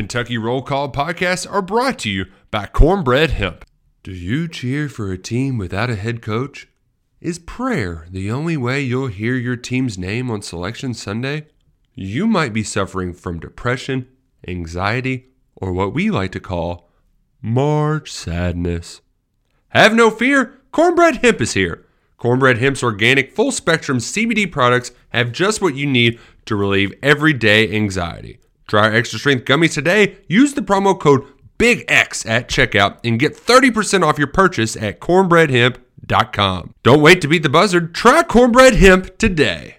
Kentucky Roll Call podcasts are brought to you by Cornbread Hemp. Do you cheer for a team without a head coach? Is prayer the only way you'll hear your team's name on Selection Sunday? You might be suffering from depression, anxiety, or what we like to call March sadness. Have no fear, Cornbread Hemp is here. Cornbread Hemp's organic full spectrum CBD products have just what you need to relieve everyday anxiety. Try our extra strength gummies today. Use the promo code BIGX at checkout and get 30% off your purchase at cornbreadhemp.com. Don't wait to beat the buzzard. Try Cornbread Hemp today.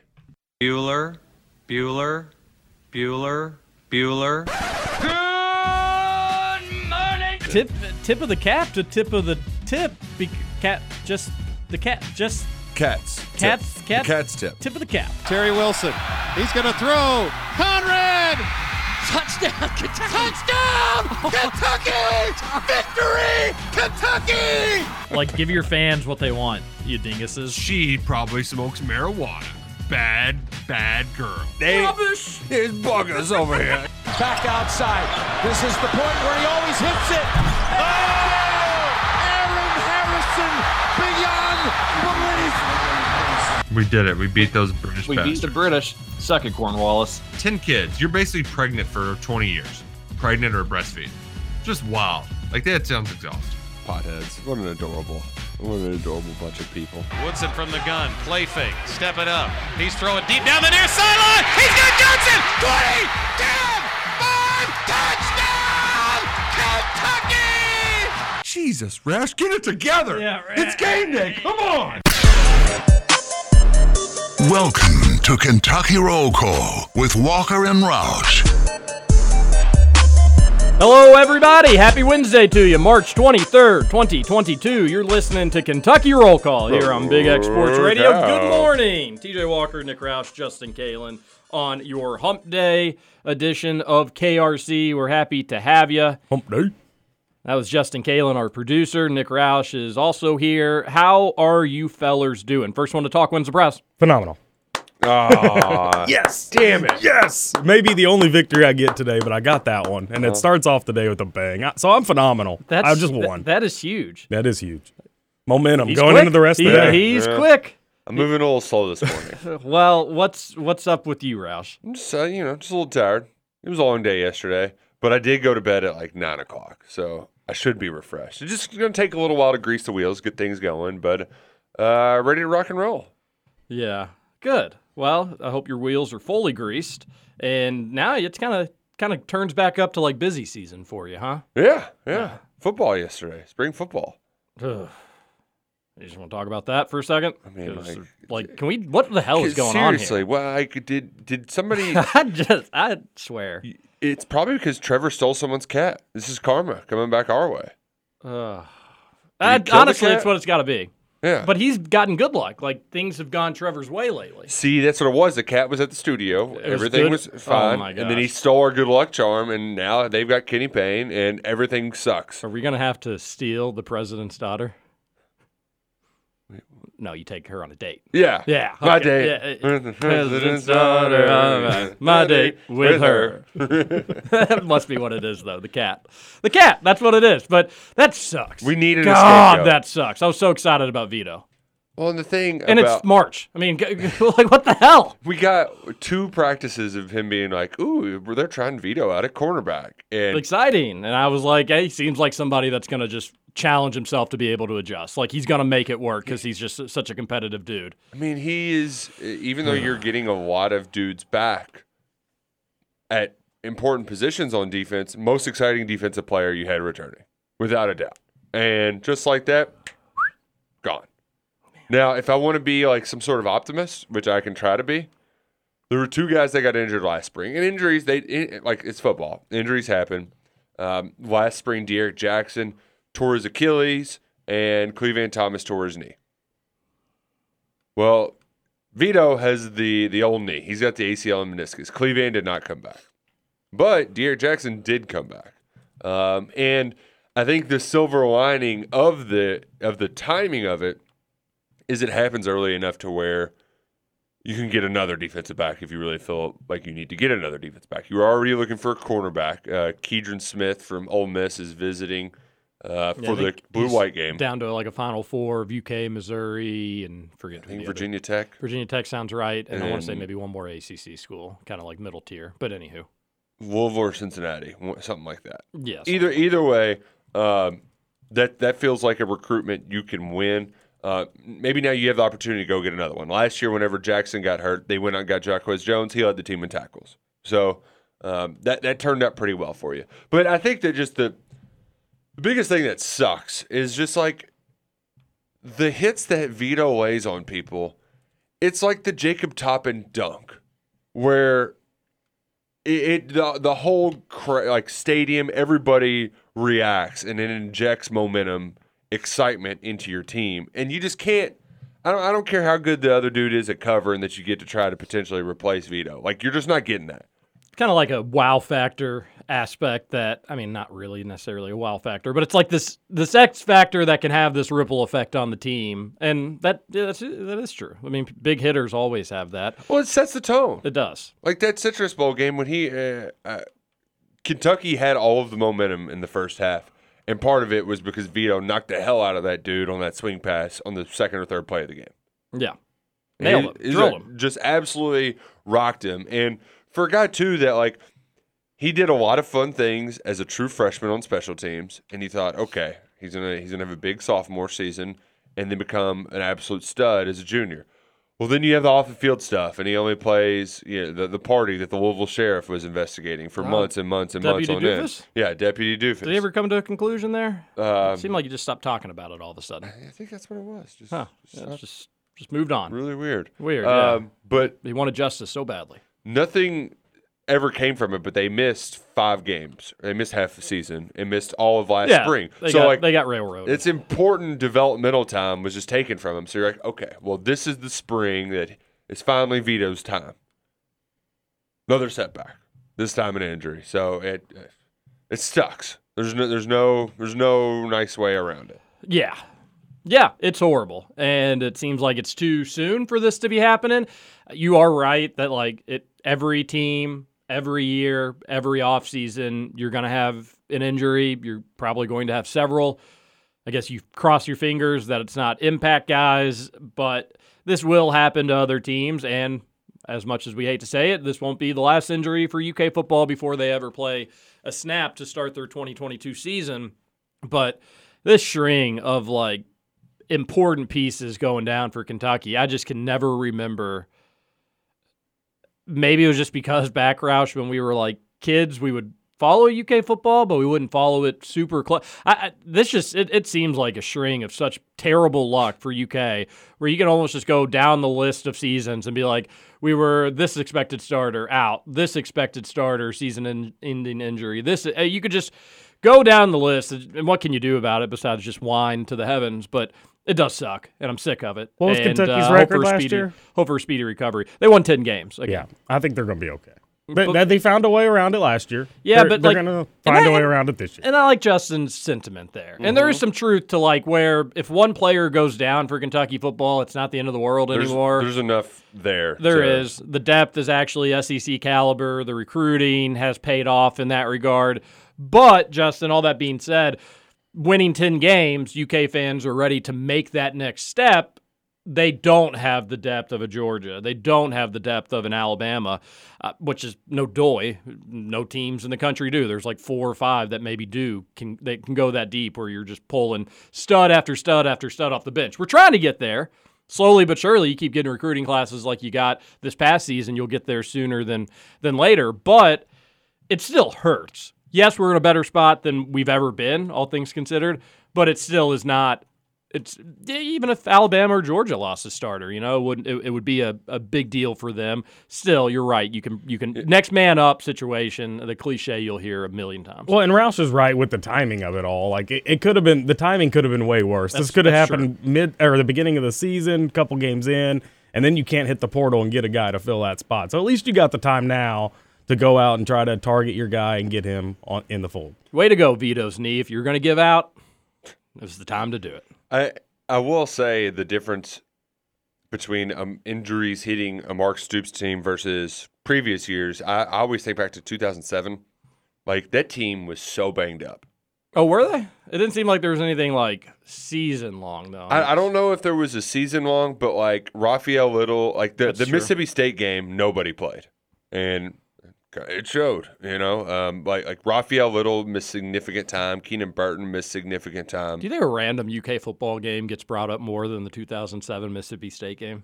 Bueller, Bueller, Bueller, Bueller. Good morning. Tip tip of the cap to tip of the tip. Be, cat just the cat just Cats. cats Tip. cat cat's tip. tip of the cap. Terry Wilson. He's going to throw. Conrad! Touchdown, Kentucky! Touchdown! Kentucky! Victory! Kentucky! Like give your fans what they want, you dinguses. She probably smokes marijuana. Bad, bad girl. Rubbish! There's buggers over here. Back outside. This is the point where he always hits it. Oh! No! Aaron Harrison beyond belief. We did it. We beat those British We beat the British. Suck it, Cornwallis. 10 kids. You're basically pregnant for 20 years. Pregnant or breastfeeding. Just wild. Like that sounds exhausting. Potheads. What an adorable, what an adorable bunch of people. Woodson from the gun. Play fake. Step it up. He's throwing deep down the near sideline. He's got Johnson. 20, 10, 5, touchdown! Kentucky! Jesus, Rash, get it together. Yeah, It's game day. Come on. Welcome to Kentucky Roll Call with Walker and Roush. Hello, everybody. Happy Wednesday to you, March 23rd, 2022. You're listening to Kentucky Roll Call here on Big X Sports Radio. Good morning. TJ Walker, Nick Roush, Justin Kalen on your Hump Day edition of KRC. We're happy to have you. Hump day. That was Justin Kalen, our producer. Nick Roush is also here. How are you fellers doing? First one to talk wins the press. Phenomenal. yes. Damn it. Yes. Maybe the only victory I get today, but I got that one. And it starts off the day with a bang. I- So I'm phenomenal. I just th- that is huge. that is huge. Momentum He's going quick. into the rest He- of the day. He's quick. I'm moving a little slow this morning. Well, what's what's up with you, Roush? I'm just, uh, you know, just a little tired. It was a long day yesterday, but I did go to bed at like nine o'clock, so I should be refreshed. It's just gonna take a little while to grease the wheels, get things going, but uh, ready to rock and roll. Yeah, good. Well, I hope your wheels are fully greased, and now it's kind of kind of turns back up to like busy season for you, huh? Yeah, yeah. Football yesterday, spring football. Ugh. You just want to talk about that for a second? I mean, like- like, can we? What the hell is going on? Seriously, well, I did did somebody? I just, I swear. It's probably because Trevor stole someone's cat. This is karma coming back our way. Ugh. he I- kill the honestly, it's what it's got to be. Yeah, But he's gotten good luck. Like things have gone Trevor's way lately. See, that's what it was. The cat was at the studio. was everything good? was Oh fine. my and then he stole our good luck charm, and now they've got Kenny Payne, and everything sucks. Are we gonna have to steal the president's daughter? No, you take her on a date. Yeah. Yeah, My okay, date. yeah, uh, with the President's daughter. My date with her. that must be what it is, though. The cat. The cat. That's what it is. But that sucks. We needed a God, scapegoat. that sucks. I was so excited about Vito, Well, and the thing and about it's March. I mean, like what the hell? we got two practices of him being like, "Ooh, they're trying Vito out at cornerback," and Exciting. And I was like, hey, he seems like somebody that's gonna just challenge himself to be able to adjust. Like he's gonna make it work because he's just such a competitive dude. I mean, he is. Even though you're getting a lot of dudes back at important positions on defense, most exciting defensive player you had returning, without a doubt. And just like that, gone. Now, if I want to be like some sort of optimist, which I can try to be, there were two guys that got injured last spring, and injuries they like it's football. Injuries happen. Um, last spring, Derek Jackson tore his Achilles, and Cleveland Thomas tore his knee. Well, Vito has the the old knee. He's got the ACL and meniscus. Cleveland did not come back, but Derek Jackson did come back. Um, and I think the silver lining of the of the timing of it is it happens early enough to where you can get another defensive back if you really feel like you need to get another defensive back. You're already looking for a cornerback. Uh, Keidron Smith from Ole Miss is visiting uh, for I the blue white game. Down to like a Final Four of UK, Missouri, and forget I think the other- Virginia Tech. Virginia Tech sounds right, and, I want to say maybe one more ACC school, kind of like middle tier. But anywho, Louisville or Cincinnati, something like that. yes, Either either way, um, that that feels like a recruitment you can win. Uh, maybe now you have the opportunity to go get another one. Last year, whenever Jackson got hurt, they went out and got Jacquez Jones. He led the team in tackles, so um, that that turned out pretty well for you. But I think that just the the biggest thing that sucks is just like the hits that Vito lays on people. It's like the Jacob Toppin dunk, where it, it the the whole cra- like stadium everybody reacts and it injects momentum excitement into your team and you just can't I don't I don't care how good the other dude is at covering that you get to try to potentially replace Vito like you're just not getting that kind of like a wow factor aspect that I mean, not really necessarily a wow factor, but it's like this this X factor that can have this ripple effect on the team, and that yeah, that's, that is true. I mean, big hitters always have that. well it sets the tone It does. like that Citrus Bowl game when he uh, uh, Kentucky had all of the momentum in the first half and part of it was because Vito knocked the hell out of that dude on that swing pass on the second or third play of the game Yeah, nailed he- him, drilled him. Just absolutely rocked him. And for a guy too that like he did a lot of fun things as a true freshman on special teams, and he thought, okay, he's gonna he's gonna have a big sophomore season and then become an absolute stud as a junior. Well, then you have the off the field stuff, and he only plays you know, the the party that the Louisville sheriff was investigating for months and months and Deputy months on end. Doofus? Yeah, Deputy Doofus. Did he ever come to a conclusion there? Um, it seemed like you just stopped talking about it all of a sudden. I think that's what it was. Just, Huh? just Yeah, not- just just moved on. really weird. Weird. yeah. Um, but he wanted justice so badly. nothing ever came from it, but they missed five games. They missed half the season and missed all of last yeah, spring. So got, like they got railroaded. it's important developmental time was just taken from them. So you're like, okay, well this is the spring that is finally Vito's time. Another setback. This time an injury. So it it sucks. There's no there's no there's no nice way around it. Yeah. Yeah, it's horrible. And it seems like it's too soon for this to be happening. You are right that like it every team, every year, every offseason, you're going to have an injury. You're probably going to have several. I guess you cross your fingers that it's not impact guys, but this will happen to other teams and as much as we hate to say it, this won't be the last injury for UK football before they ever play a snap to start their 2022 season. But this string of like important pieces going down for Kentucky, I just can never remember. Maybe it was just because back Roush, when we were like kids, we would follow UK football, but we wouldn't follow it super close. This just it, it seems like a string of such terrible luck for UK, where you can almost just go down the list of seasons and be like, we were this expected starter out, this expected starter season in, ending injury. This you could just go down the list, and what can you do about it besides just whine to the heavens? But it does suck, and I'm sick of it. What was and, Kentucky's hope record last speedy, year? Hope for a speedy recovery. They won ten games. Again. Yeah, I think they're going to be okay. But, But- they found a way around it last year. Yeah, They're- but, they're like- going to and find a I- way around it this year. And I like Justin's sentiment there. And there is mm-hmm. some truth to like where if one player goes down for Kentucky football, it's not the end of the world There's, anymore. there's enough there. There to- is. The depth is actually SEC caliber. The recruiting has paid off in that regard. But, Justin, all that being said, winning 10 games, UK fans are ready to make that next step. They don't have the depth of a Georgia. They don't have the depth of an Alabama, uh, which is no doy. No teams in the country do. There's like four or five that maybe do can they can go that deep where you're just pulling stud after stud after stud off the bench. We're trying to get there slowly but surely you keep getting recruiting classes like you got this past season you'll get there sooner than than later but it still hurts yes we're in a better spot than we've ever been all things considered but it still is not it's even if Alabama or Georgia lost a starter, you know, it would it, it would be a, a big deal for them. Still, you're right. You can you can next man up situation, the cliche you'll hear a million times. Well, and Roush is right with the timing of it all. Like it, it could have been the timing could have been way worse. That's- this could have happened mid or the beginning of the season, couple games in, and then you can't hit the portal and get a guy to fill that spot. So at least you got the time now to go out and try to target your guy and get him on in the fold. Way to go, Vito's knee. If you're going to give out, this is the time to do it. I I will say the difference between um, injuries hitting a Mark Stoops team versus previous years, I, I always think back to 2007. Like that team was so banged up. Oh, were they? It didn't seem like there was anything like season long though. I, I don't know if there was a season long, but like Rafael Little, like the, That's the true. Mississippi State game, nobody played, and it showed. You know, um, like like Rafael Little missed significant time. Keenan Burton missed significant time. Do you think a random UK football game gets brought up more than the 2007 Mississippi State game?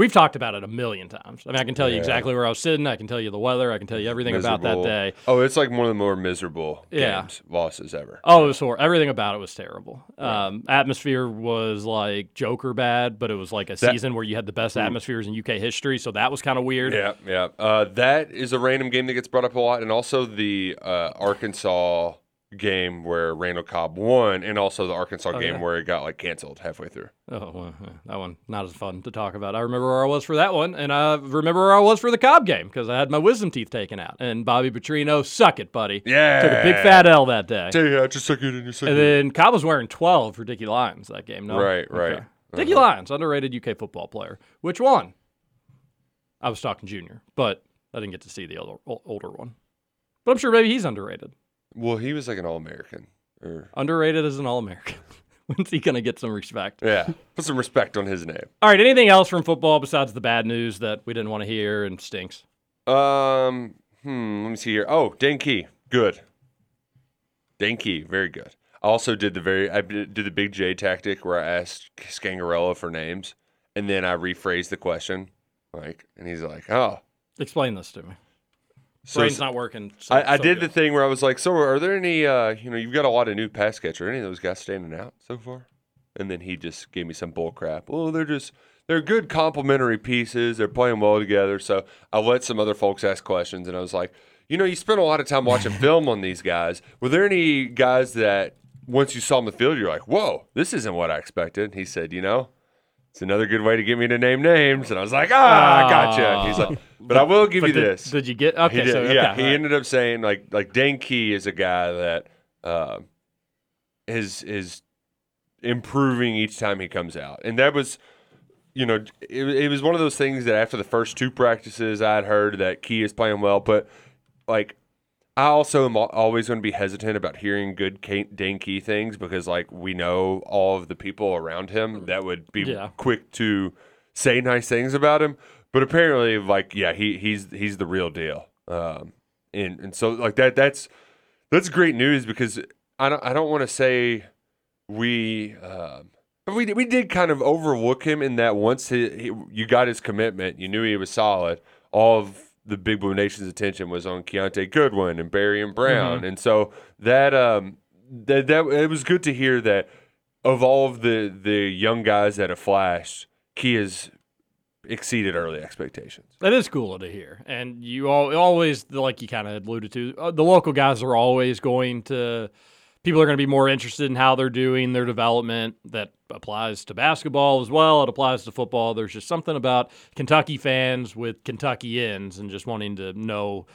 We've talked about it a million times. I mean, I can tell you Yeah. exactly where I was sitting. I can tell you the weather. I can tell you everything about that day. Oh, it's like one of the more miserable Yeah. games losses ever. Oh, it was horrible. Everything about it was terrible. Um, atmosphere was like Joker bad, but it was like a That- season where you had the best atmospheres in UK history, so that was kind of weird. Yeah, yeah. Uh, that is a random game that gets brought up a lot, and also the uh, Arkansas game where Randall Cobb won, and also the Arkansas Oh, game yeah. where it got like canceled halfway through. Oh, well, that one not as fun to talk about. I remember where I was for that one, and I remember where I was for the Cobb game because I had my wisdom teeth taken out. And Bobby Petrino, suck it, buddy. Yeah, took a big fat L that day. Yeah, just suck it in your And then Cobb was wearing 12 for Dickie Lyons that game. No, Right, right. Okay. Dickie uh-huh. Lyons, underrated UK football player. Which one? I was talking junior, but I didn't get to see the older, older one. But I'm sure maybe he's underrated. Well, he was like an All American. Or Underrated as an All American. When's he gonna get some respect? yeah, put some respect on his name. All right. Anything else from football besides the bad news that we didn't want to hear and stinks? Um, hmm. Let me see here. Oh, Dane Key, good. Dane Key, very good. I also did the very I did did the big J tactic where I asked Scangarello for names, and then I rephrased the question, like, and he's like, "Oh." Explain this to me. So Brain's not working. So, I, I so did good. the thing where I was like, "So, are there any? Uh, you know, you've got a lot of new pass catcher. Any of those guys standing out so far?" And then he just gave me some bull crap. Well, they're just they're good complementary pieces. They're playing well together. So I let some other folks ask questions, and I was like, "You know, you spent a lot of time watching film on these guys. Were there any guys that once you saw them on the field, you're like, whoa, this isn't what I expected?" He said, "You know." It's another good way to get me to name names, and I was like, "Ah, I gotcha." And he's like, "But I will give But you did, this." Did you get okay? He did, so, yeah, okay, he all right. ended up saying like like Dane Key is a guy that uh, is is improving each time he comes out, and that was you know it, it was one of those things that after the first two practices I'd heard that Key is playing well, but like I also am always going to be hesitant about hearing good Dane Key things because like we know all of the people around him that would be Yeah. quick to say nice things about him. But apparently, like yeah, he he's he's the real deal. Um, and and so like that that's that's great news because I don't I don't want to say we um, we we did kind of overlook him in that once he, he, you got his commitment, you knew he was solid. All of the Big Blue Nation's attention was on Kiyaunta Goodwin and Barion Brown, and so that um that that it was good to hear that of all of the the young guys that have flashed, Key has exceeded early expectations. That is cool to hear. And you all, always, like you kind of alluded to, uh, the local guys are always going to, people are going to be more interested in how they're doing their development. That applies to basketball as well. It applies to football. There's just something about Kentucky fans with kentuckians and just wanting to know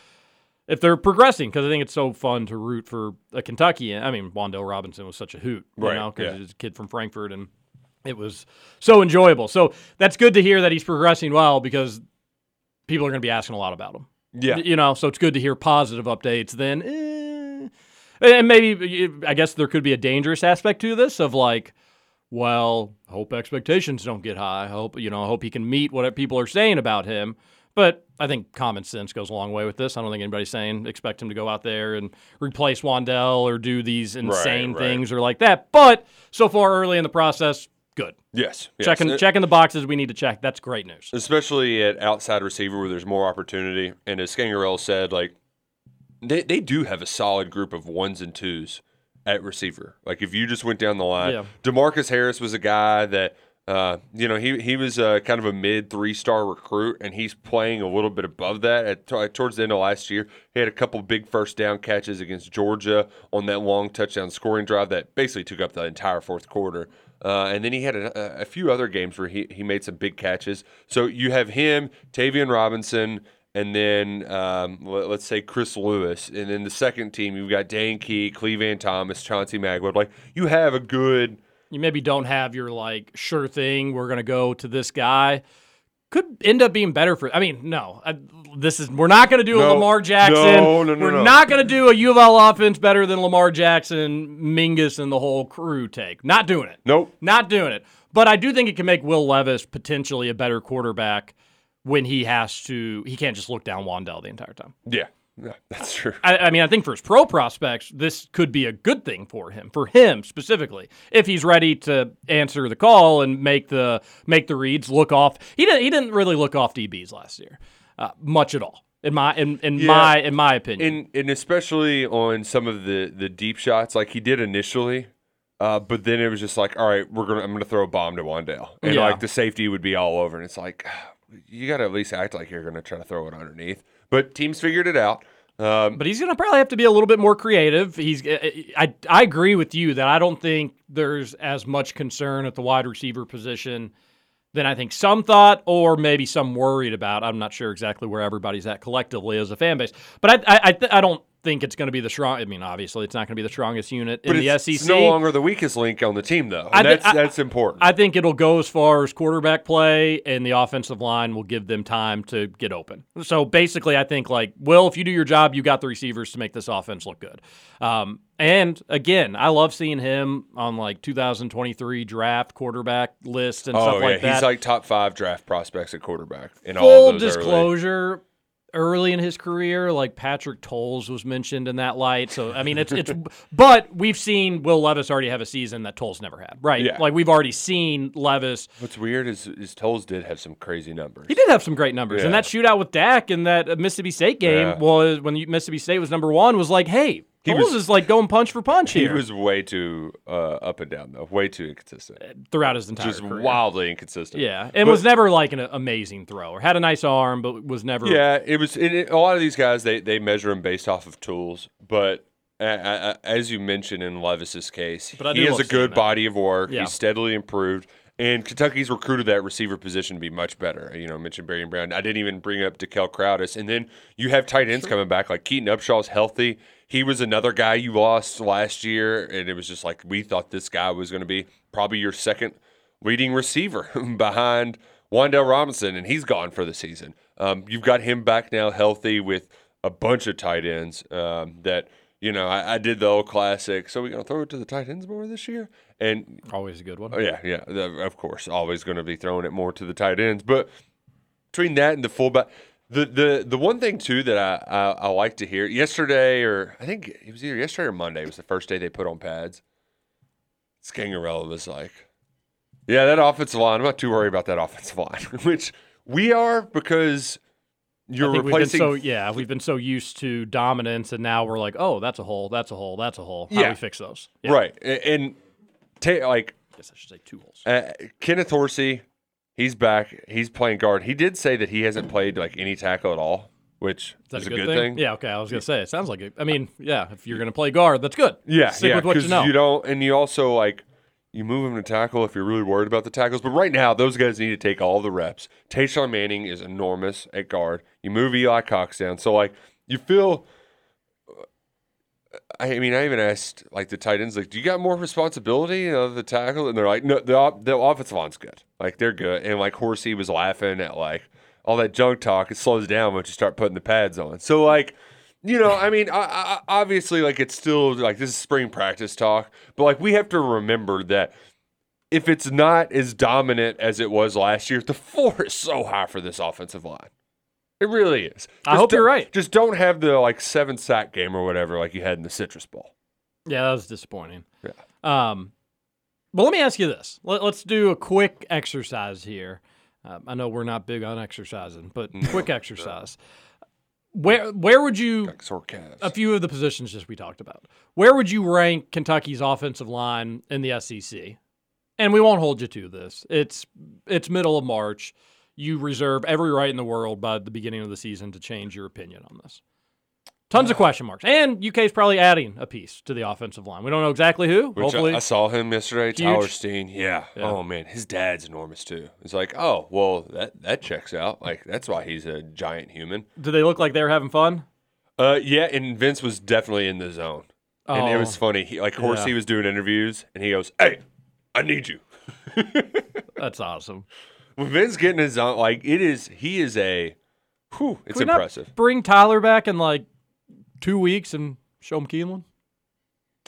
if they're progressing because I think it's so fun to root for a Kentuckian. I mean, Wan'Dale Robinson was such a hoot, you Right, know, because yeah. he's a kid from Frankfort and it was so enjoyable. So that's good to hear that he's progressing well because people are going to be asking a lot about him. Yeah. You know, so it's good to hear positive updates then. Eh. And maybe, I guess there could be a dangerous aspect to this of like, well, hope expectations don't get high. Hope, you know, I hope he can meet what people are saying about him. But I think common sense goes a long way with this. I don't think anybody's saying expect him to go out there and replace Wan'Dale or do these insane right. things or like that. But so far early in the process, good. Yes, yes. Checking checking the boxes we need to check. That's great news. especially at outside receiver where there's more opportunity. And as Scangarello said, like they they do have a solid group of ones and twos at receiver. Like if you just went down the line, Yeah. Demarcus Harris was a guy that. Uh, you know, he he was uh, kind of a mid three star recruit, and he's playing a little bit above that. At, t- towards the end of last year, he had a couple big first down catches against Georgia on that long touchdown scoring drive that basically took up the entire fourth quarter. Uh, and then he had a, a few other games where he, he made some big catches. So you have him, Tavian Robinson, and then um, let, us say Chris Lewis. And then the second team, you've got Dane Key, Cleveland Thomas, Chauncey Magwood. Like you have a good You maybe don't have your like sure thing. We're gonna go to this guy. Could end up being better for. I mean, no. I, this is we're not gonna do a Lamar Jackson. no, no, no, we're no. not gonna do a U of L offense better than Lamar Jackson, Mingus, and the whole crew take. Not doing it. Nope. Not doing it. But I do think it can make Will Levis potentially a better quarterback when he has to. He can't just look down Wan'Dale the entire time. Yeah, yeah that's true. I, I mean, I think for his pro prospects, this could be a good thing for him, for him specifically, if he's ready to answer the call and make the make the reads look off. He didn't. He didn't really look off DBs last year, uh, much at all. In my in, in Yeah. my in my opinion. and and especially on some of the the deep shots like he did initially uh, but then it was just like all right we're gonna i'm gonna throw a bomb to wandale and Yeah. like the safety would be all over and it's like you gotta at least act like you're gonna try to throw it underneath but teams figured it out um, but he's going to probably have to be a little bit more creative. He's I I agree with you that I don't think there's as much concern at the wide receiver position than I think some thought or maybe some worried about. I'm not sure exactly where everybody's at collectively as a fan base, but I I I, I don't think it's going to be the strong. I mean, obviously, it's not going to be the strongest unit but in the SEC. it's no longer the weakest link on the team though thi- that's I- that's important I think it'll go as far as quarterback play, and the offensive line will give them time to get open. So basically, I think like, well, if you do your job, you got the receivers to make this offense look good. Um, and again, I love seeing him on like 2023 draft quarterback list and oh stuff yeah like that. he's like top five draft prospects at quarterback in all Full of those early- disclosure. Early in his career, like Patrick Towles was mentioned in that light. So I mean, it's it's, but we've seen Will Levis already have a season that Towles never had, right? Yeah. Like we've already seen Levis what's weird is is Towles did have some crazy numbers He did have some great numbers, and that shootout with Dak in that uh, Mississippi State game Yeah. was when Mississippi State was number one. Was like, hey, He Towles was- is like going punch for punch he here He was way too uh, up and down though way too inconsistent throughout his entire just career. wildly inconsistent. Yeah, and But- was never like an amazing thrower. Had a nice arm, but was never. Yeah, it was. It, it- a lot of these guys they they measure him based off of tools, but uh, uh, as you mentioned in Levis's case, But he has a good body of work. Yeah. He's steadily improved. And Kentucky's recruited that receiver position to be much better. You know, I mentioned Barion Brown. I didn't even bring up Dekel Crowdus. And then you have tight ends coming back. Like Keaton Upshaw's healthy. He was another guy you lost last year. And it was just like, we thought this guy was going to be probably your second leading receiver behind Wan'Dale Robinson. And he's gone for the season. Um, you've got him back now healthy with a bunch of tight ends um, that, you know, I, I did the old classic. So we're going to throw it to the tight ends more this year? And always a good one. Oh, yeah, yeah. the- Of course, always going to be throwing it more to the tight ends. But between that and the fullback, the the the one thing too that I, I I like to hear yesterday or I think it was either yesterday or Monday was the first day they put on pads. Scangarello was like, "Yeah, that offensive line. I'm not too worried about that offensive line," which we are because you're replacing. We've been so yeah, we've been so used to dominance, and now we're like, oh, that's a hole, that's a hole, that's a hole. How do we fix those? Yeah. Right, A- and ta- like I guess I should say two holes. Uh, Kenneth Horsey, he's back. He's playing guard. He did say that he hasn't played like any tackle at all, which Is that is a good, thing? thing. Yeah, okay. I was gonna say it sounds like it. I mean, yeah, if you're gonna play guard, that's good. yeah, Stick yeah. with what you know. don't, and you also like you move him to tackle if you're really worried about the tackles. But right now, those guys need to take all the reps. Tashawn Manning is enormous at guard. You move Eli Cox down, so like you feel. I mean, I even asked like the tight ends, like, do you got more responsibility, you know, the tackle? And they're like, no, the the offensive line's good, like they're good. And like Horsey was laughing at like all that junk talk. It slows down once you start putting the pads on. So like, you know, I mean, I, I, obviously, like it's still like this is spring practice talk, but like we have to remember that if it's not as dominant as it was last year, the floor is so high for this offensive line. It really is. I hope you're right. Just don't have the like seven sack game or whatever like you had in the Citrus Bowl. Yeah, that was disappointing. Yeah. Um, but let me ask you this. Let, us do a quick exercise here. Um, I know we're not big on exercising, but quick exercise. Where where would you a few of the positions just we talked about? Where would you rank Kentucky's offensive line in the SEC? And we won't hold you to this. It's it's middle of March. You reserve every right in the world by the beginning of the season to change your opinion on this. Tons of question marks. And UK is probably adding a piece to the offensive line. We don't know exactly who. Which I- Hopefully, I, saw him yesterday, Huge. Tyler Steen. Yeah. Yeah. Oh man, his dad's enormous too. It's like, oh well, that that checks out. Like that's why he's a giant human. do they look like they were having fun? Uh, yeah, and Vince was definitely in the zone, and it was Oh. funny. He, like Horsey Yeah. He was doing interviews, and he goes, "Hey, I need you. That's awesome. When Vince getting his own, like it is, he is a, whew, it's Can we not impressive. bring Tyler back in like two weeks and show him Keeneland.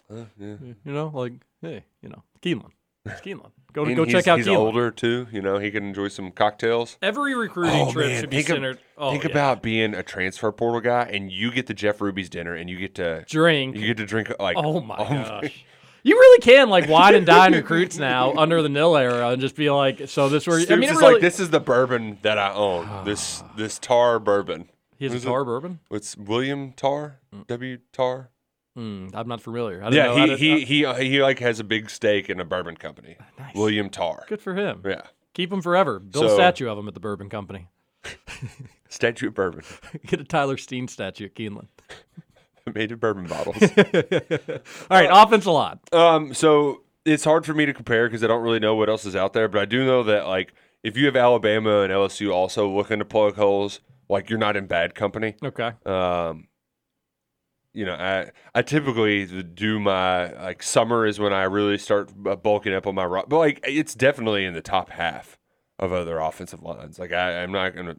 Uh, yeah. You know, like hey, you know, Keeneland. It's Keeneland. Go to go check out He's Keeneland. older too. You know, he can enjoy some cocktails. Every recruiting trip should be think, of- centered. oh, think yeah. about being a transfer portal guy, and you get the Jeff Ruby's dinner, and you get to drink. You get to drink like Oh my gosh. You really can like wine and dine recruits now under the nil era and just be like, so this where Stoops I mean, is really, like this is the bourbon that I own. this this tar bourbon. He has a is it? tar bourbon? What's William Tarr? Mm. W Tar? Hmm, I'm not familiar. I didn't know. I Yeah, didn't- he, he uh he uh, he like has a big stake in a bourbon company. Ah, William Tarr. Good for him. Yeah. Keep him forever. Build a statue of him at the Bourbon Company. Statue of bourbon. Get a Tyler Steen statue at Keeneland. Made of bourbon bottles. All right, offense a lot. Um, so it's hard for me to compare because I don't really know what else is out there, but I do know that like if you have Alabama and LSU also looking to plug holes, like you're not in bad company. Okay. Um, you know, I I typically do my like summer is when I really start uh, bulking up on my ro- but like it's definitely in the top half of other offensive lines. Like I, I'm not gonna.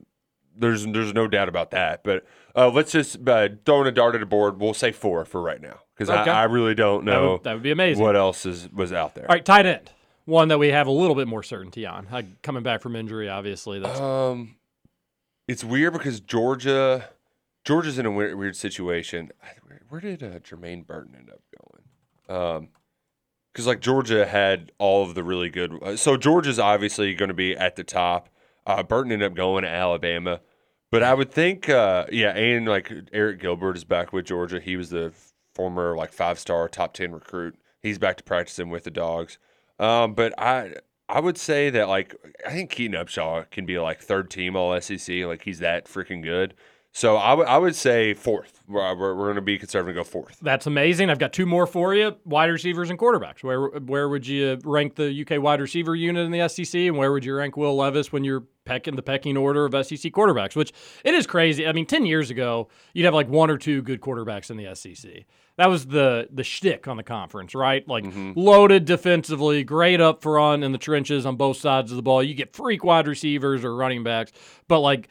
There's there's no doubt about that. But uh, let's just uh, throwing a dart at a board. We'll say four for right now because Okay. I, I really don't That know would- that would be amazing. what else is was out there. All right, tight end. One that we have a little bit more certainty on. Uh, coming back from injury, obviously. That's Um, it's weird because Georgia, Georgia's in a weird, weird situation. Where, where did uh, Jermaine Burton end up going? Um, because like Georgia had all of the really good. Uh, so Georgia's obviously going to be at the top. Uh, Burton ended up going to Alabama, but I would think, uh, yeah, and like Arik Gilbert is back with Georgia. He was the former like five star top ten recruit. He's back to practicing with the dogs. Um, but I I would say that like I think Keaton Upshaw can be like third team all SEC. Like he's that freaking good. So I would I would say fourth. We're, we're, we're going to be conservative and go fourth. That's amazing. I've got two more for you: wide receivers and quarterbacks. Where where would you rank the UK wide receiver unit in the SEC, and where would you rank Will Levis when you're pecking the pecking order of SEC quarterbacks? Which it is crazy. I mean, ten years ago, you'd have like one or two good quarterbacks in the SEC. That was the the shtick on the conference, right? Like mm-hmm. loaded defensively, great up front in the trenches on both sides of the ball. You get freak wide receivers or running backs, but like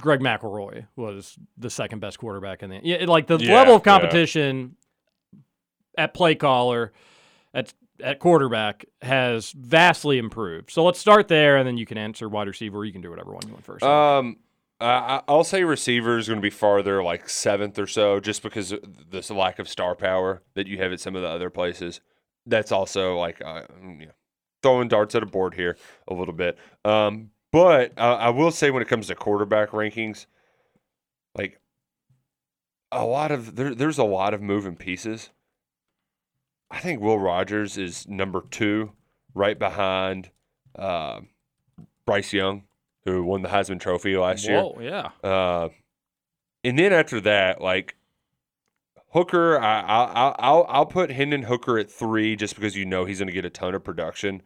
Greg McElroy was the second best quarterback in the yeah, like the Yeah, level of yeah. competition at play caller at at quarterback has vastly improved. So let's start there, and then you can answer wide receiver. Or you can do whatever one you want first. Um, I, I'll say receiver is going to be farther, like seventh or so, just because of this lack of star power that you have at some of the other places. That's also like uh, mm, yeah, throwing darts at a board here a little bit. Um, but uh, I will say when it comes to quarterback rankings, like a lot of there, there's a lot of moving pieces. I think Will Rogers is number two, right behind uh, Bryce Young, who won the Heisman Trophy last year. Whoa, yeah. Uh, and then after that, like Hooker, I, I, I- I'll I'll put Hendon Hooker at three just because you know he's going to get a ton of production.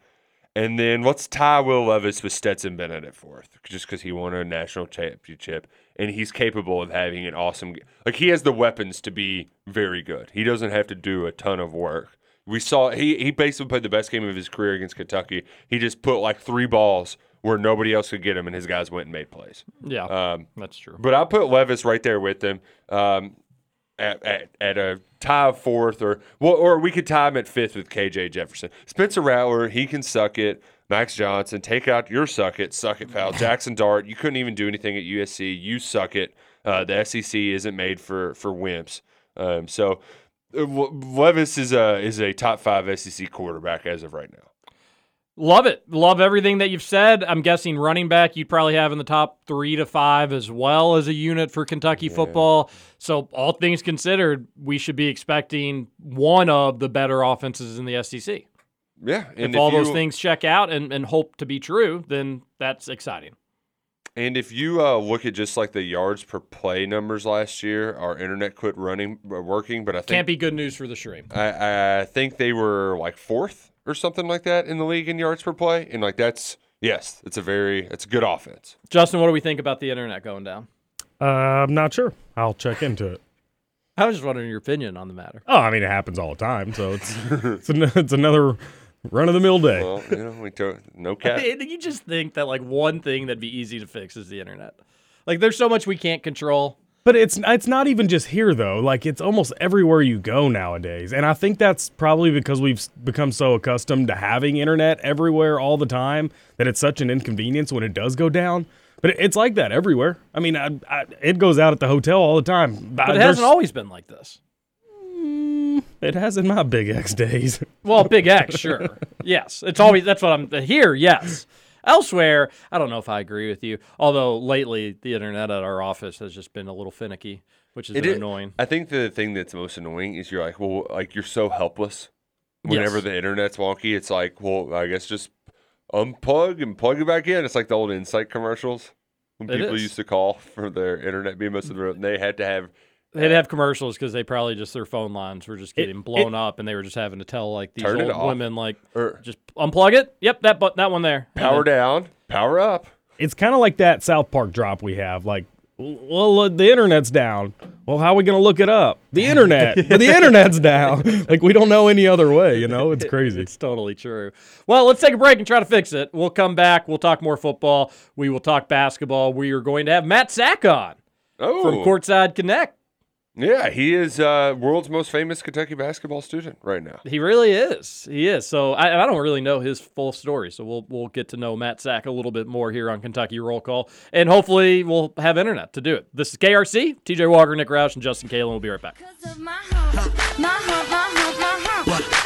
And then let's tie Will Levis with Stetson Bennett at fourth, just because he won a national championship and he's capable of having an awesome. Game. Like he has the weapons to be very good. He doesn't have to do a ton of work. We saw he he basically played the best game of his career against Kentucky. He just put like three balls where nobody else could get him, and his guys went and made plays. Yeah, Um, that's true. but I'll put Levis right there with them um, at, at, at a tie of fourth, or well, or we could tie him at fifth with KJ Jefferson. Spencer Rattler, he can suck it. Max Johnson, take out your suck it, suck it, pal. Jackson Dart, you couldn't even do anything at USC. You suck it. Uh, the SEC isn't made for for wimps. Um, so uh, Levis is a is a top five SEC quarterback as of right now. Love it. Love everything that you've said. I'm guessing running back you'd probably have in the top three to five as well as a unit for Kentucky football. So, all things considered, we should be expecting one of the better offenses in the SEC. Yeah, and if all those things check out and, and hope to be true, then that's exciting. And if you uh, look at just like the yards per play numbers last year, our internet quit running uh, working, but I think Can't be good news for the stream. I, I think they were like fourth or something like that in the league in yards per play, and like that's yes, it's a very it's a good offense. Justin, what do we think about the internet going down? Uh, I'm not sure. I'll check into it. I was just wondering your opinion on the matter. Oh, I mean, it happens all the time. So it's it's, an, it's another Run of the mill day. Well, you know, we to, no I cap. mean, you just think that like one thing that'd be easy to fix is the internet. Like there's so much we can't control. But it's it's not even just here though. Like it's almost everywhere you go nowadays. And I think that's probably because we've become so accustomed to having internet everywhere all the time that it's such an inconvenience when it does go down. But it's like that everywhere. I mean, I, I, it goes out at the hotel all the time. But it hasn't always been like this. Mm, it has in my Big X days. Well, Big X, sure. yes. It's always that's what I'm here, yes. Elsewhere, I don't know if I agree with you. Although lately the internet at our office has just been a little finicky, which is- annoying. I think the thing that's most annoying is you're like, well, like you're so helpless. Whenever Yes. the internet's wonky, it's like, well, I guess just unplug and plug it back in. It's like the old Insight commercials when It people is. used to call for their internet being of the they had to have. They'd have commercials because they probably just their phone lines were just getting blown up, and they were just having to tell like these old women like Or- just unplug it. Yep, that but that one there. Power then- down, power up. It's kind of like that South Park drop we have. Like, well, uh, the internet's down. Well, how are we going to look it up? The internet. but the internet's down. Like, we don't know any other way, you know? It's crazy. It's totally true. Well, let's take a break and try to fix it. We'll come back. We'll talk more football. We will talk basketball. We are going to have Matt Sack on Oh, from Courtside Connect. Yeah, he is uh, world's most famous Kentucky basketball student right now. He really is. He is. So I, I don't really know his full story. So we'll we'll get to know Matt Sack a little bit more here on Kentucky Roll Call, and hopefully we'll have internet to do it. This is KRC. TJ Walker, Nick Roush, and Justin Kalen. We'll be right back. My my my my my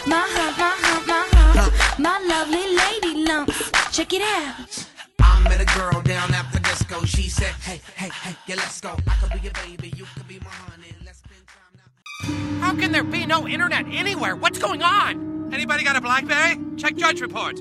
my my my lovely lady lumps. Check it out. I met a girl down at the disco. She said, Hey, hey, hey, yeah, let's go. I could be your baby, you could be my How can there be no internet anywhere? What's going on? Anybody got a Blackberry? Check Drudge Report.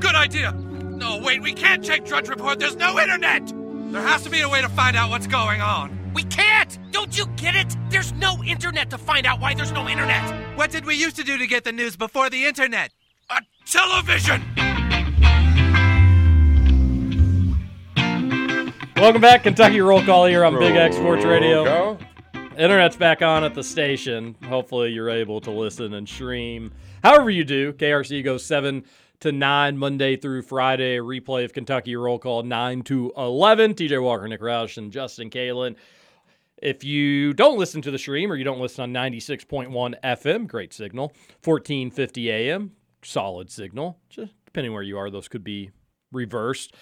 Good idea. No, wait, we can't check Drudge Report. There's no internet. There has to be a way to find out what's going on. We can't! Don't you get it? There's no internet to find out why there's no internet. What did we used to do to get the news before the internet? A television! Welcome back, Kentucky Roll Call here on Big X Sports Radio. Go. Internet's back on at the station. Hopefully, you're able to listen and stream. However, you do, KRC goes 7 to 9 Monday through Friday. Replay of Kentucky Roll Call 9 to 11. TJ Walker, Nick Roush, and Justin Kalen. If you don't listen to the stream or you don't listen on 96.1 FM, great signal. 1450 AM, solid signal. Just depending where you are, those could be reversed.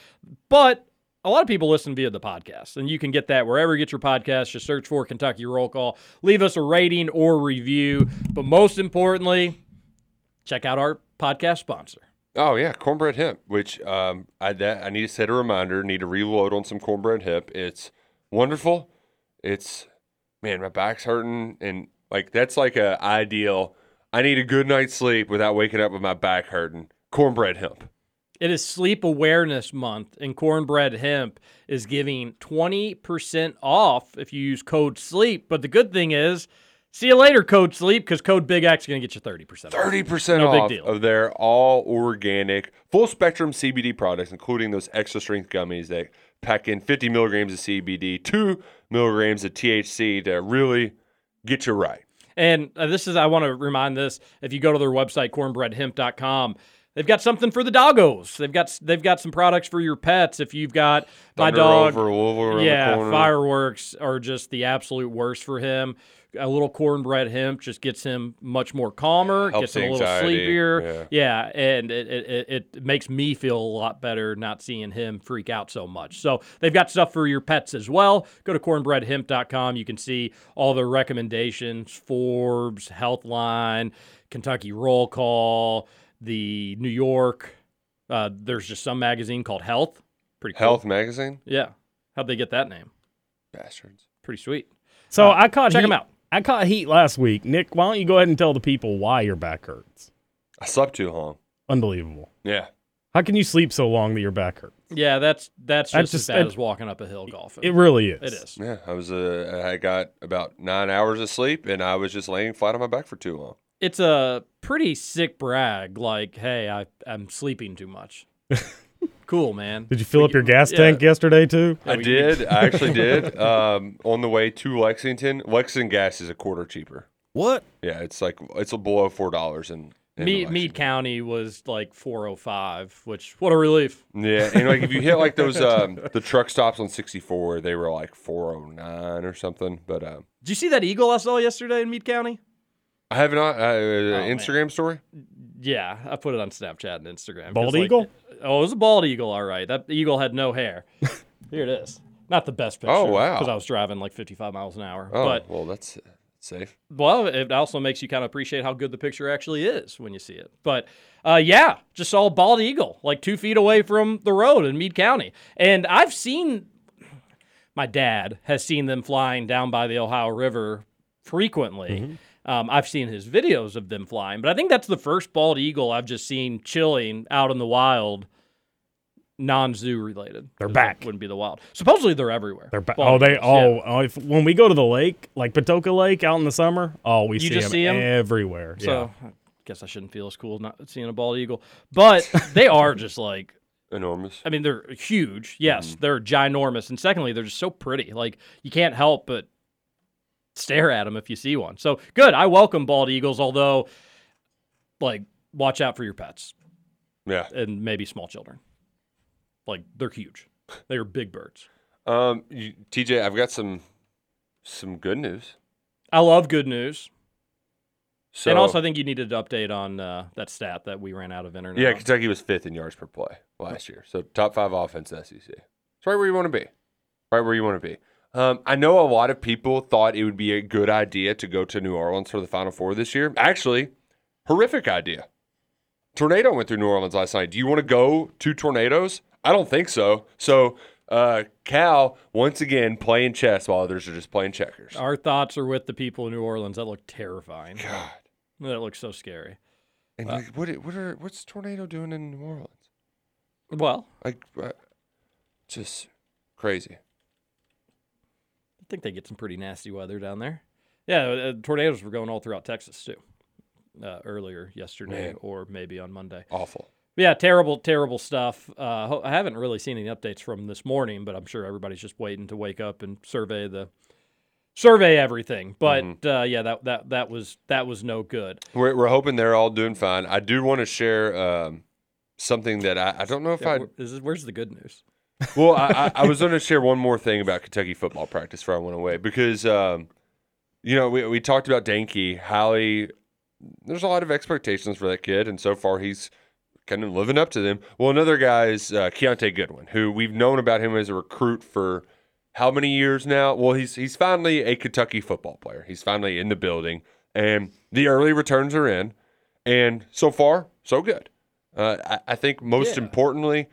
But a lot of people listen via the podcast, and you can get that wherever you get your podcast. Just search for Kentucky Roll Call. Leave us a rating or review. But most importantly, check out our podcast sponsor. Oh yeah, cornbread hemp. Which um, I that, I need to set a reminder. Need to reload on some cornbread hemp. It's wonderful. It's man, my back's hurting, and like that's like a ideal. I need a good night's sleep without waking up with my back hurting. Cornbread hemp. It is Sleep Awareness Month, and Cornbread Hemp is giving 20% off if you use code SLEEP. But the good thing is, see you later, code SLEEP, because code Big X is going to get you 30% off. Thirty percent No big off deal. of their all organic, full spectrum CBD products, including those extra strength gummies that pack in 50 milligrams of CBD, two milligrams of THC to really get you right. And uh, this is, I want to remind this if you go to their website, cornbreadhemp.com, they've got something for the doggos. They've got they've got some products for your pets. If you've got my Thunder dog, over, the yeah, fireworks are just the absolute worst for him. A little cornbread hemp just gets him much more calmer, Helps gets him a little anxiety, sleepier. Yeah, and it, it, it, it makes me feel a lot better not seeing him freak out so much. So they've got stuff for your pets as well. Go to cornbreadhemp.com. You can see all the recommendations Forbes, Healthline, Kentucky Roll Call, the New York. Uh, there's just some magazine called Health. Pretty cool. Health magazine, Yeah. How'd they get that name? bastards. Pretty sweet. So Uh, I caught check them out. I caught heat last week. Nick, why don't you go ahead and tell the people why your back hurts? I slept too long. Unbelievable. Yeah. How can you sleep so long that your back hurts? Yeah, that's that's I just, just- as bad I- as walking up a hill golfing. It really is. It is. Yeah, I was. Uh, I got about nine hours of sleep, and I was just laying flat on my back for too long. It's a pretty sick brag. Like, hey, I I'm sleeping too much. cool, man. Did you fill up your gas Yeah. tank yesterday too? I did. I actually did. Um, on the way to Lexington, Lexington gas is a quarter cheaper. What? Yeah, it's like it's below four dollars in in Meade, County was like 405, which what a relief. Yeah, and like if you hit like those um, the truck stops on 64, they were like 409 or something. But um, Did you see that eagle I saw yesterday in Meade County? I have not uh, Oh, man. Instagram story. Yeah, I put it on Snapchat and Instagram. Bald like, eagle? Oh, it was a bald eagle. All right, that eagle had no hair. Here it is. Not the best picture. Oh, wow. Because I was driving like 55 miles an hour. Oh, But well, that's uh, safe. well, it also makes you kind of appreciate how good the picture actually is when you see it. But uh, yeah, just saw a bald eagle like two feet away from the road in Meade County, and I've seen. My dad has seen them flying down by the Ohio River frequently. Um, I've seen his videos of them flying, but I think that's the first bald eagle I've just seen chilling out in the wild, non-zoo related. They're back. that Wouldn't be the wild. Supposedly they're everywhere. They're ba- Bald oh, they eagles, yeah. oh, if, when we go to the lake, like Patoka Lake out in the summer, oh, we You see just them see 'em? everywhere. So I guess I shouldn't feel as cool not seeing a bald eagle, but they are just like Enormous. I mean, they're huge. Yes, they're ginormous, and secondly, they're just so pretty. Like you can't help but stare at them if you see one. So good. I welcome bald eagles, although like watch out for your pets Yeah. and maybe small children. Like they're huge. They are big birds. Um, you, TJ, I've got some some good news. I love good news. So and also, I think you needed to update on uh, that stat that we ran out of internet. yeah, on. Kentucky was fifth in yards per play last year. So top five offense SEC. It's right where you want to be. Right where you want to be. Um, I know a lot of people thought it would be a good idea to go to New Orleans for the Final Four this year. Actually, horrific idea. Tornado went through New Orleans last night. Do you want to go to tornadoes? I don't think so. So uh, Cal once again playing chess while others are just playing checkers. Our thoughts are with the people in New Orleans. That looked terrifying. God. That looks so scary. And Uh, like, what what are what's tornado doing in New Orleans? Well, Like, uh, just crazy. I think they get some pretty nasty weather down there. Yeah, uh, tornadoes were going all throughout Texas too. Uh, earlier yesterday Man. or maybe on Monday. Awful. Yeah, terrible, terrible stuff. Uh, I haven't really seen any updates from this morning, but I'm sure everybody's just waiting to wake up and survey the survey everything. But Mm-hmm. uh, yeah, that that that was that was no good. We're, we're hoping they're all doing fine. I do want to share um, something that I, I don't know if Yeah, I. wh- where's the good news? Well, I, I, I was going to share one more thing about Kentucky football practice before I went away because, um, you know, we, we talked about Danke. Hallie, there's a lot of expectations for that kid, and so far he's kind of living up to them. Well, another guy is uh, Kiyaunta Goodwin, who we've known about him as a recruit for how many years now? Well, he's he's finally a Kentucky football player. He's finally in the building, and the early returns are in, and so far so good. Uh, I, I think most Yeah. importantly,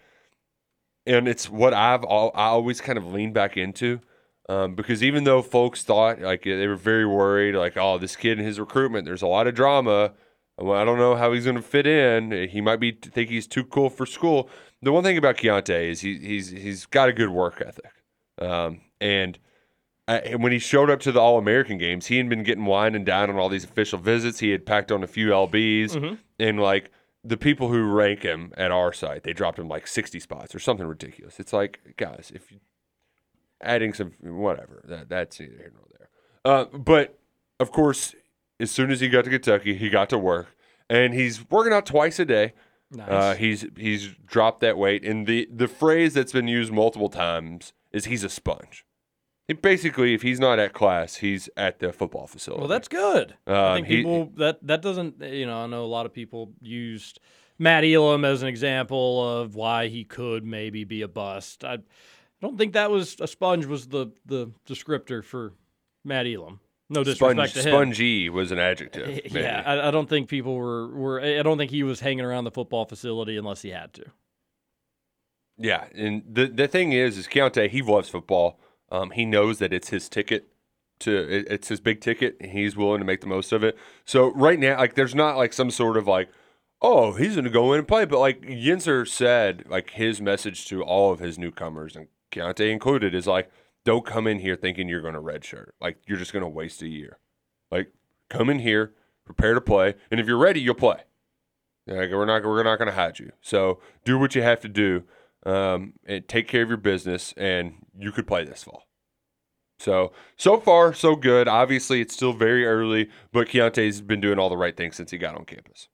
and it's what I've al- I always kind of leaned back into. Um, because even though folks thought like they were very worried, like oh this kid and his recruitment, there's a lot of drama. Well, I don't know how he's going to fit in. He might be think he's too cool for school. The one thing about Kiyaunta is he, he's he's got a good work ethic, um, and uh, and when he showed up to the All American games, he had been getting wine and dine on all these official visits. He had packed on a few lbs, and like the people who rank him at our site, they dropped him like sixty spots or something ridiculous. It's like guys, if you adding some whatever that that's neither here nor there. Uh, but of course, as soon as he got to Kentucky, he got to work, and he's working out twice a day. Nice. Uh, he's he's dropped that weight, and the the phrase that's been used multiple times is he's a sponge. He basically, if he's not at class, he's at the football facility. Well, that's good. I Um, think he- people that that doesn't you know I know a lot of people used Matt Elam as an example of why he could maybe be a bust. I, I don't think that was a sponge was the the descriptor for Matt Elam. No disrespect sponge, to him. spongy was an adjective. maybe. Yeah, I, I don't think people were were. I don't think he was hanging around the football facility unless he had to. Yeah, and the the thing is, is Kiyaunta, he loves football. Um, he knows that it's his ticket to it, it's his big ticket, and he's willing to make the most of it. So right now, like, there's not like some sort of like, oh, he's going to go in and play, but like Yinzer said, like his message to all of his newcomers and Kiyaunta included is like, don't come in here thinking you're going to redshirt, like you're just going to waste a year. Like, come in here, prepare to play, and if you're ready, you'll play. Like, we're not we're not going to hide you. So do what you have to do, um, and take care of your business, and you could play this fall. So so far so good. Obviously, it's still very early, but Kiyaunta's been doing all the right things since he got on campus.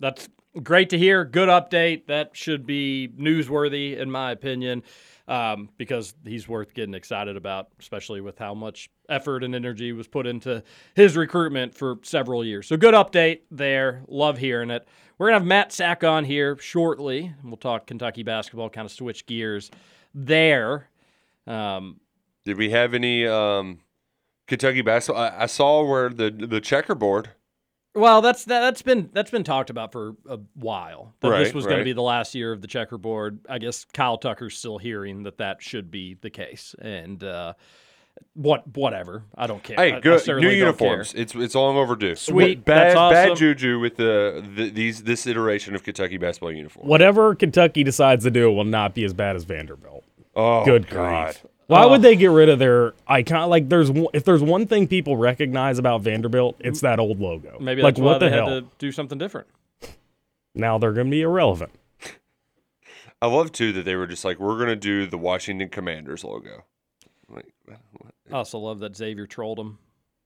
That's great to hear. Good update. That should be newsworthy, in my opinion, um, because he's worth getting excited about, especially with how much effort and energy was put into his recruitment for several years. So, good update there. Love hearing it. We're going to have Matt Sack on here shortly. We'll talk Kentucky basketball, kind of switch gears there. Um, Did we have any um, Kentucky basketball? I, I saw where the the checkerboard. Well, that's that, that's been that's been talked about for a while. That this Right, was going to be the last year of the checkerboard. I guess Kyle Tucker's still hearing that that should be the case, and uh, what whatever. I don't care. I- Hey, I good new uniforms. care. It's it's long overdue. Sweet, bad that's bad juju with the, the these this iteration of Kentucky basketball uniform. Whatever Kentucky decides to do will not be as bad as Vanderbilt. Oh, Good God. grief. Why Oh. would they get rid of their icon? Like, there's one- if there's one thing people recognize about Vanderbilt, it's that old logo. Maybe like why what the they hell? had to do something different. Now they're going to be irrelevant. I love too that they were just like, we're gonna do the Washington Commanders logo. Like? I also love that Xavier trolled him.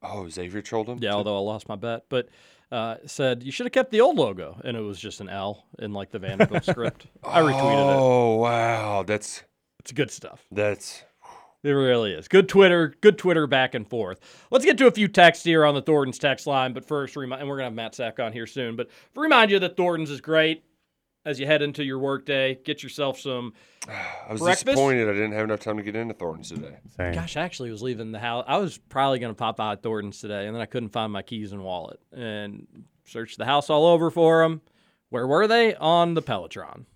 oh, Xavier trolled him. Yeah, although I lost my bet, but uh, said you should have kept the old logo, and it was just an L in like the Vanderbilt script. I retweeted it. Oh wow, that's It's good stuff. that's It really is. Good Twitter, good Twitter back and forth. Let's get to a few texts here on the Thornton's text line, but first, remi- and we're going to have Matt Sack on here soon, but remind you that Thornton's is great as you head into your workday. Get yourself some. I was Breakfast? disappointed I didn't have enough time to get into Thornton's today. Same. Gosh, I actually was leaving the house. I was probably going to pop out at Thornton's today, and then I couldn't find my keys and wallet and searched the house all over for them. Where were they? On the Peloton.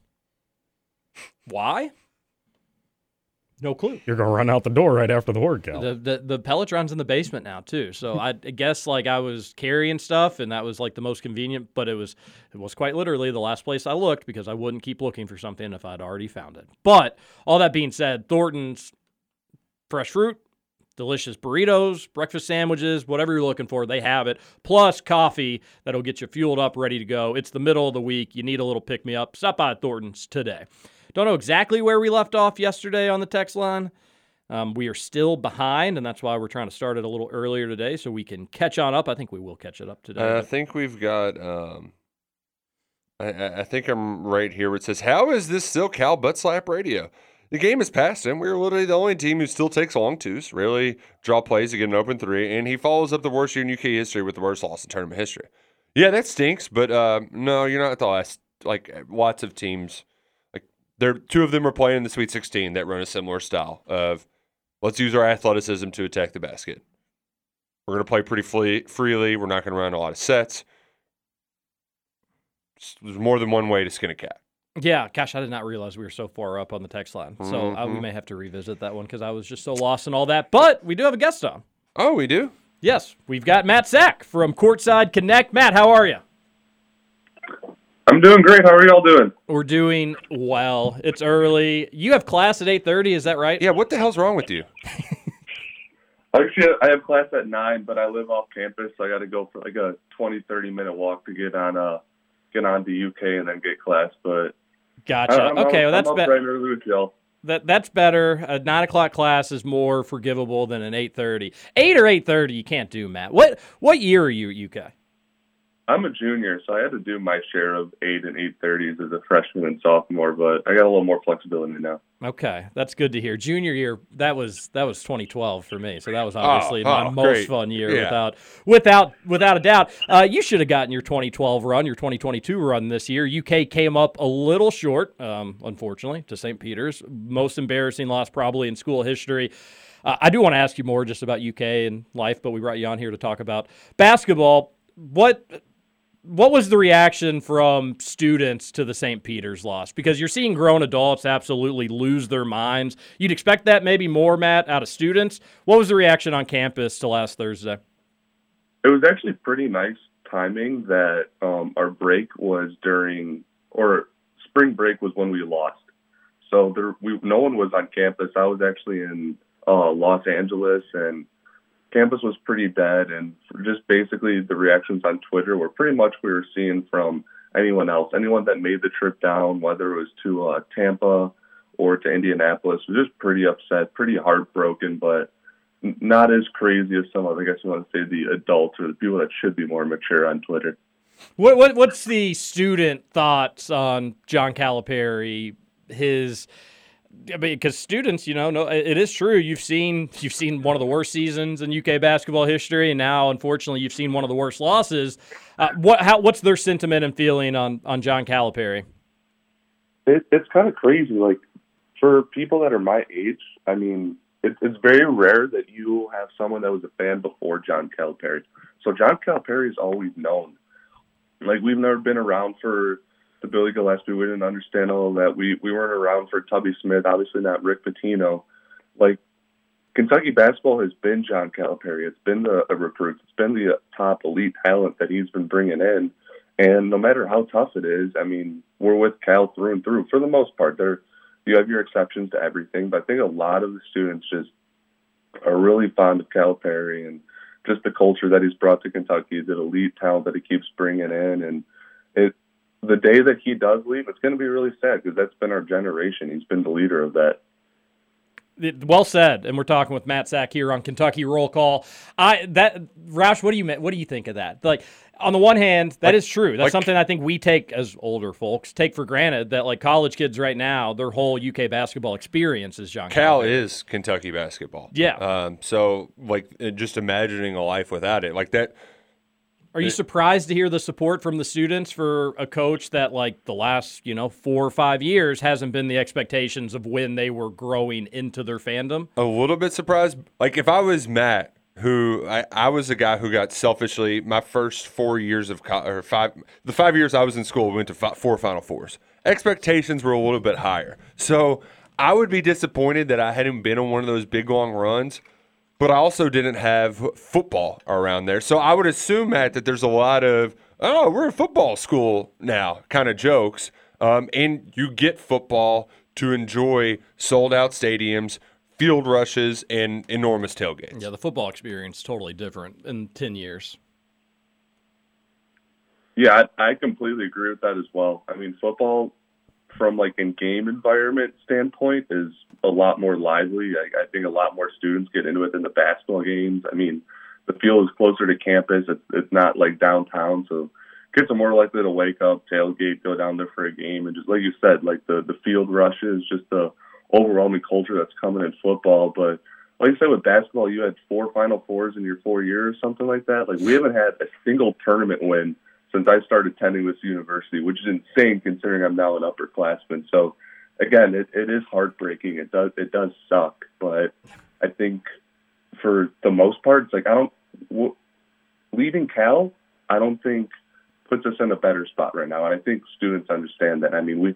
Why? No clue. You're going to run out the door right after the workout. The, the the Peloton's in the basement now too. So I guess like I was carrying stuff and that was like the most convenient, but it was it was quite literally the last place I looked because I wouldn't keep looking for something if I'd already found it. But all that being said, Thornton's fresh fruit, delicious burritos, breakfast sandwiches, whatever you're looking for, they have it. Plus coffee that'll get you fueled up, ready to go. It's the middle of the week. You need a little pick me up. Stop by Thornton's today. Don't know exactly where we left off yesterday on the text line. Um, we are still behind, and that's why we're trying to start it a little earlier today so we can catch on up. I think we will catch it up today. Uh, I think we've got. Um, I, I think I'm right here. Where it says, "How is this still Cal butt slap radio?" The game is past him. We're literally the only team who still takes long twos, really draw plays to get an open three, and he follows up the worst year in UK history with the worst loss in tournament history. Yeah, that stinks, but uh, no, you're not at the last. Like lots of teams, there, two of them are playing in the Sweet 16 that run a similar style of let's use our athleticism to attack the basket. We're going to play pretty fle- freely. We're not going to run a lot of sets. There's more than one way to skin a cat. yeah, gosh, I did not realize we were so far up on the text line. So uh, we Mhm. may have to revisit that one because I was just so lost in all that. But we do have a guest on. Oh, we do? Yes, we've got Matt Sack from Courtside Connect. Matt, how are you? I'm doing great. How are y'all doing? We're doing well. It's early. You have class at 8:30, is that right? Yeah, what the hell's wrong with you? Actually, I have class at nine, but I live off campus, so I got to go for like a 20, 30 minute walk to get on uh get on to UK and then get class. But Gotcha. I'm okay, up, well that's I'm up bet- right early with y'all. that that's better. A nine o'clock class is more forgivable than an eight thirty. Eight or eight thirty, you can't do, Matt. What what year are you at UK? I'm a junior, so I had to do my share of eight and eight thirties as a freshman and sophomore, but I got a little more flexibility now. Okay, that's good to hear. Junior year, that was that was 2012 for me, so that was obviously Oh, my oh, most great. fun year Yeah. without without without a doubt. Uh, you should have gotten your 2012 run, your 2022 run this year. UK came up a little short, um, unfortunately, to St. Peter's. Most embarrassing loss probably in school history. Uh, I do want to ask you more just about UK and life, but we brought you on here to talk about basketball. What what was the reaction from students to the St. Peter's loss? Because you're seeing grown adults absolutely lose their minds. You'd expect that maybe more, Matt, out of students. What was the reaction on campus to last Thursday? It was actually pretty nice timing that um, our break was during, or spring break was when we lost. So there, we no one was on campus. I was actually in uh, Los Angeles, and campus was pretty dead. And just basically the reactions on Twitter were pretty much we were seeing from anyone else, anyone that made the trip down, whether it was to uh, Tampa or to Indianapolis, was just pretty upset, pretty heartbroken, but not as crazy as some of, I guess you want to say, the adults or the people that should be more mature on Twitter. What, what what's the student thoughts on John Calipari? His because students, you know, no, it is true. You've seen you've seen one of the worst seasons in UK basketball history, and now, unfortunately, you've seen one of the worst losses. Uh, what how what's their sentiment and feeling on on John Calipari? It, it's kind of crazy. Like for people that are my age, I mean, it, it's very rare that you have someone that was a fan before John Calipari. So John Calipari is always known. Like we've never been around for the Billy Gillispie, We didn't understand all of that. We we weren't around for Tubby Smith. Obviously not Rick Pitino. Like Kentucky basketball has been John Calipari. It's been the, the recruits. It's been the top elite talent that he's been bringing in. And no matter how tough it is, I mean, we're with Cal through and through for the most part. There, you have your exceptions to everything, but I think a lot of the students just are really fond of Calipari and just the culture that he's brought to Kentucky, the elite talent that he keeps bringing in, and. The day that he does leave, it's going to be really sad because that's been our generation. He's been the leader of that. Well said, and we're talking with Matt Sack here on Kentucky Roll Call. I that Roush, what do you what do you think of that? Like on the one hand, that like, is true. That's like, something I think we take as older folks take for granted that like college kids right now, their whole UK basketball experience is John. Cal Calipari. is Kentucky basketball. Yeah. Um, so like just imagining a life without it, like that. Are you surprised to hear the support from the students for a coach that, like the last, you know, four or five years, hasn't been the expectations of when they were growing into their fandom? A little bit surprised. Like if I was Matt, who I, I was a guy who got selfishly my first four years of co- or five the five years I was in school we went to four Final Fours. Expectations were a little bit higher, so I would be disappointed that I hadn't been on one of those big long runs. But I also didn't have football around there, so I would assume Matt that there's a lot of oh we're a football school now kind of jokes, um, and you get football to enjoy sold out stadiums field rushes and enormous tailgates. Yeah, the football experience is totally different in 10 years. Yeah, I, I completely agree with that as well. I mean, football from like a game environment standpoint is a lot more lively. I, I think a lot more students get into it than the basketball games. I mean, the field is closer to campus. It's, it's not like downtown, so kids are more likely to wake up, tailgate, go down there for a game, and just like you said, like the the field rushes, just the overwhelming culture that's coming in football. But like you said, with basketball, you had four Final Fours in your four years, something like that. Like we haven't had a single tournament win since I started attending this university, which is insane considering I'm now an upperclassman. So again, it, it is heartbreaking. It does it does suck, but I think for the most part, it's like I don't w- leaving Cal. I don't think puts us in a better spot right now, and I think students understand that. I mean, we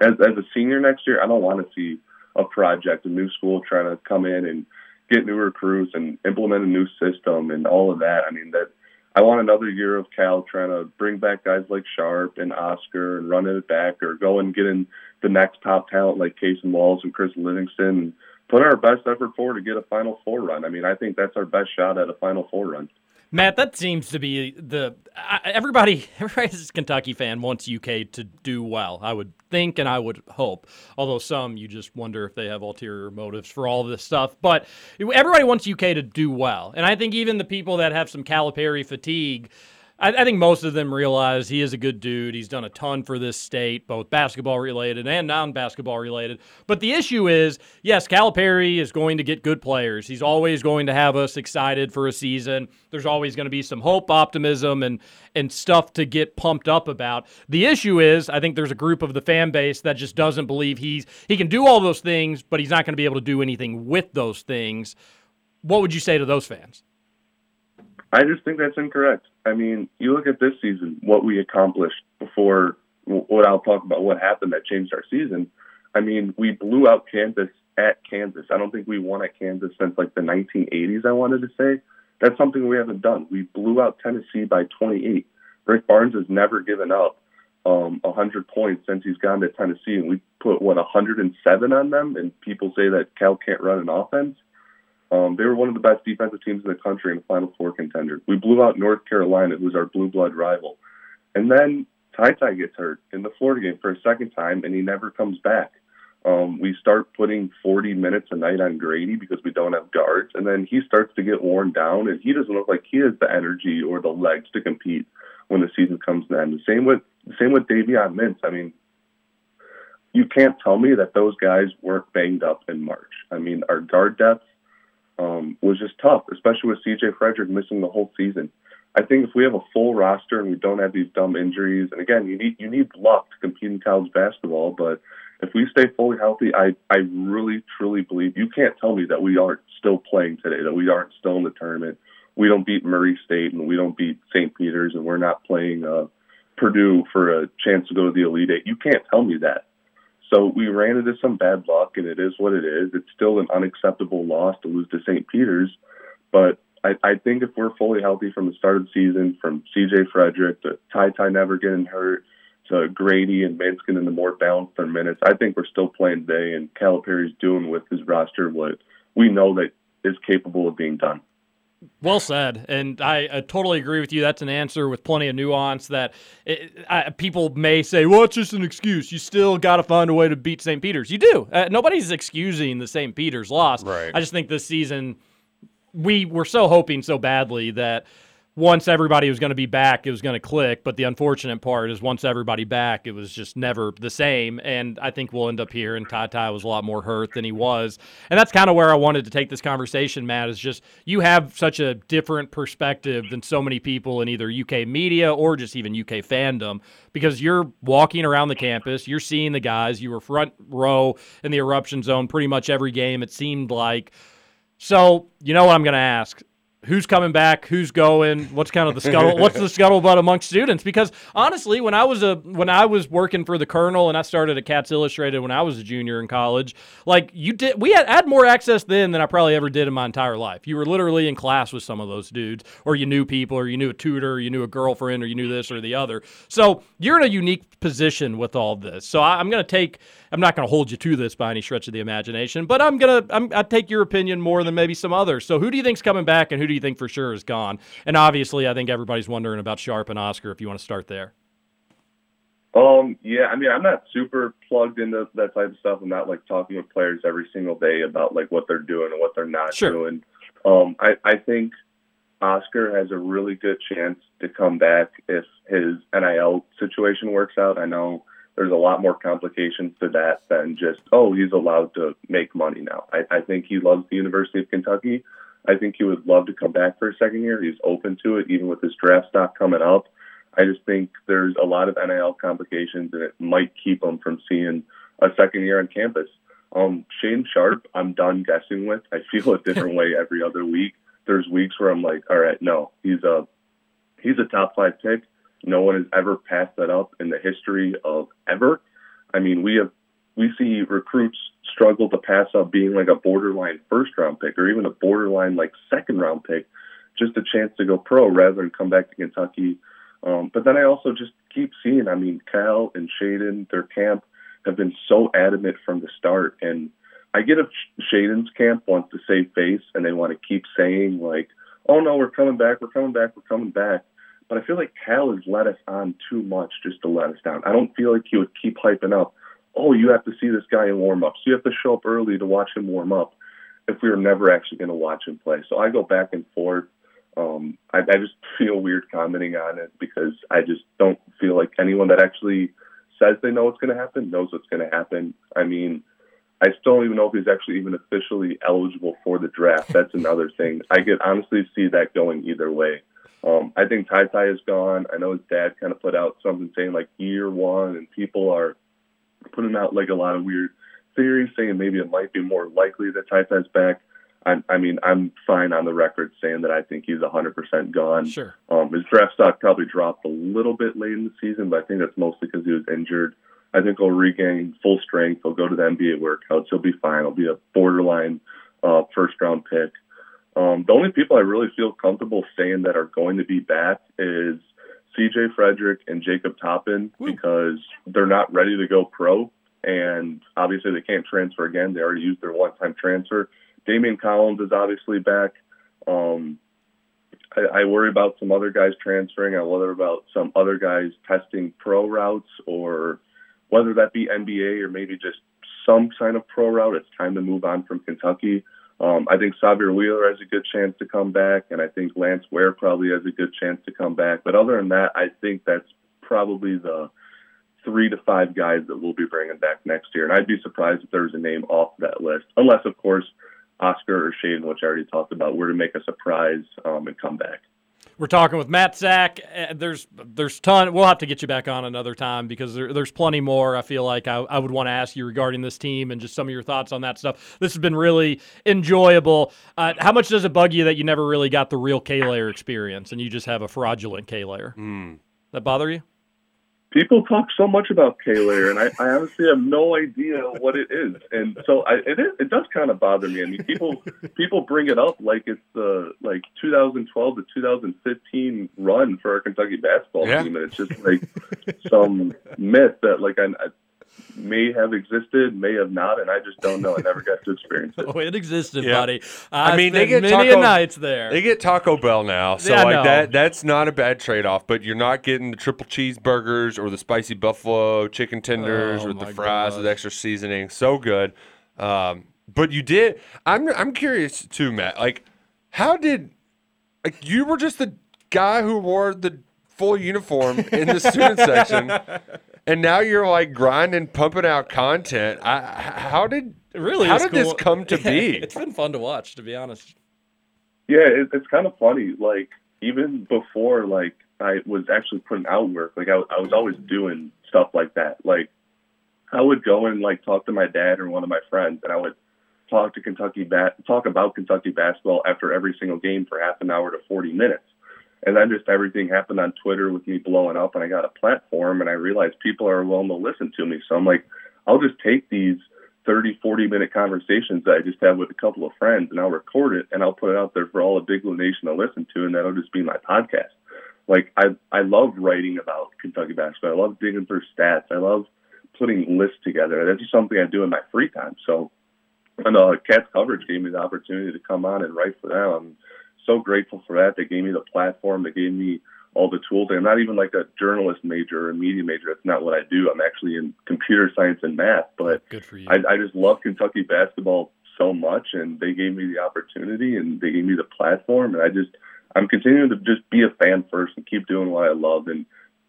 as, as a senior next year, I don't want to see a project, a new school trying to come in and get new recruits and implement a new system and all of that. I mean, that I want another year of Cal trying to bring back guys like Sharpe and Oscar and running it back or go and get in the next top talent like Cason Wallace and Chris Livingston and put our best effort forward to get a Final Four run. I mean, I think that's our best shot at a Final Four run. Matt, that seems to be the everybody. Everybody as a Kentucky fan wants UK to do well. I would think and I would hope. Although some, you just wonder if they have ulterior motives for all this stuff. But everybody wants UK to do well, and I think even the people that have some Calipari fatigue. I, I think most of them realize he is a good dude. He's done a ton for this state, both basketball related and non basketball related. But the issue is yes, Calipari is going to get good players. He's always going to have us excited for a season. There's always going to be some hope, optimism, and, and stuff to get pumped up about. The issue is, I think there's a group of the fan base that just doesn't believe he's he can do all those things, but he's not going to be able to do anything with those things. What would you say to those fans? I just think that's incorrect. I mean, you look at this season, what we accomplished before what I'll talk about, what happened that changed our season. I mean, we blew out Kansas at Kansas. I don't think we won at Kansas since like the 1980s, I wanted to say. That's something we haven't done. We blew out Tennessee by 28. Rick Barnes has never given up um, 100 points since he's gone to Tennessee, and we put, what, 107 on them, and people say that Cal can't run an offense. Um, they were one of the best defensive teams in the country and a Final Four contender. We blew out North Carolina, who's our blue blood rival. And then Ty Ty gets hurt in the Florida game for a second time, and he never comes back. Um, we start putting 40 minutes a night on Grady because we don't have guards, and then he starts to get worn down, and he doesn't look like he has the energy or the legs to compete when the season comes to end. The same with same with Davion Mintz. I mean, you can't tell me that those guys weren't banged up in March. I mean, our guard depth um, was just tough, especially with CJ Frederick missing the whole season. I think if we have a full roster and we don't have these dumb injuries, and again, you need you need luck to compete in college basketball, but if we stay fully healthy, I I really truly believe you can't tell me that we aren't still playing today, that we aren't still in the tournament. We don't beat Murray State and we don't beat St. Peter's, and we're not playing uh, Purdue for a chance to go to the Elite Eight. You can't tell me that. So we ran into some bad luck, and it is what it is. It's still an unacceptable loss to lose to St. Peter's, but I, I think if we're fully healthy from the start of the season, from C.J. Frederick to Ty Ty never getting hurt to Grady and Mintz getting the more balanced their minutes, I think we're still playing today, and Calipari's doing with his roster what we know that is capable of being done. Well said, and I, I, totally agree with you. That's an answer with plenty of nuance. That it, I, people may say, "Well, it's just an excuse." You still got to find a way to beat St. Peter's. You do. Uh, nobody's excusing the St. Peter's loss. Right. I just think this season we were so hoping so badly that once everybody was going to be back, it was going to click. But the unfortunate part is once everybody back, it was just never the same. And I think we'll end up here. And Ty Ty was a lot more hurt than he was. And that's kind of where I wanted to take this conversation, Matt, is just you have such a different perspective than so many people in either UK media or just even UK fandom because you're walking around the campus, you're seeing the guys, you were front row in the eruption zone pretty much every game, it seemed like. So, you know what I'm going to ask? Who's coming back, who's going, what's kind of the scuttle, what's the scuttlebutt amongst students? Because honestly, when I was a when I was working for the Colonel and I started at Cats Illustrated when I was a junior in college, like you did, we had, had more access then than I probably ever did in my entire life. You were literally in class with some of those dudes, or you knew people, or you knew a tutor, or you knew a girlfriend, or you knew this or the other. So you're in a unique position with all this. So I, I'm going to take I'm not going to hold you to this by any stretch of the imagination, but I'm gonna I'm, I take your opinion more than maybe some others. So who do you think's coming back, and who do you think for sure is gone? And obviously, I think everybody's wondering about Sharpe and Oscar. If you want to start there. Um, yeah, I mean, I'm not super plugged into that type of stuff. I'm not like talking with players every single day about like what they're doing and what they're not sure. doing. Um, I, I think Oscar has a really good chance to come back if his NIL situation works out. I know there's a lot more complications to that than just, oh, he's allowed to make money now. I, I think he loves the University of Kentucky. I think he would love to come back for a second year. He's open to it, even with his draft stock coming up. I just think there's a lot of NIL complications, and it might keep him from seeing a second year on campus. Um, Shaedon Sharpe, I'm done guessing with. I feel a different way every other week. There's weeks where I'm like, all right, no, he's a he's a top five pick. No one has ever passed that up in the history of ever. I mean, we have we see recruits struggle to pass up being like a borderline first round pick or even a borderline like second round pick, just a chance to go pro rather than come back to Kentucky. Um, but then I also just keep seeing, I mean, Cal and Shaedon, their camp have been so adamant from the start. And I get if Shaedon's camp wants to save face and they want to keep saying like, oh no, we're coming back, we're coming back, we're coming back. But I feel like Cal has let us on too much just to let us down. I don't feel like he would keep hyping up, oh, you have to see this guy in warm ups. You have to show up early to watch him warm up if we were never actually going to watch him play. So I go back and forth. Um, I, I just feel weird commenting on it because I just don't feel like anyone that actually says they know what's going to happen knows what's going to happen. I mean, I still don't even know if he's actually even officially eligible for the draft. That's another thing. I could honestly see that going either way. Um, I think Ty Ty is gone. I know his dad kind of put out something saying like year one, and people are putting out like a lot of weird theories saying maybe it might be more likely that Ty Ty's back. I, I mean, I'm fine on the record saying that I think he's 100% gone. Sure. Um, his draft stock probably dropped a little bit late in the season, but I think that's mostly because he was injured. I think he'll regain full strength. He'll go to the NBA workouts. He'll be fine. He'll be a borderline uh, first round pick. Um, the only people I really feel comfortable saying that are going to be back is CJ Frederick and Jacob Toppin because they're not ready to go pro. And obviously, they can't transfer again. They already used their one time transfer. Daimion Collins is obviously back. Um, I, I worry about some other guys transferring. I worry about some other guys testing pro routes or whether that be NBA or maybe just some kind of pro route. It's time to move on from Kentucky. Um, I think Sahvir Wheeler has a good chance to come back, and I think Lance Ware probably has a good chance to come back. But other than that, I think that's probably the three to five guys that we'll be bringing back next year. And I'd be surprised if there was a name off that list, unless, of course, Oscar or Shaedon, which I already talked about, were to make a surprise um, and come back. We're talking with Matt Sack. Uh, There's there's ton. We'll have to get you back on another time because there, there's plenty more. I feel like I, I would want to ask you regarding this team and just some of your thoughts on that stuff. This has been really enjoyable. Uh, how much does it bug you that you never really got the real K-Lair experience and you just have a fraudulent K-Lair? That bother you? People talk so much about K-Lair, and I, I honestly have no idea what it is. And so I, it is, it does kind of bother me. I mean, people people bring it up like it's the like 2012 to 2015 run for our Kentucky basketball Yeah. team, and it's just like some myth that like I, I may have existed, may have not, and I just don't know. I never got to experience it. Oh, it existed, Yeah. buddy. I mean, they get many Taco, nights there. They get Taco Bell now, so Yeah, like that. That's not a bad trade off. But you're not getting the triple cheeseburgers or the spicy buffalo chicken tenders Oh, with the my fries with gosh. extra seasoning. So good. Um, but you did. I'm I'm curious too, Matt. Like, how did like you were just the guy who wore the full uniform in the student section, and now you're like grinding, pumping out content. I, h- how did really How did this come to be? it's been fun to watch, to be honest. Yeah, it, it's kind of funny. Like even before, like I was actually putting out work. Like I, I was always doing stuff like that. Like I would go and like talk to my dad or one of my friends, and I would talk to Kentucky ba- talk about Kentucky basketball after every single game for half an hour to forty minutes. And then just everything happened on Twitter with me blowing up, and I got a platform, and I realized people are willing to listen to me. So I'm like, I'll just take these 30, 40 minute conversations that I just have with a couple of friends, and I'll record it and I'll put it out there for all of Big Blue Nation to listen to, and that'll just be my podcast. Like I, I love writing about Kentucky basketball. I love digging through stats. I love putting lists together. That's just something I do in my free time. So, and uh, Cats coverage gave me the opportunity to come on and write for them. I'm so grateful for that. They gave me the platform. They gave me all the tools. I'm not even like a journalist major or a media major. That's not what I do. I'm actually in computer science and math. But Good for you. I, I just love Kentucky basketball so much, and they gave me the opportunity and they gave me the platform, and I just I'm continuing to just be a fan first and keep doing what I love, and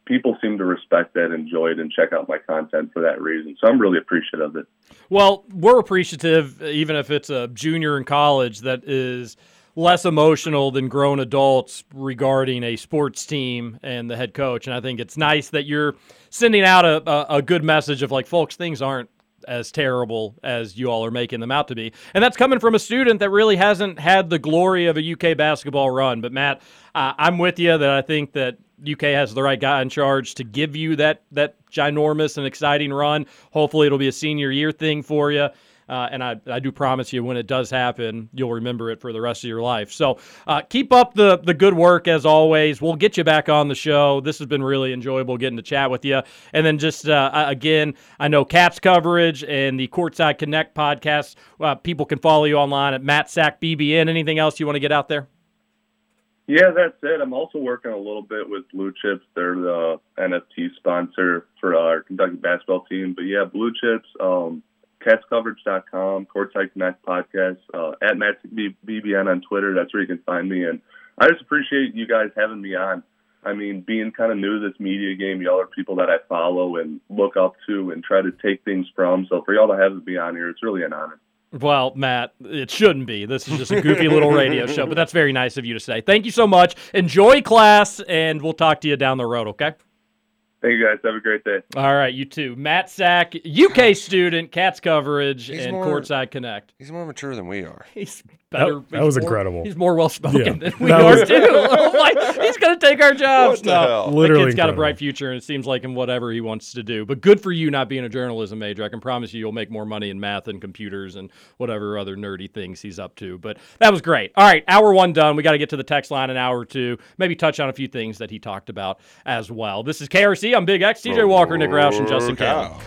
people seem to respect that, enjoy it, and check out my content for that reason. So I'm really appreciative of it. Well, we're appreciative, even if it's a junior in college that is less emotional than grown adults regarding a sports team and the head coach. And I think it's nice that you're sending out a, a, a good message of like, folks, things aren't as terrible as you all are making them out to be. And that's coming from a student that really hasn't had the glory of a UK basketball run. But Matt, uh, I'm with you that I think that UK has the right guy in charge to give you that that ginormous and exciting run. Hopefully, it'll be a senior year thing for you. Uh, and I, I do promise you, when it does happen, you'll remember it for the rest of your life. So uh, keep up the, the good work as always. We'll get you back on the show. This has been really enjoyable getting to chat with you. And then just uh, again, I know Cats coverage and the Courtside Connect podcast. Uh, people can follow you online at Matt Sack BBN. Anything else you want to get out there? Yeah, that's it. I'm also working a little bit with Blue Chips. They're the NFT sponsor for our Kentucky basketball team. But yeah, Blue Chips, um, catscoverage.com, Courtside Connect podcast, uh, at Matt BBN on Twitter. That's where you can find me. And I just appreciate you guys having me on. I mean, being kind of new to this media game, y'all are people that I follow and look up to and try to take things from. So for y'all to have me on here, it's really an honor. Well, Matt, it shouldn't be. This is just a goofy little radio show, but that's very nice of you to say. Thank you so much. Enjoy class, and we'll talk to you down the road, okay? Thank you guys. Have a great day. All right, you too. Matt Sack, UK student, Cats coverage, He's and more- Courtside Connect. He's more mature than we are. He's better. That- that he's was more- incredible. He's more well spoken Yeah. than we are was- too. Oh my- he's going to take our jobs. What the no, hell? The Literally kid's got a bright future, and it seems like in whatever he wants to do. But good for you not being a journalism major. I can promise you, you'll make more money in math and computers and whatever other nerdy things he's up to. But that was great. All right, hour one done. We got to get to the text line in hour two. Maybe touch on a few things that he talked about as well. This is KRC. I'm Big X, TJ oh, Walker, Nick Roush, and Justin Kalen.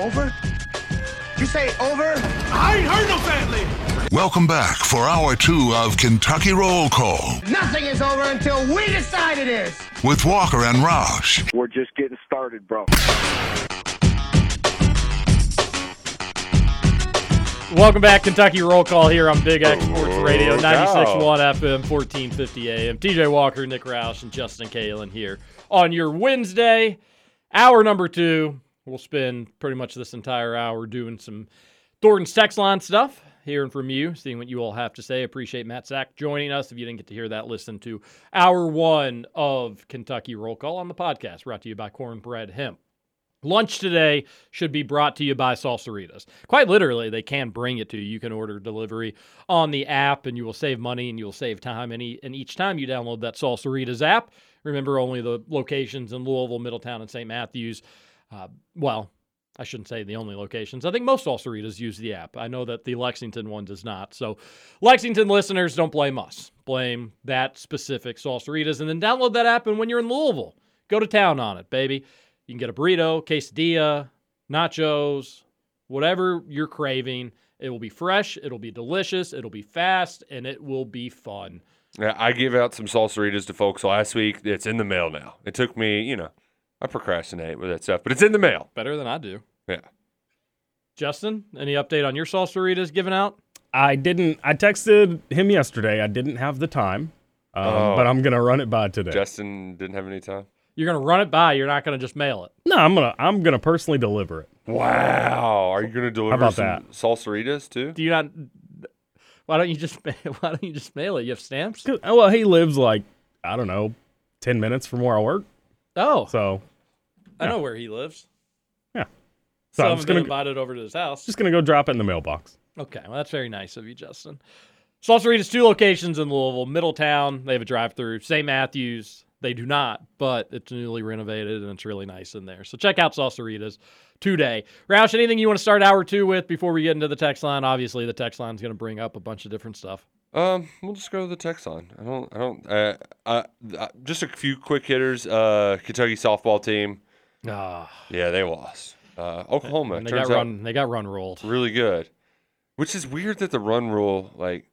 Over? You say over? I ain't heard no fat lady. Welcome back for hour two of Kentucky Roll Call Nothing is over until we decide it is. with Walker and Roush. We're just getting started, bro. Welcome back, Kentucky Roll Call here on Big X Sports Radio, Oh, cow. 96.1 FM, 1450 AM. TJ Walker, Nick Roush, and Justin Kalen here on your Wednesday, hour number two. We'll spend pretty much this entire hour doing some Thornton's text line stuff, hearing from you, seeing what you all have to say. Appreciate Matt Sack joining us. If you didn't get to hear that, listen to hour one of Kentucky Roll Call on the podcast, brought to you by Cornbread Hemp. Lunch today should be brought to you by Salsaritas. Quite literally, they can bring it to you. You can order delivery on the app, and you will save money and you will save time. And, and each time you download that Salsaritas app, remember only the locations in Louisville, Middletown, and St. Matthews. Uh, well, I shouldn't say the only locations. I think most Salsaritas use the app. I know that the Lexington one does not. So, Lexington listeners, don't blame us. Blame that specific Salsaritas, and then download that app. And when you're in Louisville, go to town on it, baby. You can get a burrito, quesadilla, nachos, whatever you're craving. It will be fresh, it'll be delicious, it'll be fast, and it will be fun. Yeah, I gave out some salsaritas to folks last week. It's in the mail now. It took me, you know, I procrastinate with that stuff, but it's in the mail. Better than I do. Yeah. Justin, any update on your salsaritas given out? I didn't. I texted him yesterday. I didn't have the time, um, Oh. but I'm gonna run it by today. Justin didn't have any time. You're gonna run it by. You're not gonna just mail it. no, I'm gonna. I'm gonna personally deliver it. Wow. Are you going to deliver about some that? salsaritas too? Do you not? Why don't you just? Why don't you just mail it? You have stamps. Well, he lives like I don't know, ten minutes from where I work. Oh, So I know where he lives. yeah, So, so I'm I'm just gonna invited over to his house. just gonna go drop it in the mailbox. Okay, well that's very nice of you, Justin. Salsaritas two locations in Louisville, Middletown. They have a drive-through. St. Matthews, they do not, but it's newly renovated and it's really nice in there. So check out Salsaritas today. Roush, anything you want to start hour two with before we get into the text line? Obviously, the text line is going to bring up a bunch of different stuff. Um, we'll just go to the text line. I don't, I don't, uh, uh, uh, just a few quick hitters. Uh, Kentucky softball team. Ah, Yeah, they lost. Uh, Oklahoma and they turns got out run. They got run rolled. really good, which is weird that the run rule, like,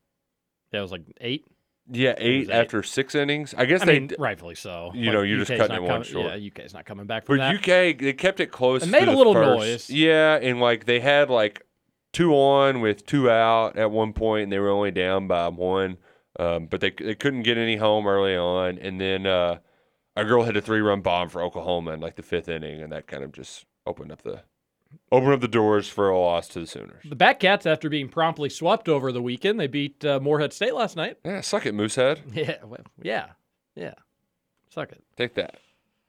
Yeah, it was like eight. yeah, eight, eight. after six innings. I guess I they, mean, rightfully so. you But know, you're just cutting it one short. Yeah, UK's not coming back from For that. But UK, they kept it close. It made a little first. noise. Yeah, and like they had like two on with two out at one point, and they were only down by one. Um, but they they couldn't get any home early on, and then uh, a girl hit a three run bomb for Oklahoma in like the fifth inning, and that kind of just opened up the opened up the doors for a loss to the Sooners. The Batcats, after being promptly swept over the weekend, they beat uh, Morehead State last night. Yeah, suck it, Moosehead. Yeah, well, yeah, yeah. Suck it. Take that.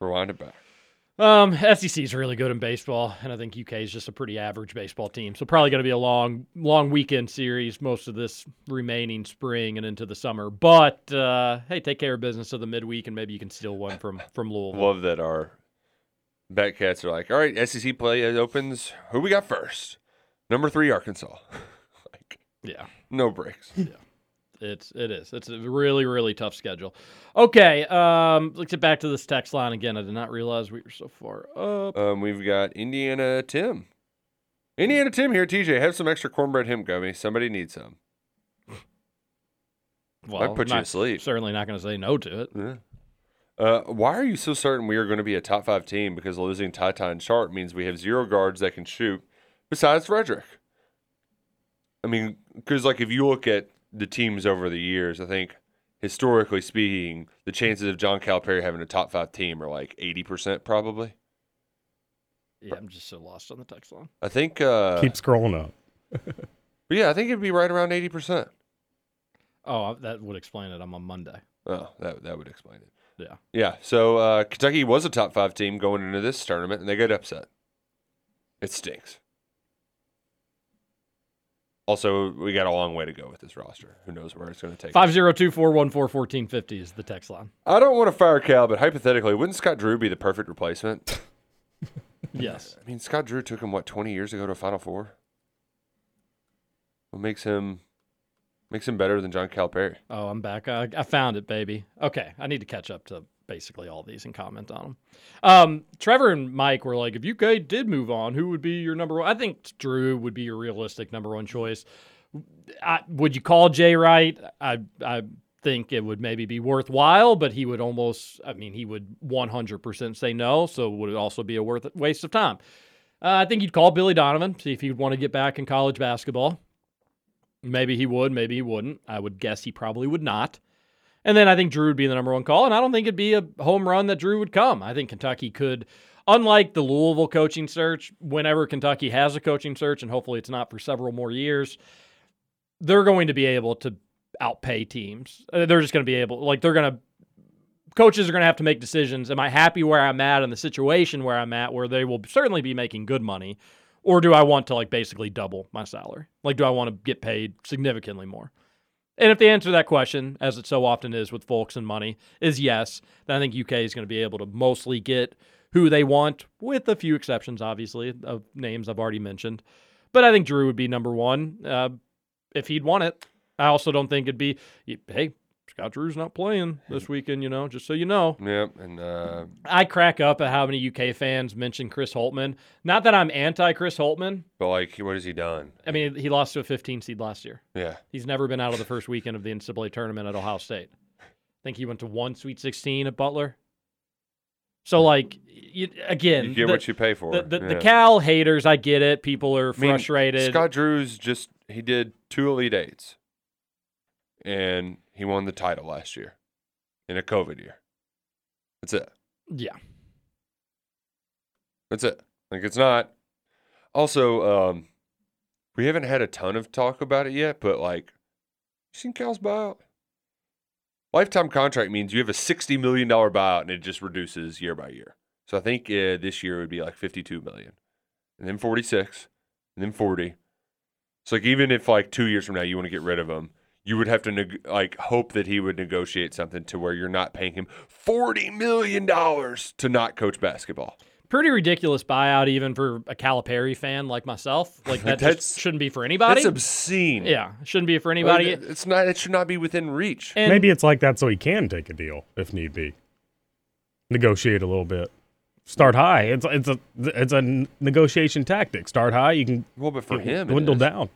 Rewind it back. Um, SEC is really good in baseball, and I think UK is just a pretty average baseball team. So probably going to be a long, long weekend series most of this remaining spring and into the summer. But uh, hey, take care of business of the midweek, and maybe you can steal one from from Louisville. Love that our Batcats are like, all right, SEC play opens. Who we got first? Number three, Arkansas. like, Yeah. no breaks. It's it is. It's a really really tough schedule. Okay, um, let's get back to this text line again. I did not realize we were so far up. Um, we've got Indiana Tim. Indiana Tim here, TJ. Have some extra cornbread hemp gummy. Somebody needs some. Well, I'd put you not- to sleep. Certainly not going to say no to it. Yeah. Uh, why are you so certain we are going to be a top five team? Because losing Tata and Sharpe means we have zero guards that can shoot besides Frederick. I mean, because like if you look at the teams over the years, I think historically speaking, the chances of John Calipari having a top five team are like eighty percent probably. Yeah, I'm just so lost on the text line. I think. Uh, Keep scrolling up. but yeah, I think it'd be right around eighty percent. Oh, that would explain it. I'm on Monday. Oh, that that would explain it. Yeah. Yeah. So uh, Kentucky was a top five team going into this tournament, and they got upset. It stinks. Also, we got a long way to go with this roster. Who knows where it's going to take? Five zero two four one four fourteen fifty is the text line. I don't want to fire Cal, but hypothetically, wouldn't Scott Drew be the perfect replacement? Yes. I mean, Scott Drew took him what twenty years ago to a Final Four. What makes him makes him better than John Calipari? Oh, I'm back. I, I found it, baby. Okay, I need to catch up to basically all these and comment on them. Um, Trevor and Mike were like, if UK did move on, who would be your number one? I think Drew would be your realistic number one choice. I, would you call Jay Wright? I I think it would maybe be worthwhile, but he would almost, I mean, he would 100% say no. So would it also be a worth waste of time? Uh, I think you'd call Billy Donovan, see if he'd want to get back in college basketball. Maybe he would, maybe he wouldn't. I would guess he probably would not. And then I think Drew would be the number one call. And I don't think it'd be a home run that Drew would come. I think Kentucky could, unlike the Louisville coaching search, whenever Kentucky has a coaching search, and hopefully it's not for several more years, they're going to be able to outpay teams. Uh, They're just going to be able, like, they're going to, coaches are going to have to make decisions. Am I happy where I'm at in the situation where I'm at, where they will certainly be making good money? Or do I want to, like, basically double my salary? Like, do I want to get paid significantly more? And if the answer to that question, as it so often is with folks and money, is yes, then I think UK is going to be able to mostly get who they want, with a few exceptions, obviously, of names I've already mentioned. But I think Drew would be number one uh, if he'd want it. I also don't think it'd be, hey, Scott Drew's not playing this weekend, you know, just so you know. Yep, and uh, I crack up at how many UK fans mention Chris Holtmann. Not that I'm anti Chris Holtmann. but like, what has he done? I mean, he lost to a 15 seed last year. Yeah. He's never been out of the first weekend of the NCAA tournament at Ohio State. I think he went to one Sweet 16 at Butler. So, like, you, again, You get the- what you pay for. The, the, the Cal haters, I get it. People are I mean, frustrated. Scott Drew's just he did two elite eights, and he won the title last year in a COVID year. That's it. yeah. That's it. Like it's not. Also, um, we haven't had a ton of talk about it yet, but like, you seen Cal's buyout? Lifetime contract means you have a sixty million dollar buyout, and it just reduces year by year. So I think uh, this year would be like fifty-two million, and then forty-six, and then forty. So like, even if like two years from now you want to get rid of him, you would have to neg- like hope that he would negotiate something to where you're not paying him forty million dollars to not coach basketball. Pretty ridiculous buyout, even for a Calipari fan like myself. Like, that That's- just shouldn't be for anybody. That's obscene. Yeah, shouldn't be for anybody. Well, It's not. It should not be within reach. And- Maybe it's like that so he can take a deal if need be. Negotiate a little bit. Start high. It's it's a it's a n- negotiation tactic. Start high. You can Well, but for him, dwindle down.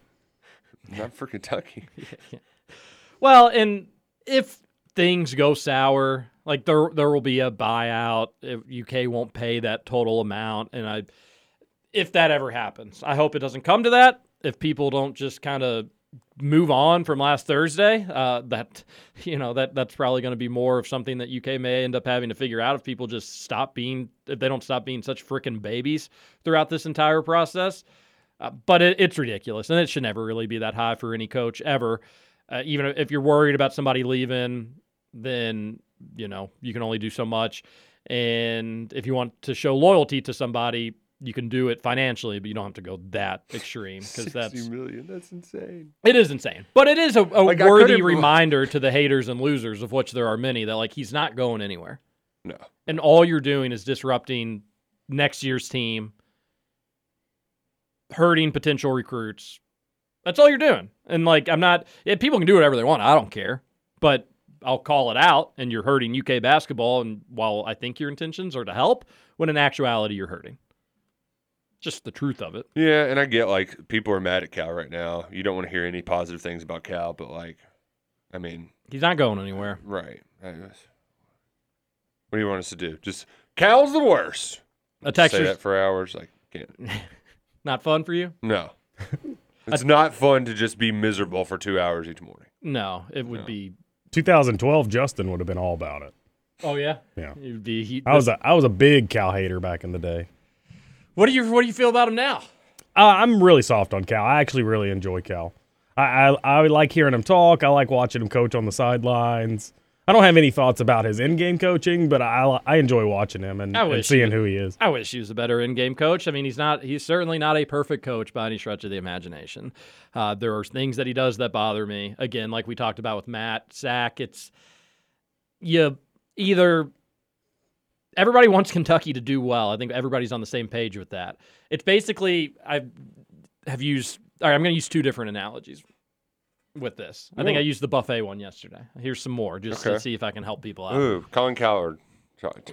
Not for Kentucky. Well, and if things go sour, like there there will be a buyout. If UK won't pay that total amount, and I, if that ever happens, I hope it doesn't come to that. If people don't just kind of move on from last Thursday, uh, that you know that that's probably going to be more of something that UK may end up having to figure out if people just stop being if they don't stop being such freaking babies throughout this entire process. Uh, but it, it's ridiculous, and it should never really be that high for any coach ever. Uh, even if you're worried about somebody leaving, then you know you can only do so much. And if you want to show loyalty to somebody, you can do it financially, but you don't have to go that extreme because that's million. That's insane. it is insane. But it is a, a Like, worthy reminder to the haters and losers, of which there are many, that like he's not going anywhere. No. And all you're doing is disrupting next year's team, hurting potential recruits. That's all you're doing. And like, I'm not, yeah, people can do whatever they want. I don't care. But I'll call it out, and you're hurting UK basketball. And while I think your intentions are to help, when in actuality, you're hurting. Just the truth of it. Yeah, and I get like people are mad at Cal right now. You don't want to hear any positive things about Cal, but like, I mean, He's not going anywhere. right? I. What do you want us to do? Just Cal's the worst. A Say texture, that for hours. Like, can't. not fun for you? No. It's not fun to just be miserable for two hours each morning. No, it would be 2012, Justin would have been all about it. Oh yeah, Yeah. It would be. He, I was a I was a big Cal hater back in the day. What do you What do you feel about him now? Uh, I'm really soft on Cal. I actually really enjoy Cal. I, I I like hearing him talk. I like watching him coach on the sidelines. I don't have any thoughts about his in-game coaching, but I I enjoy watching him and, and seeing he- who he is. I wish he was a better in-game coach. I mean, he's not. He's certainly not a perfect coach by any stretch of the imagination. Uh, there are things that he does that bother me. Again, like we talked about with Matt Sack, it's you either everybody wants Kentucky to do well. I think everybody's on the same page with that. It's basically I have used. All right, I'm going to use two different analogies with this. I think I used the buffet one yesterday. Here's some more just Okay. to see if I can help people out. Ooh, Colin Cowherd.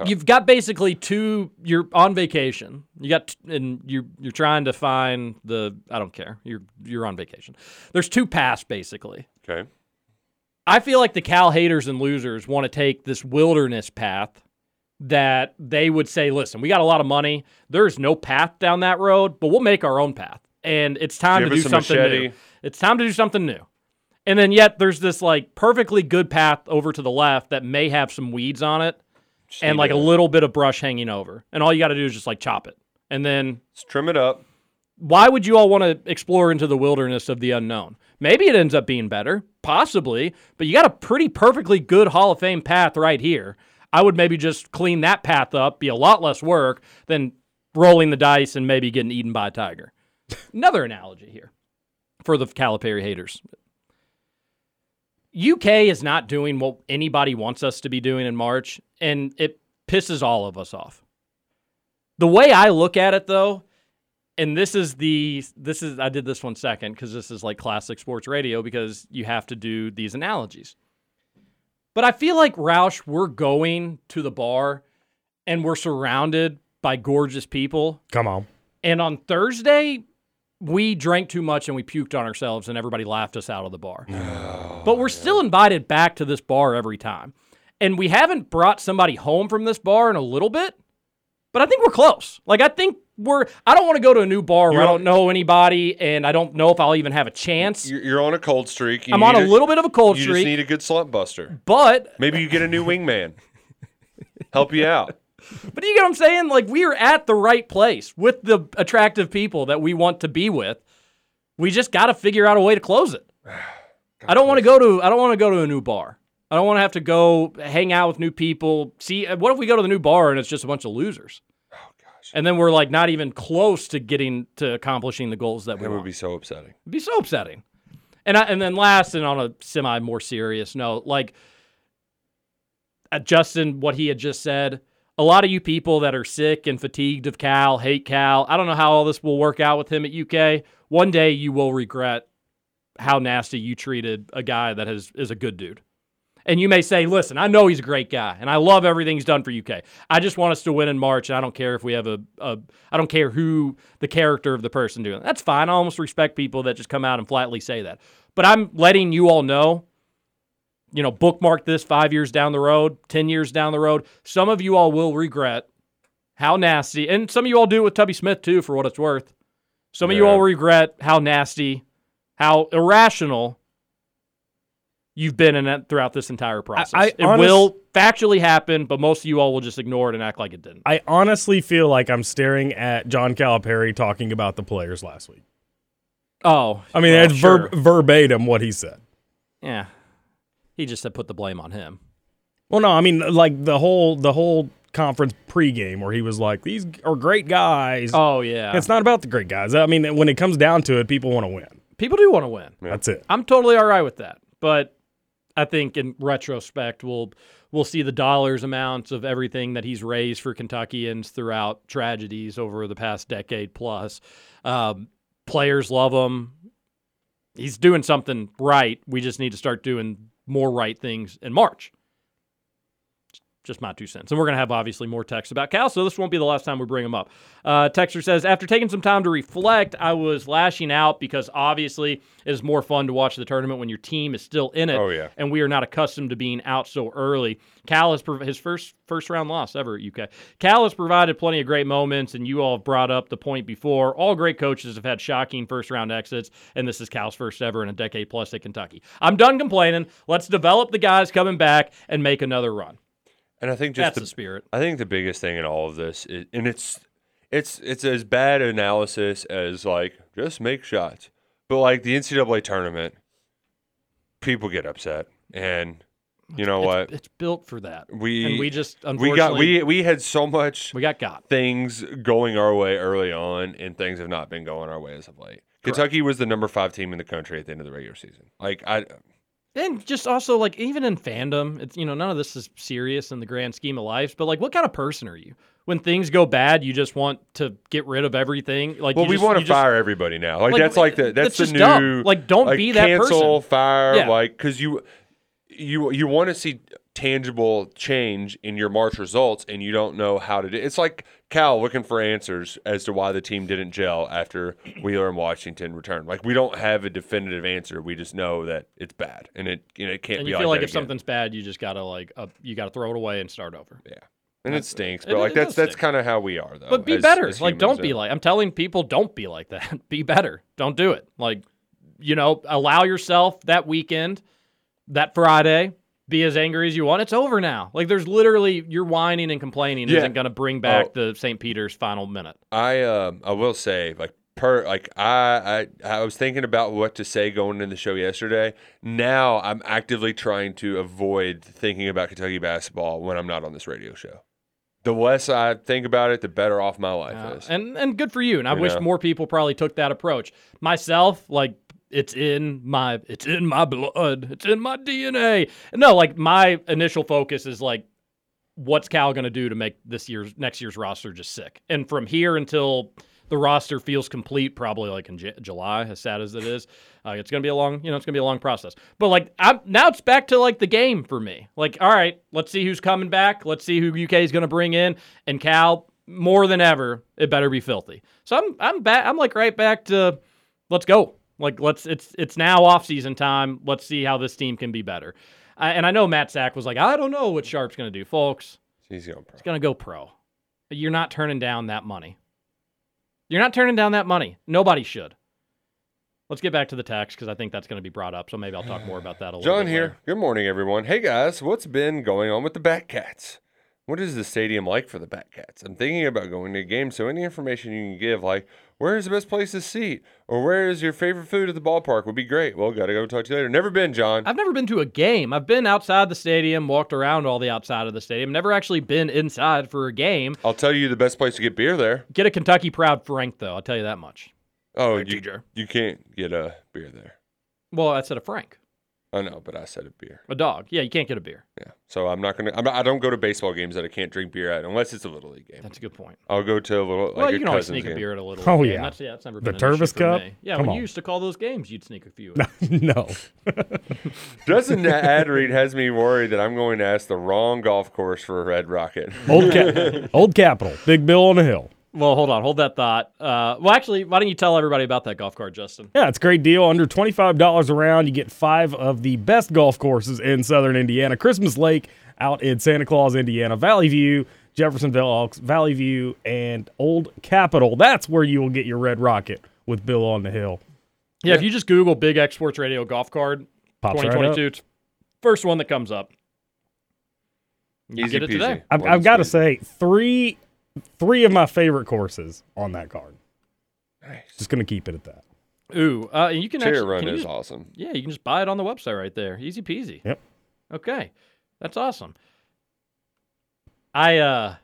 You've got basically two. You're on vacation. You got and you're you're trying to find the. I don't care. You're you're on vacation. There's two paths basically. Okay. I feel like the Cal haters and losers want to take this wilderness path that they would say, listen, we got a lot of money. There's no path down that road, but we'll make our own path. And it's time Give to do something machete. new. It's time to do something new. And then yet there's this like perfectly good path over to the left that may have some weeds on it and like a little bit of brush hanging over. And all you got to do is just like chop it. And then trim it up. why would you all want to explore into the wilderness of the unknown? Maybe it ends up being better, possibly, but you got a pretty perfectly good Hall of Fame path right here. I would maybe just clean that path up, be a lot less work than rolling the dice and maybe getting eaten by a tiger. Another analogy here for the Calipari haters. UK is not doing what anybody wants us to be doing in March, and it pisses all of us off. The way I look at it, though, and this is the this is I did this one second because this is like classic sports radio because you have to do these analogies. But I feel like Roush, we're going to the bar and we're surrounded by gorgeous people. Come on. And on Thursday, we drank too much and we puked on ourselves and everybody laughed us out of the bar. but we're still invited back to this bar every time. And we haven't brought somebody home from this bar in a little bit, but I think we're close. Like, I think we're, I don't want to go to a new bar where I don't know anybody and I don't know if I'll even have a chance. You're, on a cold streak. You I'm on need a little bit of a cold you streak. just need a good slump buster. But Maybe you get a new wingman. Help you out. But you get what I'm saying? Like we are at the right place with the attractive people that we want to be with. We just got to figure out a way to close it. I don't want to go to I don't want to go to a new bar. I don't want to have to go hang out with new people. See, what if we go to the new bar and it's just a bunch of losers? Oh gosh. And then we're like not even close to getting to accomplishing the goals that we That want. would be so upsetting. It'd be so upsetting. And I, and then last and on a semi more serious note, like uh, Justin, what he had just said, a lot of you people that are sick and fatigued of Cal, hate Cal. I don't know how all this will work out with him at UK. One day you will regret how nasty you treated a guy that has is a good dude. And you may say, listen, I know he's a great guy and I love everything he's done for UK. I just want us to win in March. And I don't care if we have a, a I don't care who the character of the person doing. That's fine. I almost respect people that just come out and flatly say that. But I'm letting you all know, you know, bookmark this five years down the road, 10 years down the road. Some of you all will regret how nasty, and some of you all do it with Tubby Smith too, for what it's worth. Some of you all regret how nasty, how irrational you've been in it throughout this entire process. I it honest- will factually happen, but most of you all will just ignore it and act like it didn't. I honestly feel like I'm staring at John Calipari talking about the players last week. Oh, I mean, well, it's sure. ver- verbatim what he said. yeah. He just said put the blame on him. Well, no, I mean like the whole the whole conference pregame where he was like, "These are great guys." Oh yeah, It's not about the great guys. I mean, when it comes down to it, people want to win. people do want to win. That's it. I'm totally all right with that. But I think in retrospect, we'll we'll see the dollars amounts of everything that he's raised for Kentuckians throughout tragedies over the past decade plus. Um, players love him. He's doing something right. We just need to start doing more right things in March. Just my two cents. And we're going to have obviously more texts about Cal, so this won't be the last time we bring him up. Uh, Texter says, after taking some time to reflect, I was lashing out because obviously it is more fun to watch the tournament when your team is still in it. Oh, yeah. And we are not accustomed to being out so early. Cal has prov- his first first round loss ever at UK. Cal has provided plenty of great moments, and you all have brought up the point before. All great coaches have had shocking first round exits, and this is Cal's first ever in a decade plus at Kentucky. I'm done complaining. Let's develop the guys coming back and make another run. And I think just That's the, the spirit. I think the biggest thing in all of this, is, and it's it's it's as bad analysis as like just make shots, but like the NCAA tournament, people get upset, and you know what? It's built for that. we and we just we got we we had so much we got got. things going our way early on, and things have not been going our way as of late. Kentucky was the number five team in the country at the end of the regular season. Like I, And just also like even in fandom, it's you know none of this is serious in the grand scheme of life. But like, what kind of person are you? When things go bad, you just want to get rid of everything. Like, well, you we just- want to just- fire everybody now. Like, Like, that's like the that's that's, the new dumb. Like, don't be that cancel, person. fire, Yeah. like because you you you want to see tangible change in your March results and you don't know how to do it's like Cal looking for answers as to why the team didn't gel after Wheeler and Washington returned. Like we don't have a definitive answer. We just know that it's bad and it you know it can't And be you feel like that if again. something's bad, you just gotta like you gotta throw it away and start over. Yeah. And it stinks, It- but like it that's that's kind of how we are though. But be as- better. as Like, don't be like. I'm telling people, don't be like that. be better. Don't do it. Like, you know, allow yourself that weekend, that Friday, be as angry as you want. It's over now. Like, there's literally you're whining and complaining Yeah. isn't going to bring back Oh. the St. Peter's final minute. I um I will say like per like I I I was thinking about what to say going into the show yesterday. Now I'm actively trying to avoid thinking about Kentucky basketball when I'm not on this radio show. The less I think about it, the better off my life Uh, is. and and good for you. And I You wish know? more people probably took that approach. Myself, like it's in my it's in my blood. It's in my DNA. No, like my initial focus is like what's Cal going to do to make this year's next year's roster just sick. And from here until the roster feels complete, probably like in J- July, as sad as it is, uh, it's going to be a long, you know, it's going to be a long process. But like I'm, now, it's back to like the game for me. Like, all right, let's see who's coming back. Let's see who UK is going to bring in. And Cal, more than ever, it better be filthy. So I'm, I'm back. I'm like right back to, let's go. Like let's, it's, it's now off season time. Let's see how this team can be better. I, and I know Matt Sack was like, I don't know what Sharpe's going to do, folks. He's going pro. He's going to go pro. You're not turning down that money. You're not turning down that money. Nobody should. Let's get back to the text because I think that's going to be brought up. So maybe I'll talk more about that a little bit. John here. later. Good morning, everyone. Hey guys, what's been going on with the Batcats? What is the stadium like for the Batcats? I'm thinking about going to a game, so any information you can give, like where is the best place to seat, or where is your favorite food at the ballpark, would be great. Well, gotta go talk to you later. Never been, John. I've never been to a game. I've been outside the stadium, walked around all the outside of the stadium. Never actually been inside for a game. I'll tell you the best place to get beer there. Get a Kentucky Proud Frank though. I'll tell you that much. Oh, you, you can't get a beer there. Well, I said a Frank, Oh, I know, but I said a beer. a dog. Yeah, you can't get a beer. Yeah. So I'm not gonna. I'm not, I don't go to baseball games that I can't drink beer at unless it's a little league game. That's a good point. I'll go to a little. Like well, a you can always Cousins sneak a beer at a little. Oh, game. yeah. That's, yeah, that's never The been an issue Tervis for Cup? me. Yeah, Come when on. you used to call those games, you'd sneak a few. no. Justin ad read has me worried that I'm going to ask the wrong golf course for a Red Rocket. Old, Ca- Old Capitol, Big Bill on the hill. Well, hold on, hold that thought. Uh, well, actually, why don't you tell everybody about that golf cart, Justin? Yeah, it's a great deal. Under $25 a round, you get five of the best golf courses in southern Indiana. Christmas Lake out in Santa Claus, Indiana. Valley View, Jeffersonville, Elks, Valley View, and Old Capitol. That's where you will get your red rocket with Bill on the hill. Yeah, if you just Google Big X Sports Radio golf card Pops 2022, it's first one that comes up. You Easy get it peasy. today. I've, I've got to say, three three of my favorite courses on that card. Nice. Just going to keep it at that. Ooh, uh, and you can Chair actually run can is just- awesome. Yeah, you can just buy it on the website right there. Easy peasy. Yep. Okay. That's awesome. I uh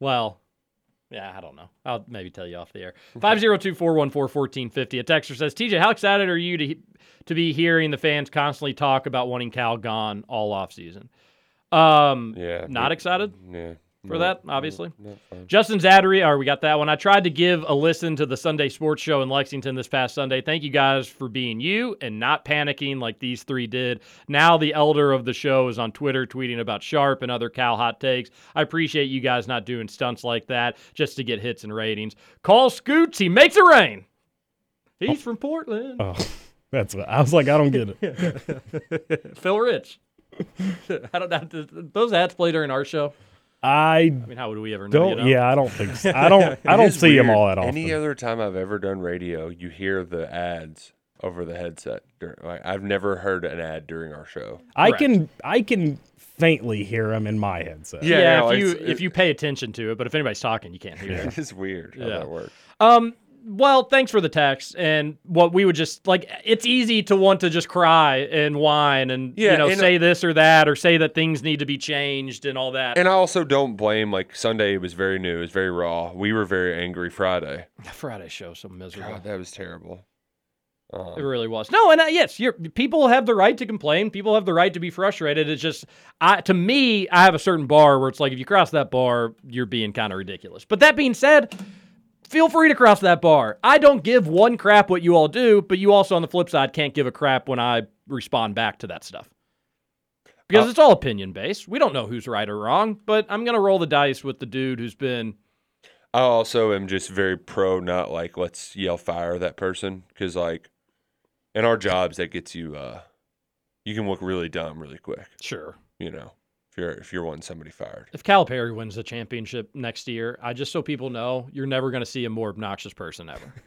well, yeah, I don't know. I'll maybe tell you off the air. 502-414-1450. A texter says, "TJ, how excited are you to to be hearing the fans constantly talk about wanting Cal gone all off season?" Um Yeah. not but- excited Yeah. For No, that, obviously. fun. Justin Zadary, or we got that one. I tried to give a listen to the Sunday sports show in Lexington this past Sunday. Thank you guys for being you and not panicking like these three did. Now the elder of the show is on Twitter tweeting about Sharpe and other Cal hot takes. I appreciate you guys not doing stunts like that just to get hits and ratings. Call Scoots, he makes it rain. He's from Portland. Oh, that's what I was like, I don't get it. Phil Rich. I don't know. Those ads play during our show. I I mean, how would we ever know? don't, know? yeah, I don't think so. I don't, I don't is see them all that often. Any other time I've ever done radio, you hear the ads over the headset. Like, I've never heard an ad during our show. I Correct. can, I can faintly hear them in my headset. Yeah, Yeah, no, if you if you pay attention to it, but if anybody's talking, you can't hear it. It is weird how Yeah. that works. Um, well, thanks for the text. And what we would just like, it's easy to want to just cry and whine and Yeah, you know and- say this or that or say that things need to be changed and all that. And I also don't blame like Sunday was very new, it was very raw. We were very angry Friday. Friday show so miserable. God, that was terrible. Um, It really was. No, and uh, yes, you're, people have the right to complain. People have the right to be frustrated. It's just, I, to me, I have a certain bar where it's like if you cross that bar, you're being kind of ridiculous. But that being said, feel free to cross that bar. I don't give one crap what you all do, but you also, on the flip side, can't give a crap when I respond back to that stuff. because it's all opinion based. We don't know who's right or wrong, but I'm gonna roll the dice with the dude who's been. I also am just very pro not like let's yell fire that person because like in our jobs that gets you uh you can look really dumb really quick. Sure. You know if you're if you're wanting somebody fired. If Calipari wins the championship next year, I just so people know, you're never gonna see a more obnoxious person ever.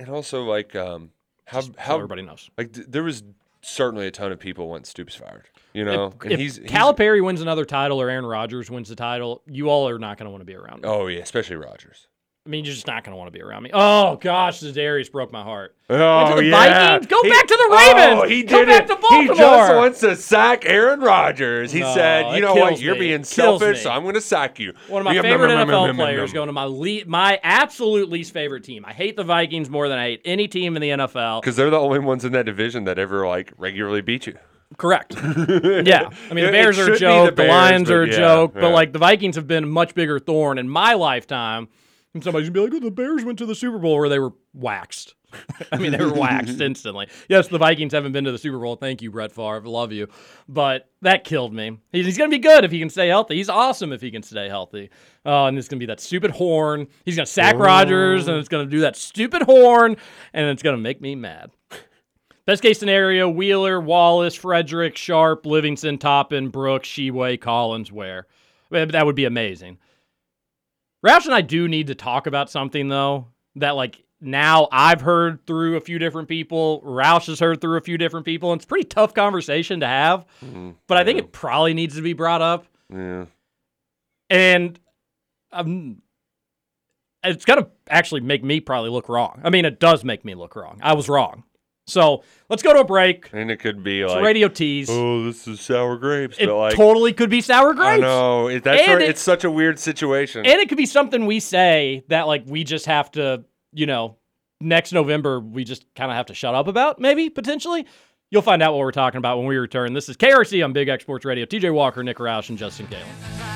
And also like um how Just so how everybody knows. like th- there was certainly a ton of people want Stoops fired. You know, if, and if he's, he's Calipari wins another title or Aaron Rodgers wins the title, you all are not going to want to be around me. oh yeah, especially Rodgers. I mean, you're just not going to want to be around me. Oh gosh, Za'Darius broke my heart. Oh Went to the yeah, Vikings? Go He- back to the oh, Ravens. Oh, he did back it. to He just Baltimore. wants to sack Aaron Rodgers. He No, said, "You know what? kills You're being kills selfish, me. so I'm going to sack you." One of my favorite NFL players going to my le- my absolute least favorite team. I hate the Vikings more than I hate any team in the NFL. Because they're the only ones in that division that ever like regularly beat you. Correct. yeah. I mean, the Bears are a joke. The, Lions are a joke. But, like, the Vikings have been a much bigger thorn in my lifetime. And somebody's to be like, oh, the Bears went to the Super Bowl where they were waxed. I mean, they were waxed instantly. Yes, the Vikings haven't been to the Super Bowl. Thank you, Brett Favre. Love you. But that killed me. He's, he's going to be good if he can stay healthy. He's awesome if he can stay healthy. Oh, and it's going to be that stupid horn. He's going to sack Rodgers, and it's going to do that stupid horn, and it's going to make me mad. Best case scenario: Wheeler, Wallace, Fredrick, Sharpe, Livingston, Toppin, Brooks, Sheway, Collins, Ware. That would be amazing. Roush and I do need to talk about something though that like now I've heard through a few different people. Roush has heard through a few different people. And it's a pretty tough conversation to have, but I think it probably needs to be brought up. Yeah. And um, it's going to actually make me probably look wrong. I mean, it does make me look wrong. I was wrong. So let's go to a break. And it could be It's like radio tease. Oh, this is sour grapes. It but like, totally could be sour grapes. I know. It, that's And right. it- it's such a weird situation. And it could be something we say that like we just have to, you know, next November we just kind of have to shut up about, maybe potentially. You'll find out what we're talking about when we return. This is KRC on Big X Sports Radio. TJ Walker, Nick Roush, and Justin Kalen.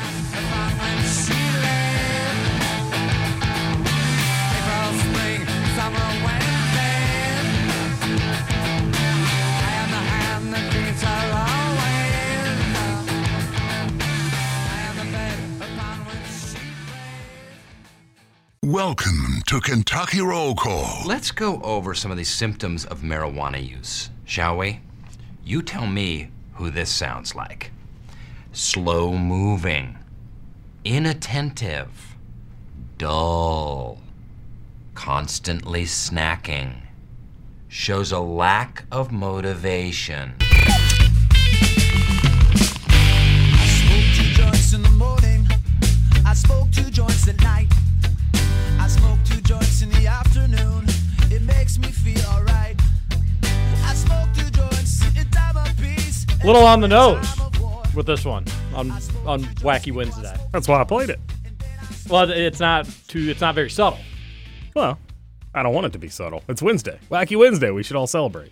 Welcome to Kentucky Roll Call. Let's go over some of the symptoms of marijuana use, shall we? You tell me who this sounds like. Slow moving, inattentive, dull, constantly snacking, shows a lack of motivation. I smoke two joints in the morning. I smoke two joints at night. A dime a piece. Little on the nose with this one on on Wacky Wednesday. That's why I played it. Well, it's not too. It's not very subtle. Well, I don't want it to be subtle. It's Wednesday. Wacky Wednesday. We should all celebrate.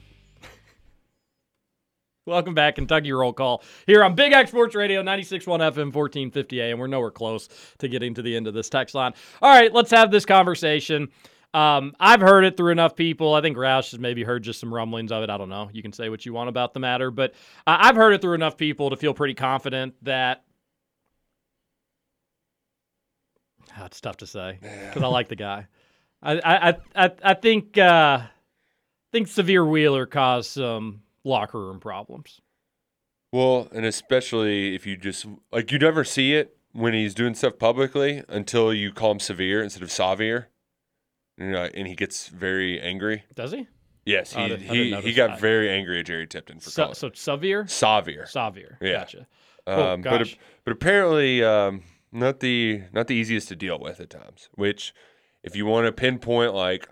Welcome back, Kentucky Roll Call here on Big X Sports Radio, 96.1 FM, 1450 AM. And we're nowhere close to getting to the end of this text line. All right, let's have this conversation. Um, I've heard it through enough people. I think Roush has maybe heard just some rumblings of it. I don't know. You can say what you want about the matter, but uh, I've heard it through enough people to feel pretty confident that. Ah, it's tough to say because I like the guy. I I I I, think uh, think Severe Wheeler caused some locker room problems. Well, and especially if you just like you never see it when he's doing stuff publicly until you call him severe instead of Sahvir. You know, and he gets very angry. Does he? Yes, Oh, he didn't- I didn't he, he got that. very angry at Jerry Tipton for So, calling so Savier? Sahvir. Sahvir. Yeah. Gotcha. Oh, Um, but gosh. but apparently um, not the not the easiest to deal with at times. Which, if you want to pinpoint, like,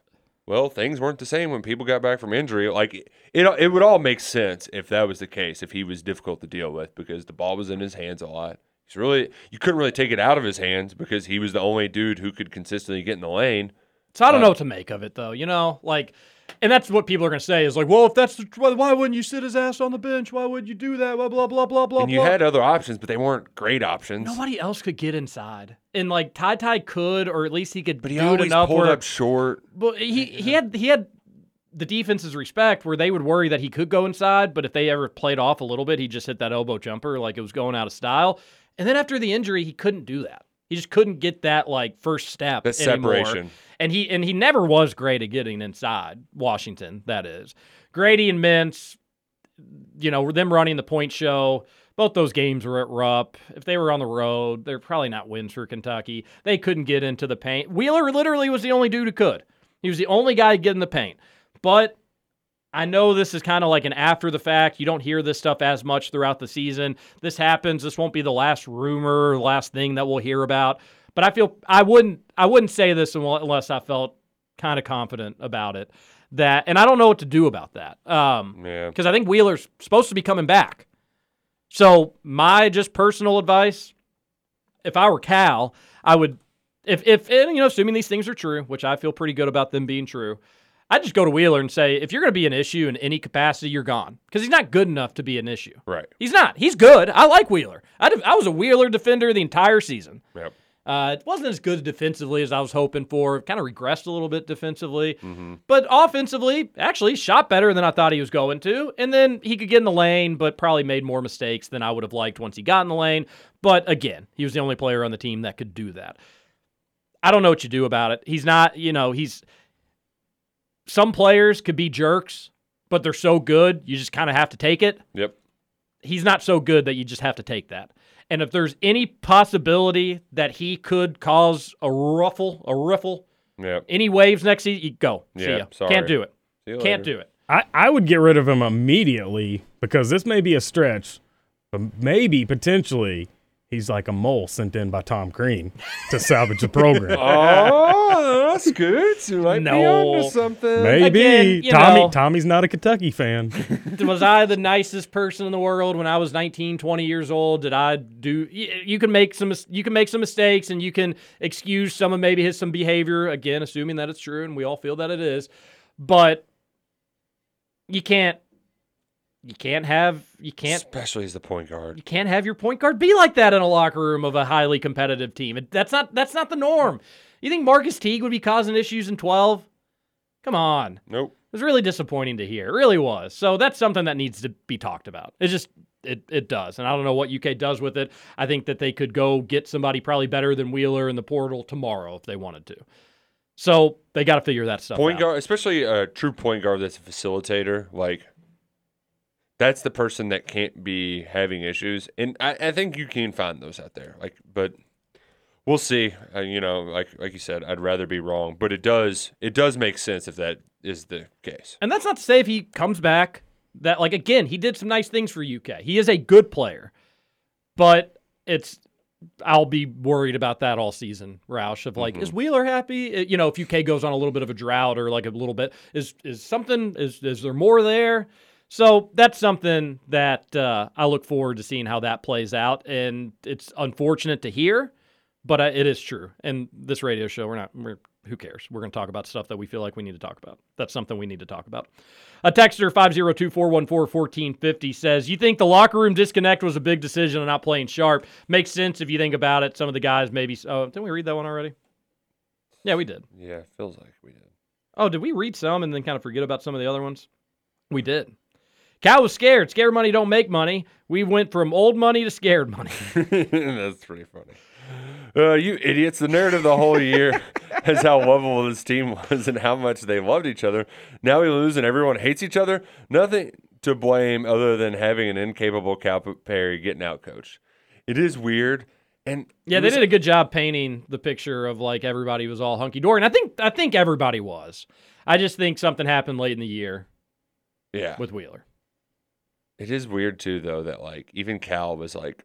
well, things weren't the same when people got back from injury. Like it it would all make sense if that was the case. If he was difficult to deal with because the ball was in his hands a lot. He's really you couldn't really take it out of his hands because he was the only dude who could consistently get in the lane. So I don't know what to make of it though. You know, like, and that's what people are going to say is like, well, if that's the, why, why wouldn't you sit his ass on the bench? Why would you do that? Blah blah blah blah blah. and you blah. had other options, but they weren't great options. Nobody else could get inside, and like Ty Ty could, or at least he could But he always enough pulled where. up short. But he he had he had the defense's respect where they would worry that he could go inside, but if they ever played off a little bit, he just hit that elbow jumper like it was going out of style. And then after the injury, he couldn't do that. He just couldn't get that like first step. That anymore. separation. And he and he never was great at getting inside Washington. That is Grady and Mintz. You know, them running the point show. Both those games were at Rupp. If they were on the road, they're probably not wins for Kentucky. They couldn't get into the paint. Wheeler literally was the only dude who could. He was the only guy to get in the paint. But I know this is kind of like an after the fact. You don't hear this stuff as much throughout the season. This happens. This won't be the last rumor, last thing that we'll hear about. But I feel I wouldn't I wouldn't say this unless I felt kind of confident about it. That and I don't know what to do about that. Um, Yeah. because I think Wheeler's supposed to be coming back. So my just personal advice, if I were Cal, I would, if if and, you know, assuming these things are true, which I feel pretty good about them being true, I'd just go to Wheeler and say, if you're going to be an issue in any capacity, you're gone because he's not good enough to be an issue. Right. He's not. He's good. I like Wheeler. I, I was a Wheeler defender the entire season. Yep. Uh, it wasn't as good defensively as I was hoping for. Kind of regressed a little bit defensively, Mm-hmm. but offensively, actually shot better than I thought he was going to. And then he could get in the lane, but probably made more mistakes than I would have liked once he got in the lane. But again, he was the only player on the team that could do that. I don't know what you do about it. He's not, you know, he's some players could be jerks, but they're so good, you just kind of have to take it Yep. he's not so good that you just have to take that. And if there's any possibility that he could cause a ruffle, a riffle, Yep. any waves next season, you go. See Yeah, ya. sorry. Can't do it. See you Can't later. do it. I, I would get rid of him immediately because this may be a stretch, but maybe potentially he's like a mole sent in by Tom Crean to salvage the program. Oh, that's good. You might be No. onto something. Maybe Again, Tommy know. Tommy's not a Kentucky fan. was I the nicest person in the world when I was 19, 20 years old? Did I do you can make some you can make some mistakes and you can excuse some of maybe his some behavior again assuming that it's true and we all feel that it is. But you can't you can't have you can't Especially as the point guard. you can't have your point guard be like that in a locker room of a highly competitive team. It, that's not that's not the norm. You think Marquis Teague would be causing issues in 12? Come on. Nope. It was really disappointing to hear. It really was. So that's something that needs to be talked about. It just it it does. And I don't know what UK does with it. I think that they could go get somebody probably better than Wheeler in the portal tomorrow if they wanted to. So they got to figure that stuff Point out. guard, especially a true point guard that's a facilitator, like that's the person that can't be having issues. And I, I think you can find those out there. Like, but we'll see. Uh, you know, like like you said, I'd rather be wrong, but it does it does make sense if that is the case. And that's not to say if he comes back that like again, he did some nice things for UK. He is a good player. But it's I'll be worried about that all season, Roush, of like, is Wheeler happy? Uh, You know, if UK goes on a little bit of a drought or like a little bit, is is something is is there more there? So that's something that uh, I look forward to seeing how that plays out, and it's unfortunate to hear, but uh, it is true. And this radio show, we're not, we're, who cares? We're going to talk about stuff that we feel like we need to talk about. That's something we need to talk about. A texter 502 414 1450 says, You think the locker room disconnect was a big decision on not playing Sharpe? Makes sense if you think about it. Some of the guys maybe. Oh, didn't we read that one already? Yeah, we did. Yeah, feels like we did. Oh, did we read some and then kind of forget about some of the other ones? We did. Cal was scared. Scared money don't make money. We went from old money to scared money. That's pretty funny. Uh, you idiots. The narrative the whole year is how lovable this team was and how much they loved each other. Now we lose and everyone hates each other. Nothing to blame other than having an incapable Calipari getting out coached. It is weird. And Yeah, it they was- did a good job painting the picture of like everybody was all hunky dory, and I think I think everybody was. I just think something happened late in the year Yeah. with Wheeler. It is weird too, though, that like even Cal was like,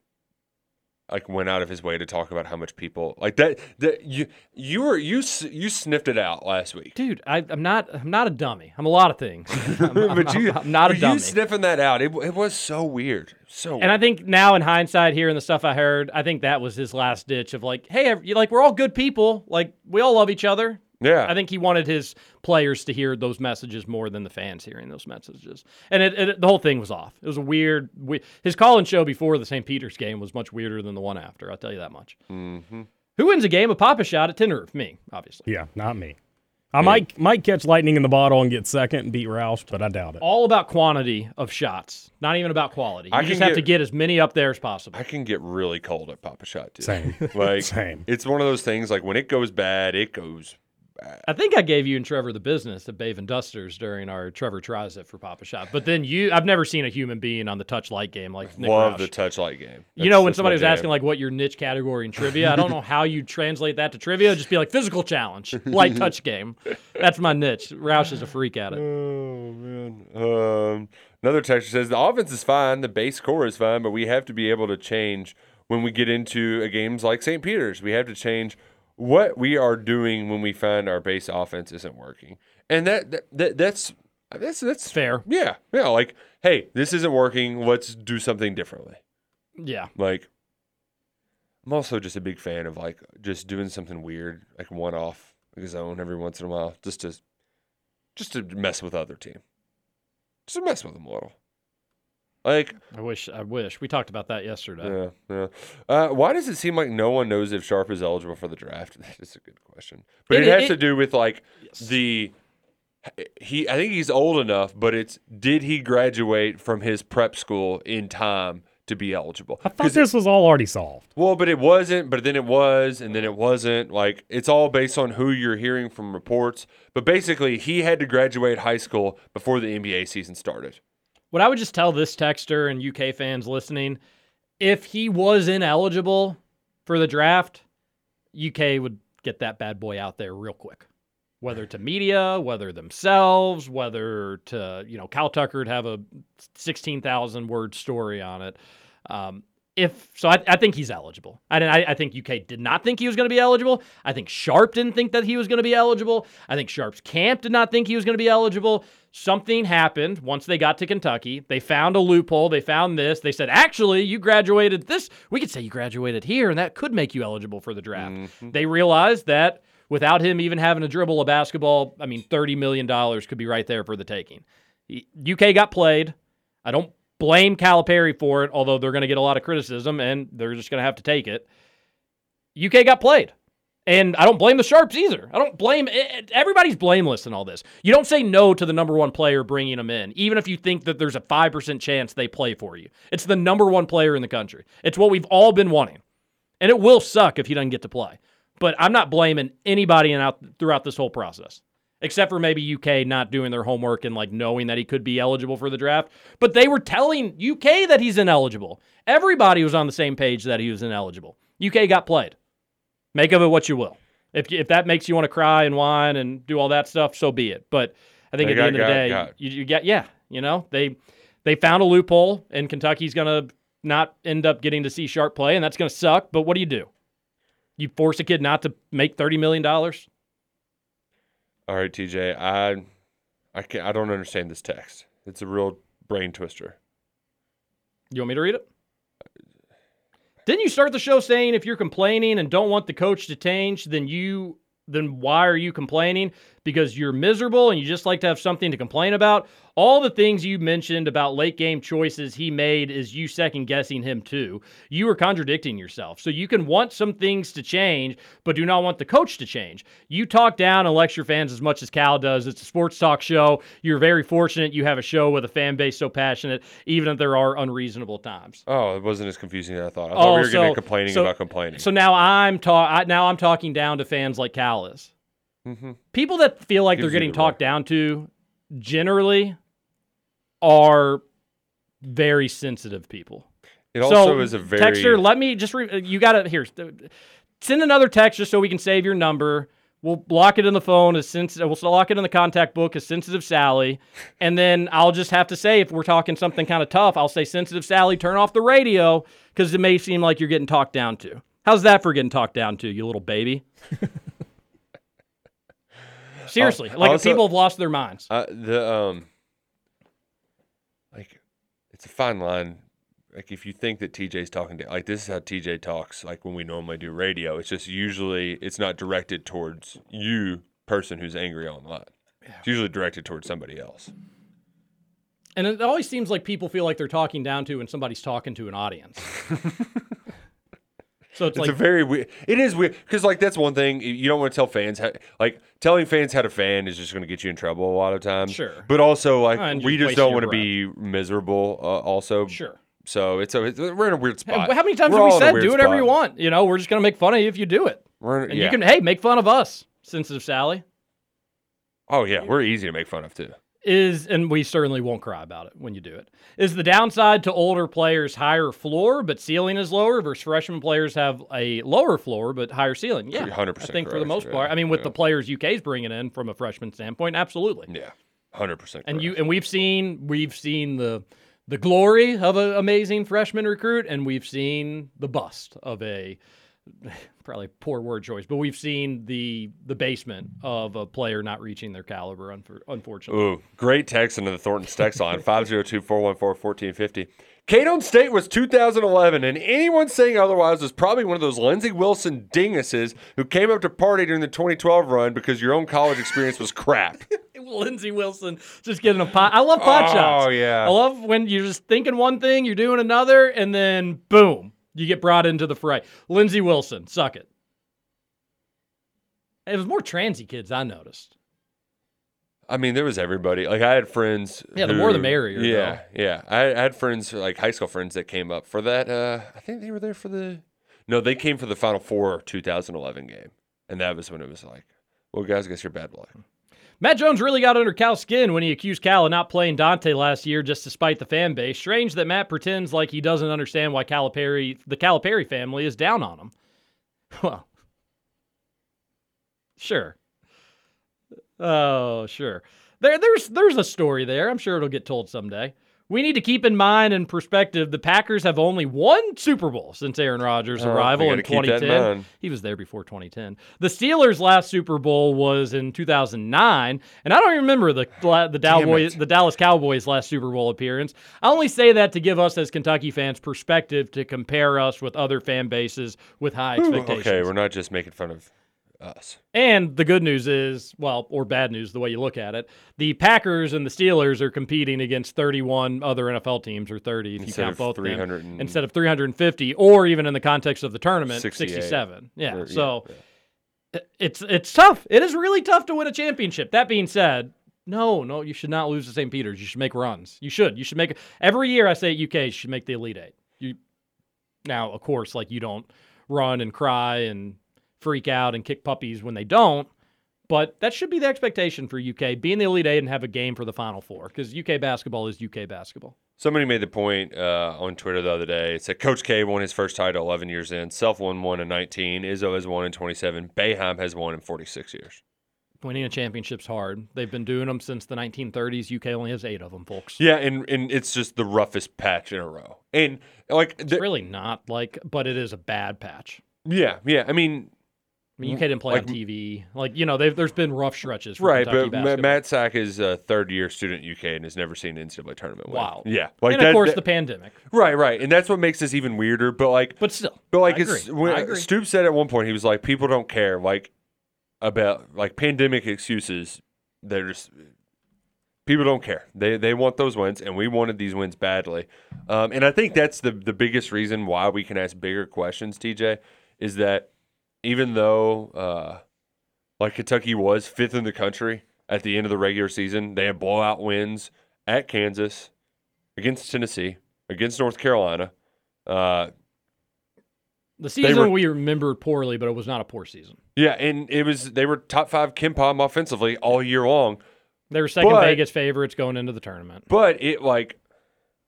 like went out of his way to talk about how much people like that. That you you were you you sniffed it out last week, dude. I, I'm not I'm not a dummy. I'm a lot of things. I'm, I'm- but you I'm not a dummy. You sniffing that out, it, it was so weird, so. And I think now in hindsight, hearing the stuff I heard, I think that was his last ditch of like, hey, like we're all good people, like we all love each other. Yeah. I think he wanted his players to hear those messages more than the fans hearing those messages. And it, it, the whole thing was off. It was a weird. We, his call-in show before the St. Peter's game was much weirder than the one after. I'll tell you that much. Mm-hmm. Who wins a game of Pop-A-Shot at Tin Me, obviously. Yeah, not me. I might might catch lightning in the bottle and get second and beat Roush, but I doubt it. All about quantity of shots, not even about quality. You I just can have to get- get as many up there as possible. I can get really cold at Pop-A-Shot too. Same. Like Same. it's one of those things like when it goes bad, it goes I think I gave you and Trevor the business at Dave and Busters during our Trevor tries it for Pop-A-Shot. But then you, I've never seen a human being on the touch light game like Nick love Roush. the touch light game. You know, when somebody was asking like what your niche category in trivia, I don't know how you translate that to trivia. Just be like physical challenge, light touch game. That's my niche. Roush is a freak at it. Oh man. Um, another texter says the offense is fine, the base core is fine, but we have to be able to change when we get into a games like St. Peter's. We have to change what we are doing when we find our base offense isn't working, and that, that, that that's that's that's fair. Yeah, yeah. Like, hey, this isn't working. Let's do something differently. Yeah. Like, I'm also just a big fan of like just doing something weird, like one off, like zone every once in a while, just to just to mess with other team, just to mess with them a little. Like, I wish. I wish we talked about that yesterday. yeah, yeah. Uh, why does it seem like no one knows if Sharpe is eligible for the draft? That is a good question, but it, It- has it- to do with like the he. I think he's old enough, but it's did he graduate from his prep school in time to be eligible? I thought this was all already solved. Well, but it wasn't, but then it was, and then it wasn't. Like, it's all based on who you're hearing from reports. But basically, he had to graduate high school before the NBA season started. What I would just tell this texter and UK fans listening, if he was ineligible for the draft, UK would get that bad boy out there real quick. Whether to media, whether themselves, whether to, you know, Kyle Tucker would have a 16,000 word story on it. Um, if so, I, I think he's eligible. I, I, I think UK did not think he was going to be eligible. I think Sharpe didn't think that he was going to be eligible. I think Sharpe's camp did not think he was going to be eligible. Something happened once they got to Kentucky. They found a loophole. They found this. They said, actually, you graduated this. We could say you graduated here, and that could make you eligible for the draft. Mm-hmm. They realized that without him even having to dribble a basketball, I mean, $30 million could be right there for the taking. UK got played. I don't blame Calipari for it, although they're going to get a lot of criticism and they're just going to have to take it. UK got played. And I don't blame the Sharpes either. I don't blame eh, everybody's blameless in all this. You don't say no to the number one player bringing them in, even if you think that there's a 5% chance they play for you. It's the number one player in the country. It's what we've all been wanting. And it will suck if he doesn't get to play. But I'm not blaming anybody in out throughout this whole process, except for maybe UK not doing their homework and like knowing that he could be eligible for the draft. But they were telling UK that he's ineligible. Everybody was on the same page that he was ineligible. UK got played. Make of it what you will. If if that makes you want to cry and whine and do all that stuff, so be it. But I think They at the got- end of the day, got. you, you get yeah, you know they they found a loophole, and Kentucky's gonna not end up getting to see Sharpe play, and that's gonna suck. But what do you do? You force a kid not to make thirty million dollars? All right, TJ, I, I can't, I don't understand this text. It's a real brain twister. You want me to read it? Didn't you start the show saying if you're complaining and don't want the coach to change, then you then why are you complaining? Because you're miserable and you just like to have something to complain about. All the things you mentioned about late game choices he made is you second guessing him too. You are contradicting yourself. So you can want some things to change, but do not want the coach to change. You talk down and lecture fans as much as Cal does. It's a sports talk show. You're very fortunate you have a show with a fan base so passionate, even if there are unreasonable times. Oh, it wasn't as confusing as I thought. I thought oh, we were getting complaining Oh, so- about complaining. So now I'm ta- now I'm talking down to fans like Cal is. Mhm. People that feel like Gives they're getting the talked down to generally are very sensitive people. It So, also is a very texter. Let me just re- you got to here. Send another text just so we can save your number. We'll block it in the phone as sensitive. We'll lock it in the contact book as sensitive Sally, and then I'll just have to say if we're talking something kind of tough, I'll say sensitive Sally, turn off the radio because it may seem like you're getting talked down to. How's that for getting talked down to, you little baby? Seriously, like also- people have lost their minds. Uh, the um, like, it's a fine line. Like, if you think that TJ's talking to, like, this is how TJ talks. Like when we normally do radio, it's just usually it's not directed towards you, person who's angry online. It's usually directed towards somebody else. And it always seems like people feel like they're talking down to when somebody's talking to an audience. So it's it's like a very weird. It is weird because like that's one thing you don't want to tell fans. How, like telling fans how to fan is just going to get you in trouble a lot of times. Sure. But also like Uh, we just don't want to be miserable. Uh, also. Sure. So it's a it's, we're in a weird spot. how many times We're have we all in a said do whatever you want? You know, we're just gonna make fun of you if you do it. We're in- And yeah. you can hey make fun of us, sensitive Sally. Oh yeah, we're easy to make fun of too. Is, and we certainly won't cry about it when you do it, is the downside to older players higher floor, but ceiling is lower versus freshman players have a lower floor, but higher ceiling. Yeah. 100% I think for the correct, most yeah, part. I mean, with yeah. the players UK's bringing in from a freshman standpoint, absolutely. Yeah. Hundred percent. And you and we've seen we've seen the the glory of an amazing freshman recruit, and we've seen the bust of a probably poor word choice, but we've seen the the basement of a player not reaching their caliber. unfor- Unfortunately, Ooh, great text into the Thornton's text line 502-414-1450. Cadon State was 2011, and anyone saying otherwise was probably one of those Lindsey Wilson dinguses who came up to party during the 2012 run because your own college experience was crap. Lindsey Wilson just getting a pot. I love pot Oh, shots. Oh yeah. I love when you're just thinking one thing, you're doing another, and then boom, you get brought into the fray. Lindsey Wilson, suck it. It was more transy kids I noticed. I mean, there was everybody. Like I had friends. Yeah, the more the merrier, Yeah, yeah. I, I had friends, like high school friends, that came up for that. Uh, I think they were there for the. No, they came for the Final Four 2011 game, and that was when it was like, well, guys, I guess you're bad luck. Matt Jones really got under Cal's skin when he accused Cal of not playing Dante last year just to spite the fan base. Strange that Matt pretends like he doesn't understand why Calipari, the Calipari family, is down on him. Well, sure. Oh, sure. There, there's, there's a story there. I'm sure it'll get told someday. We need to keep in mind and perspective the Packers have only one Super Bowl since Aaron Rodgers' Oh, arrival in that in 2010. mind. He was there before 2010. The Steelers' last Super Bowl was in 2009, and I don't remember the the the Dallas Cowboys' last Super Bowl appearance. I only say that to give us as Kentucky fans perspective to compare us with other fan bases with high expectations. Okay, we're not just making fun of us. And the good news is, well, or bad news, the way you look at it, the Packers and the Steelers are competing against 31 other NFL teams, or 30 if you Instead count of both of them, instead of 350, or even in the context of the tournament, 67. Yeah, Or- yeah, so it's it's tough. It is really tough to win a championship. That being said, no, no, you should not lose to St. Peter's. You should make runs. You should. You should make every year. I say at UK, you should make the Elite Eight. You now, of course, like you don't run and cry and freak out and kick puppies when they don't. But that should be the expectation for UK, be in the Elite Eight and have a game for the Final Four, because UK basketball is UK basketball. Somebody made the point uh, on Twitter the other day. It said Coach K won his first title 11 years in. Self won one in 19. Izzo has won in 27. Boeheim has won in 46 years. Winning a championship's hard. They've been doing them since the 1930s. UK only has eight of them, folks. Yeah, and, and it's just the roughest patch in a row. And like, It's really not like, but it is a bad patch. yeah, yeah. I mean, I mean, UK didn't play Like- on TV. Like, you know, they've, there's been rough stretches for right, Kentucky but basketball. Matt Sack is a third year student UK and has never seen an NCAA tournament. win. Wow. Yeah, and of course, that- the pandemic. Right, right, and that's what makes this even weirder. But like, But still, but like, I it's agree. when. Stoop said at one point he was like, people don't care like about like pandemic excuses. They're just people don't care. They they want those wins, and we wanted these wins badly. Um, and I think that's the the biggest reason why we can ask bigger questions. TJ is that even though uh, like Kentucky was fifth in the country at the end of the regular season, they had blowout wins at Kansas, against Tennessee, against North Carolina. Uh, The season were- we remembered poorly, but it was not a poor season. yeah, and it was they were top five KenPom offensively all year long. They were second But- Vegas favorites going into the tournament. But it like,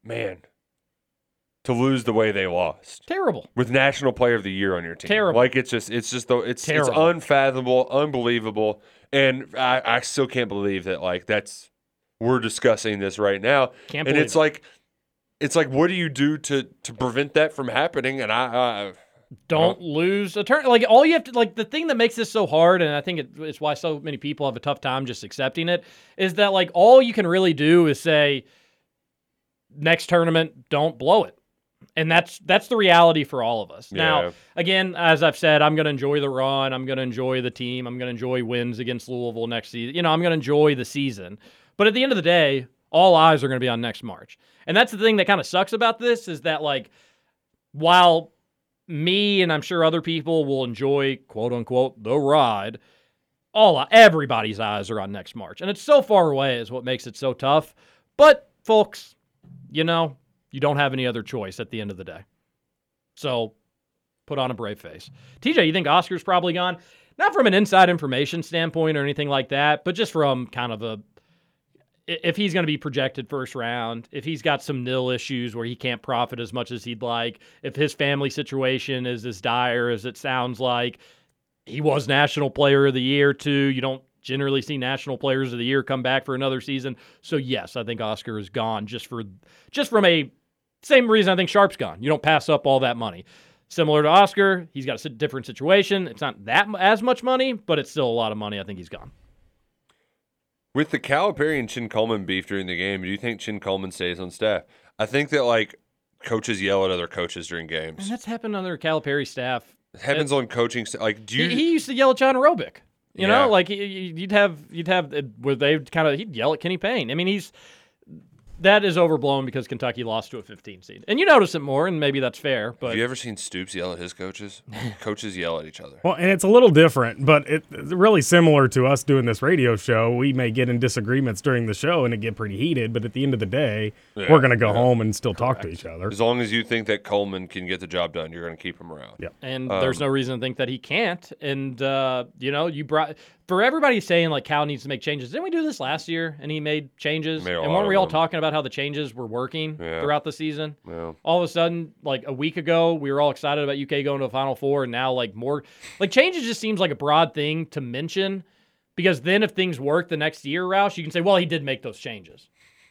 man, to lose the way they lost. Terrible. With National Player of the Year on your team. Terrible. Like it's just it's just the it's it's unfathomable, unbelievable. And I, I still can't believe that like that's we're discussing this right now. Can't and believe it's it. like it's like what do you do to to prevent that from happening? And I, I Don't lose a turn. Like all you have to like the thing that makes this so hard, and I think it, it's why so many people have a tough time just accepting it, is that like all you can really do is say, next tournament, don't blow it. And that's that's the reality for all of us. Yeah. Now, again, as I've said, I'm going to enjoy the run. I'm going to enjoy the team. I'm going to enjoy wins against Louisville next season. You know, I'm going to enjoy the season. But at the end of the day, all eyes are going to be on next March. And that's the thing that kind of sucks about this is that like while me and I'm sure other people will enjoy quote unquote the ride. All everybody's eyes are on next March, and it's so far away is what makes it so tough. But folks, you know, you don't have any other choice at the end of the day. So put on a brave face. TJ, you think Oscar's probably gone? Not from an inside information standpoint or anything like that, but just from kind of a if he's going to be projected first round, if he's got some nil issues where he can't profit as much as he'd like, if his family situation is as dire as it sounds like, he was national player of the year too. You don't generally see national players of the year come back for another season. So yes, I think Oscar is gone just for just from a same reason I think Sharpe's gone. You don't pass up all that money. Similar to Oscar, he's got a different situation. It's not that as much money, but it's still a lot of money. I think he's gone. With the Calipari and Chin Coleman beef during the game, do you think Chin Coleman stays on staff? I think that like coaches yell at other coaches during games. And that's happened on their Calipari staff. It happens it, on coaching. St- like, do you? He, he, used to yell at John Robic. You yeah. know, like you'd have you'd have where they kind of he'd yell at Kenny Payne. I mean, he's that is overblown because Kentucky lost to a 15 seed. And you notice it more, and maybe that's fair. But have you ever seen Stoops yell at his coaches? coaches yell at each other. Well, and it's a little different, but it's really similar to us doing this radio show. We may get in disagreements during the show and it get pretty heated, but at the end of the day, yeah, we're going to go yeah. home and still Correct. talk to each other. As long as you think that Coleman can get the job done, you're going to keep him around. Yeah, and um, there's no reason to think that he can't. And uh, you know, you brought for everybody saying like Cal needs to make changes. Didn't we do this last year? And he made changes. Made and weren't we all talking about how the changes were working yeah. throughout the season? Yeah. All of a sudden, like a week ago, we were all excited about UK going to the Final Four, and now like more like changes just seems like a broad thing to mention. Because then if things work the next year, Roush, you can say, well, he did make those changes.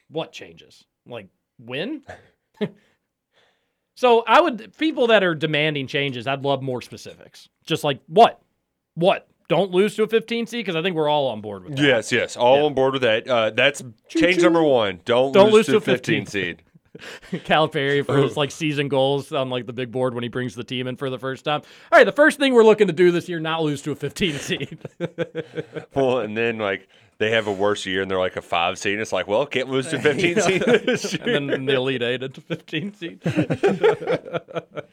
What changes? Like when? so I would people that are demanding changes, I'd love more specifics. Just like what? What? Don't lose to a 15 seed because I think we're all on board with that. Yes, yes, all yeah. on board with that. Uh, that's change number one. Don't, don't lose, lose to a 15, 15 seed. Calipari for his like season goals on like the big board when he brings the team in for the first time. All right, the first thing we're looking to do this year not lose to a 15 seed. well, and then like they have a worse year and they're like a five seed. It's like, well, can't lose to 15 seed. and then the Elite Eight into 15 seed.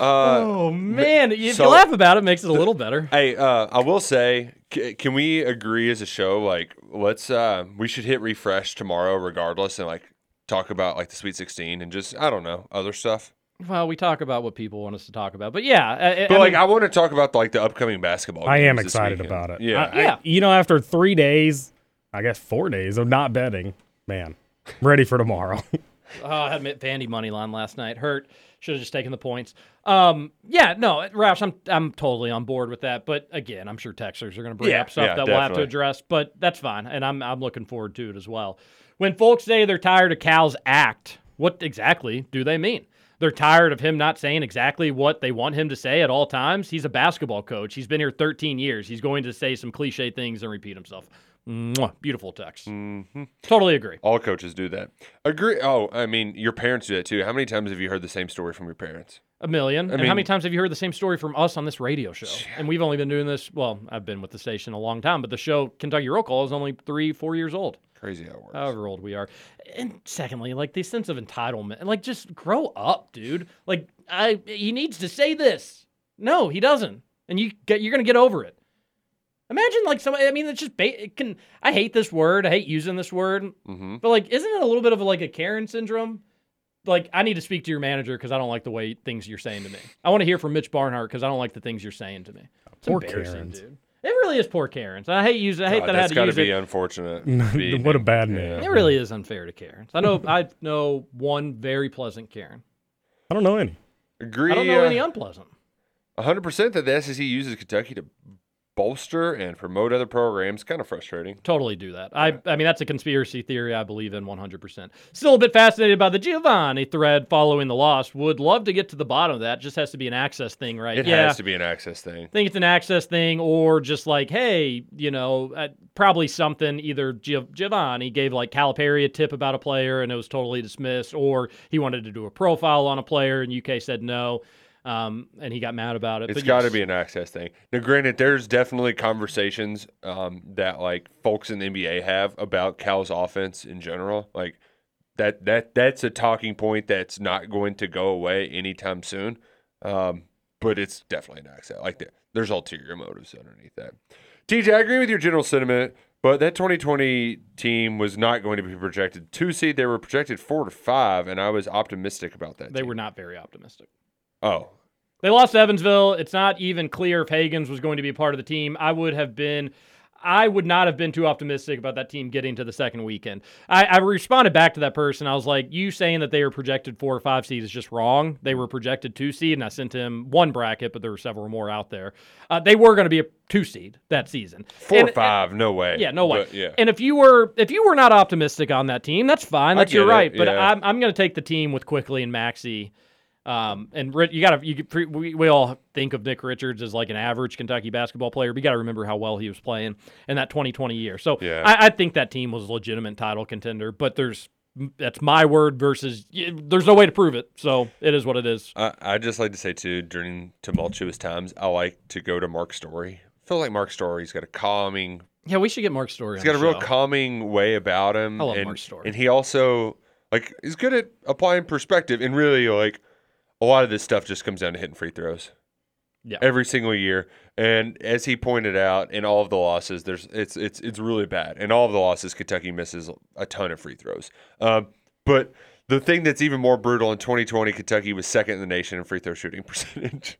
Uh, oh man, if so, you laugh about it, makes it a little better. Hey, uh, I will say, c- can we agree as a show? Like, let's uh, we should hit refresh tomorrow, regardless, and like talk about like the Sweet 16 and just I don't know other stuff. Well, we talk about what people want us to talk about, but yeah. I, but I like, mean, I want to talk about like the upcoming basketball. I am excited about it. Yeah, I, yeah. you know, after three days, I guess four days of not betting, man, ready for tomorrow. oh, I had Mitt Vandy money line last night. Hurt. Should have just taken the points. Um, yeah, no, Roush, I'm I'm totally on board with that. But again, I'm sure Texers are going to bring yeah, up stuff yeah, that definitely. we'll have to address. But that's fine, and I'm I'm looking forward to it as well. When folks say they're tired of Cal's act, what exactly do they mean? They're tired of him not saying exactly what they want him to say at all times. He's a basketball coach. He's been here 13 years. He's going to say some cliche things and repeat himself. Mwah, beautiful text. Mm-hmm. Totally agree. All coaches do that. Agree. Oh, I mean, your parents do that too. How many times have you heard the same story from your parents? A million. I and mean, how many times have you heard the same story from us on this radio show? And we've only been doing this. Well, I've been with the station a long time, but the show Kentucky Roll Call is only three, four years old. Crazy how it works. However old we are. And secondly, like the sense of entitlement, and like just grow up, dude. Like I, he needs to say this. No, he doesn't, and you get, you're gonna get over it. Imagine like somebody. I mean, it's just ba- it can. I hate this word. I hate using this word. Mm-hmm. But like, isn't it a little bit of a, like a Karen syndrome? Like, I need to speak to your manager because I don't like the way things you're saying to me. I want to hear from Mitch Barnhart because I don't like the things you're saying to me. It's poor Karens. dude. It really is poor Karens. I hate using. I hate God, that I had to got to be it. unfortunate. what a bad name. It really is unfair to Karens. I know. I know one very pleasant Karen. I don't know any. Agree. I don't know uh, any unpleasant. 100% that the SEC uses Kentucky to bolster and promote other programs. Kind of frustrating. Totally do that. I I mean that's a conspiracy theory I believe in 100%. Still a bit fascinated by the Givony thread following the loss. Would love to get to the bottom of that. Just has to be an access thing, right? It yeah. has to be an access thing. I think it's an access thing or just like, hey, you know, uh, probably something either Givony gave like Calipari a tip about a player and it was totally dismissed or he wanted to do a profile on a player and UK said no um, and he got mad about it. It's got to yes. be an access thing. Now, granted, there's definitely conversations um, that like folks in the NBA have about Cal's offense in general. Like that that that's a talking point that's not going to go away anytime soon. Um, but it's definitely an access. Like there- there's ulterior motives underneath that. TJ, I agree with your general sentiment, but that 2020 team was not going to be projected two seed. They were projected four to five, and I was optimistic about that. They team. were not very optimistic. Oh, They lost to Evansville. It's not even clear if Hagans was going to be a part of the team. I would have been. I would not have been too optimistic about that team getting to the second weekend. I, I responded back to that person. I was like, "You saying that they were projected four or five seed is just wrong. They were projected two seed, and I sent him one bracket, but there were several more out there. Uh, they were going to be a two seed that season. four And- or five, no way. yeah, no way. But, yeah. And if you were if you were not optimistic on that team, that's fine. That's it, right. But. I'm I'm going to take the team with Quickley and Maxey. Um, and you got to you pre- we, we all think of Nick Richards as like an average Kentucky basketball player. But you got to remember how well he was playing in that 2020 year. So Yeah. I, I think that team was a legitimate title contender. But there's that's my word versus there's no way to prove it. So it is what it is. I, I just like to say too during tumultuous times, I like to go to Mark Story. I feel like Mark Story's got a calming Yeah, we should get Mark Story. He's got a the real calming way about him. I love and, Mark Story. And he also like he's good at applying perspective and really like a lot of this stuff just comes down to hitting free throws. Yeah. Every single year. And as he pointed out in all of the losses, there's it's it's it's really bad. In all of the losses, Kentucky misses a ton of free throws. Um, but the thing that's even more brutal in 2020, Kentucky was second in the nation in free throw shooting percentage.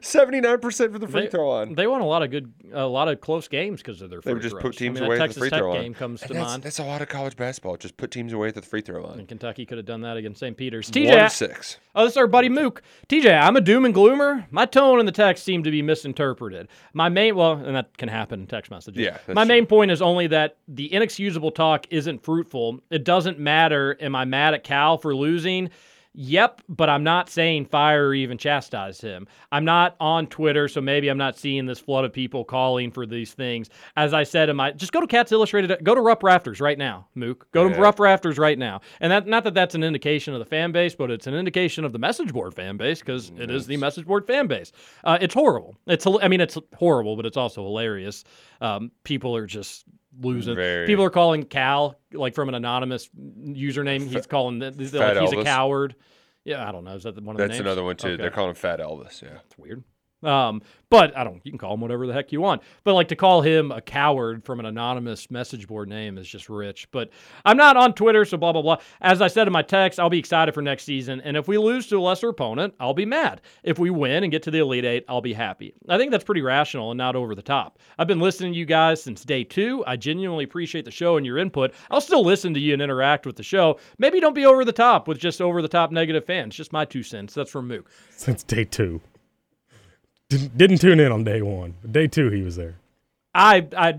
79% for the free They- throw line. They won a lot of good, a lot of close games because of their. They Free would just throws. put teams I mean, away at the free Tech throw line. game comes And to that's, mind. That's a lot of college basketball. Just put teams away at the free throw line. And Kentucky could have done that against St. Peter's. One TJ, to six. Oh, this is our buddy Mook. TJ, I'm a doom and gloomer. My tone in the text seemed to be misinterpreted. My main, well, and that can happen in text messages. Yeah, My true. main point is only that the inexcusable talk isn't fruitful. It doesn't matter. Am I mad at Cal for losing? Yep, but I'm not saying fire or even chastise him. I'm not on Twitter, so maybe I'm not seeing this flood of people calling for these things. As I said in my, just go to Cats Illustrated, go to Rupp Rafters right now, Mook. Go to Yeah. Rupp Rafters right now. And that, not that that's an indication of the fan base, but it's an indication of the message board fan base because it is the message board fan base. Uh, it's horrible. It's, I mean, it's horrible, but it's also hilarious. Um, people are just losing. Very. People are calling Cal like from an anonymous username. He's calling th- th- like he's a coward. Yeah, I don't know. Is that one of the That's names? another one too. Okay. They're calling him Fat Elvis. Yeah. It's weird. Um, but I don't. You can call him whatever the heck you want. But like to call him a coward from an anonymous message board name is just rich. But I'm not on Twitter, so blah blah blah. As I said in my text, I'll be excited for next season. And if we lose to a lesser opponent, I'll be mad. If we win and get to the Elite Eight, I'll be happy. I think that's pretty rational and not over the top. I've been listening to you guys since day two. I genuinely appreciate the show and your input. I'll still listen to you and interact with the show. Maybe don't be over the top with just over the top negative fans. Just my two cents. That's from Mook. Since day two. Didn't, didn't tune in on day one. Day two, he was there. I I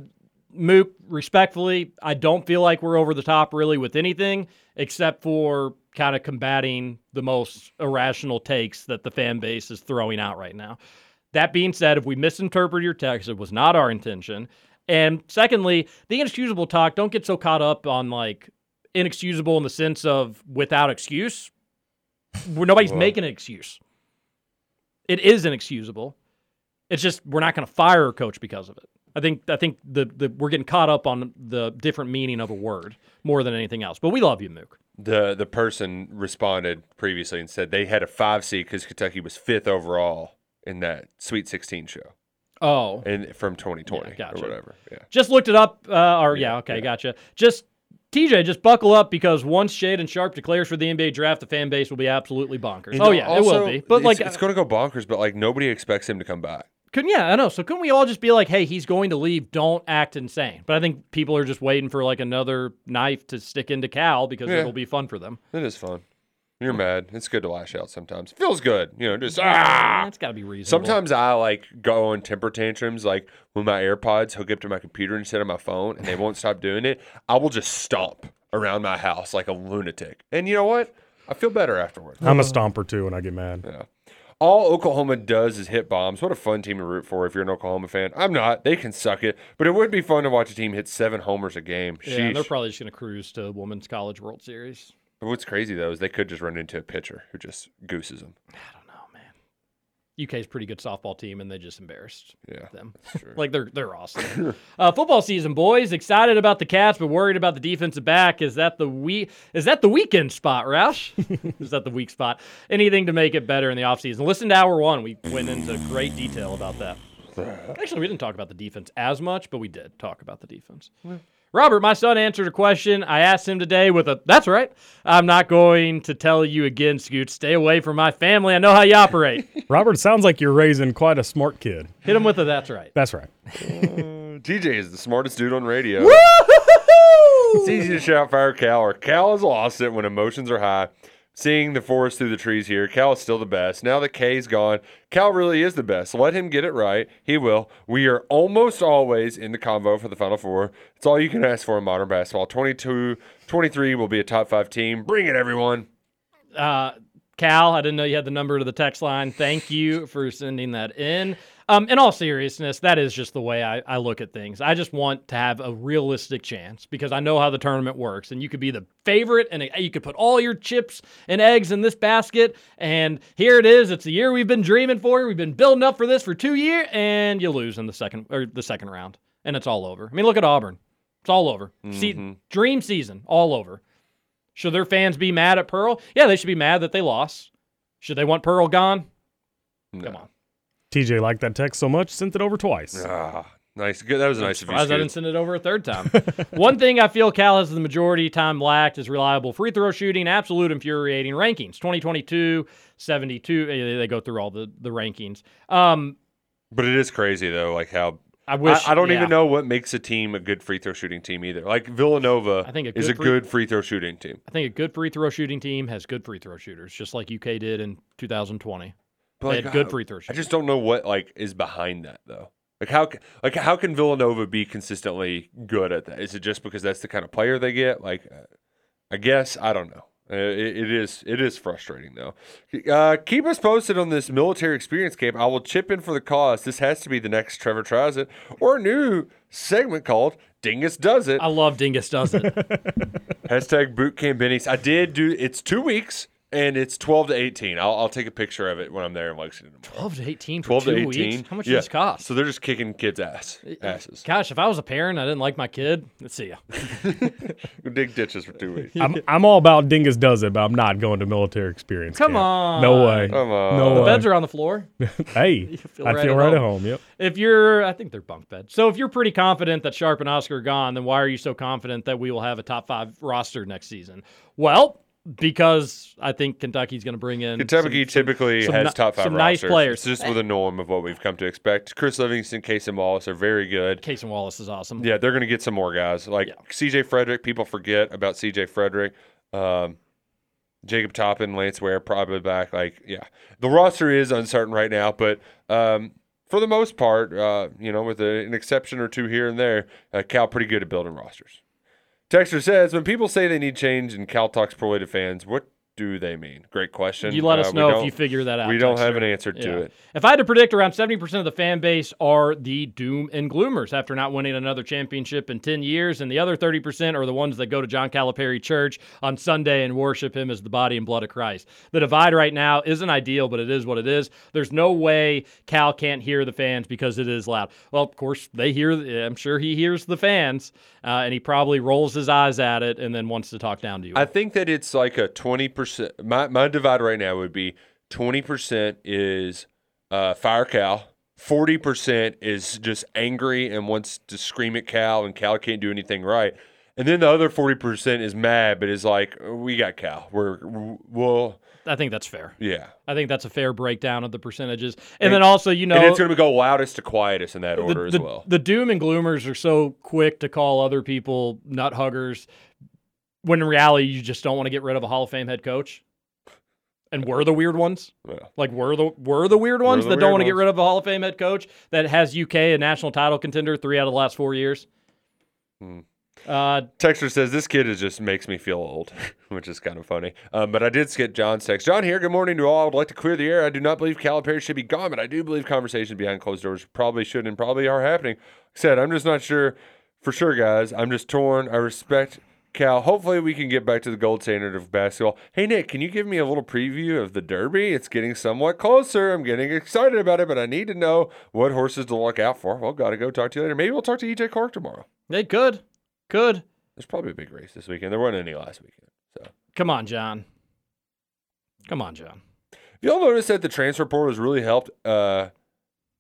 Mook respectfully, I don't feel like we're over the top really with anything except for kind of combating the most irrational takes that the fan base is throwing out right now. That being said, if we misinterpret your text, it was not our intention. And secondly, the inexcusable talk, don't get so caught up on like inexcusable in the sense of without excuse. Where nobody's Well- making an excuse. It is inexcusable. It's just we're not going to fire a coach because of it. I think I think the, the we're getting caught up on the different meaning of a word more than anything else. But we love you, Mook. The the person responded previously and said they had a five seed because Kentucky was fifth overall in that Sweet 16 show. Oh, and from 2020 Yeah, gotcha. or whatever. Yeah. Just looked it up. Uh, or yeah, okay, gotcha. Just TJ, just buckle up because once Shaedon Sharpe declares for the NBA draft, the fan base will be absolutely bonkers. You oh yeah, it will be. But it's, like, it's going to go bonkers. But like nobody expects him to come back. Couldn't yeah, I know. So couldn't we all just be like, hey, he's going to leave. Don't act insane. But I think people are just waiting for like another knife to stick into Cal because Yeah. it'll be fun for them. It is fun. You're mad. It's good to lash out sometimes. Feels good. You know, just ah. It's got to be reasonable. Sometimes I like go on temper tantrums, like when my AirPods hook up to my computer instead of my phone, and they won't stop doing it. I will just stomp around my house like a lunatic, and you know what? I feel better afterwards. I'm a stomper too when I get mad. Yeah. All Oklahoma does is hit bombs. What a fun team to root for if you're an Oklahoma fan. I'm not. They can suck it, but it would be fun to watch a team hit seven homers a game. Yeah, they're probably just going to cruise to Women's College World Series. But What's crazy though is they could just run into a pitcher who just gooses them. UK's pretty good softball team, and they just embarrassed Yeah, them. like they're they're awesome. uh, football season, boys. Excited about the Cats, but worried about the defensive back. Is that the we? Is that the weekend spot, Roush? is that the weak spot? Anything to make it better in the offseason. Listen to hour one. We went into great detail about that. Actually, we didn't talk about the defense as much, but we did talk about the defense. Robert, my son answered a question I asked him today with a "That's right." I'm not going to tell you again, Scoot. Stay away from my family. I know how you operate. Robert sounds like you're raising quite a smart kid. Hit him with a "That's right." That's right. TJ is the smartest dude on radio. It's easy to shout fire Cal or Cal has lost it when emotions are high. Seeing the forest through the trees here, Cal is still the best. Now that K's gone, Cal really is the best. Let him get it right. He will. We are almost always in the convo for the Final Four. It's all you can ask for in modern basketball. 22 23 will be a top five team. Bring it, everyone. Uh, Cal, I didn't know you had the number to the text line. Thank you for sending that in. Um, in all seriousness, that is just the way I, I look at things. I just want to have a realistic chance because I know how the tournament works. And you could be the favorite and you could put all your chips and eggs in this basket. And here it is. It's the year we've been dreaming for. We've been building up for this for two years, and you lose in the second or the second round, and it's all over. I mean, look at Auburn. It's all over. See, Mhm. dream season, all over. Should their fans be mad at Pearl? Yeah, they should be mad that they lost. Should they want Pearl gone? Come on. TJ liked that text so much, sent it over twice. Ah, nice. Good. That was a nice of you. I didn't send it over a third time. One thing I feel Cal has the majority time lacked is reliable free throw shooting. Absolute infuriating rankings. 2022, 72. eh, They go through all the, the rankings. Um, But it is crazy though, like how I wish- I, don't yeah. even know what makes a team a good free throw shooting team either. Like Villanova I think a is a free- good free throw shooting team. I think a good free throw shooting team has good free throw shooters, just like UK did in 2020. But they like, had good uh, free throw I just don't know what like is behind that though. Like how like how can Villanova be consistently good at that? Is it just because that's the kind of player they get? Like, uh, I guess I don't know. Uh, it, it is it is frustrating though. Uh, keep us posted on this military experience camp. I will chip in for the cause. This has to be the next Trevor tries it or a new segment called Dingus Does It. I love Dingus Does It. Hashtag boot camp bennies. I did do. It's two weeks and it's twelve to eighteen. I'll, I'll take a picture of it when I'm there in Lexington. tomorrow. 12 to 18 for 12 two to 18. weeks? How much yeah. does this cost? So they're just kicking kids' ass uh, asses. Gosh, if I was a parent, I didn't like my kid. Let's see ya. We dig ditches for two weeks. I'm, I'm all about Dingus does it, but I'm not going to military experience. Come camp. on. No way. Come on. No the way. beds are on the floor. hey, feel I right feel at right at home. home. Yep. If you're, I think they're bunk beds. So if you're pretty confident that Sharpe and Oscar are gone, then why are you so confident that we will have a top five roster next season? Well, because I think Kentucky's going to bring in Kentucky some- typically some has top five some nice rosters. players. It's just with the norm of what we've come to expect. Chris Livingston, Cason Wallace are very good. Cason Wallace is awesome. Yeah, they're going to get some more guys. Like CJ Fredrick, people forget about CJ Fredrick. Um, Jacob Toppin, Lance Ware probably back. Like, yeah, the roster is uncertain right now, but um, for the most part, uh, you know, with a, an exception or two here and there, uh, Cal pretty good at building rosters. Texter says, when people say they need change and Cal talks pro to fans, what do they mean? Great question. You let Uh, us we know if you figure that out. We don't have an answer to Yeah. it. If I had to predict, around 70% of the fan base are the doom and gloomers after not winning another championship in 10 years. And the other 30% are the ones that go to John Calipari Church on Sunday and worship him as the body and blood of Christ. The divide right now isn't ideal, but it is what it is. There's no way Cal can't hear the fans because it is loud. Well, of course, they hear, I'm sure he hears the fans, uh, and he probably rolls his eyes at it and then wants to talk down to you. I think that it's like a 20%. My, my divide right now would be 20% is uh, fire Cal, 40% is just angry and wants to scream at Cal, and Cal can't do anything right. And then the other 40% is mad, but is like, we got Cal. We're, we'll, I think that's fair. yeah. I think that's a fair breakdown of the percentages. And, then also, you know, and it's going to go loudest to quietest in that order the, as well. The doom and gloomers are so quick to call other people nut huggers when in reality you just don't want to get rid of a Hall of Fame head coach. And we're the weird ones. Yeah. Like we're the we're the weird ones the that don't want to get rid of a Hall of Fame head coach that has UK a national title contender three out of the last four years. Hmm. Uh, Texter says this kid is just makes me feel old, which is kind of funny. Um, but I did skip John's text. John here. Good morning to all. I would like to clear the air. I do not believe Calipari should be gone, but I do believe conversations behind closed doors probably should and probably are happening. Like I said I'm just not sure for sure, guys. I'm just torn. I respect Cal, hopefully we can get back to the gold standard of basketball. Hey, Nick, can you give me a little preview of the Derby? It's getting somewhat closer. I'm getting excited about it, but I need to know what horses to look out for. Well, got to go talk to you later. Maybe we'll talk to EJ Clark tomorrow. They could. Could. There's probably a big race this weekend. There weren't any last weekend. So, Come on, John. Come on, John. If y'all notice that the transfer portal has really helped uh,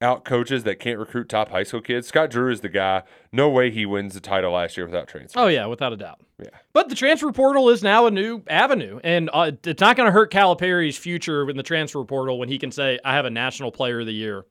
out coaches that can't recruit top high school kids? Scott Drew is the guy. No way he wins the title last year without transfer. Oh yeah, without a doubt. Yeah. But the transfer portal is now a new avenue, and uh, it's not going to hurt Calipari's future in the transfer portal when he can say, "I have a national player of the year."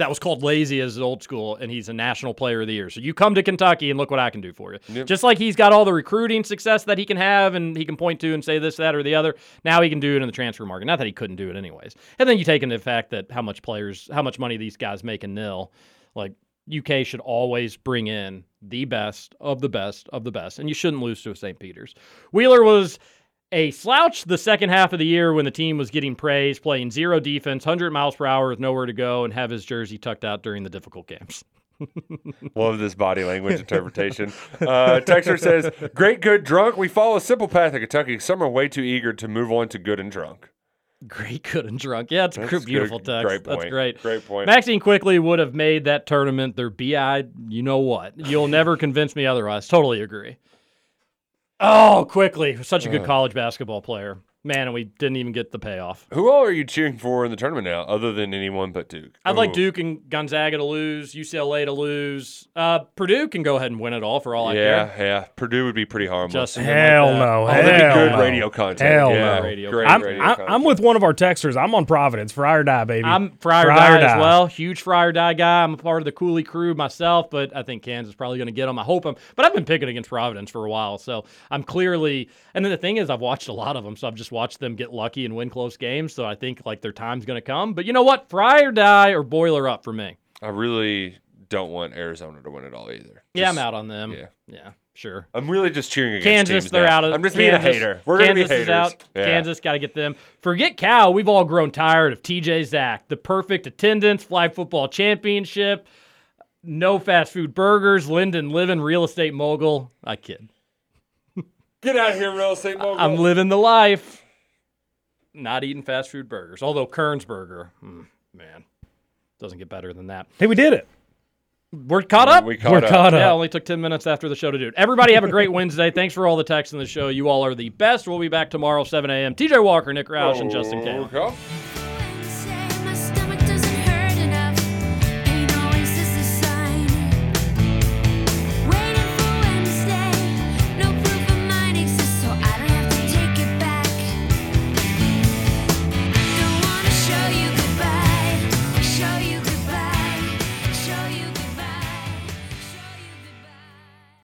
That was called lazy as old school, and he's a national player of the year. So you come to Kentucky and look what I can do for you. Yep. Just like he's got all the recruiting success that he can have, and he can point to and say this, that, or the other. Now he can do it in the transfer market. Not that he couldn't do it anyways. And then you take into the fact that how much players, how much money these guys make in nil. Like UK should always bring in the best of the best of the best, and you shouldn't lose to a St. Peter's. Wheeler was a slouch the second half of the year when the team was getting praise, playing zero defense, 100 miles per hour with nowhere to go, and have his jersey tucked out during the difficult games. Love this body language interpretation. Uh, Texter says, "Great, good, drunk. We follow a simple path in Kentucky. Some are way too eager to move on to good and drunk." Great, good, and drunk. Yeah, it's a gr- good. beautiful text. Great That's great. Great point. Maxine Quickley would have made that tournament their BI. You know what? You'll never convince me otherwise. Totally agree. Oh, Quickley. Such a good college basketball player. Man, and we didn't even get the payoff. Who all are you cheering for in the tournament now, other than anyone but Duke? I'd like Duke and Gonzaga to lose, UCLA to lose. Uh, Purdue can go ahead and win it all for all I care. yeah. Yeah. Purdue would be pretty harmless. Justin, Hell like no. Oh, that'd be good no. radio content. Hell yeah, no. Radio great I'm, radio I'm, content. I'm with one of our texters. I'm on Providence. Fry or die, baby. I'm Friar Fry Die or as well. Huge Friar Die guy. I'm a part of the Cooley crew myself, but I think Kansas is probably going to get them. I hope them. But I've been picking against Providence for a while, so I'm clearly. And then the thing is, I've watched a lot of them, so I've just watched them get lucky and win close games. So I think like their time's going to come. But you know what? Fry or Die or boiler up for me. I really don't want Arizona to win it all either. Yeah, I'm out on them. Yeah. Yeah, sure. I'm really just cheering against Kansas, teams they're now. out of. I'm just Kansas, being a hater. We're Kansas gonna be haters. is out. Yeah. Kansas got to get them. Forget Cal. We've all grown tired of TJ Zach. The perfect attendance, flag football championship, no fast food burgers, Linden living real estate mogul. I kid. Get out of here, real estate mogul. I'm living the life. Not eating fast food burgers. Although Kern's Burger, hmm, man, doesn't get better than that. hey, we did it. We're caught up. We caught We're up. caught up. Yeah, only took 10 minutes after the show to do it. Everybody have a great Wednesday. Thanks for all the texts in the show. You all are the best. We'll be back tomorrow, 7 a.m. TJ Walker, Nick Roush, and Justin Kane. Okay.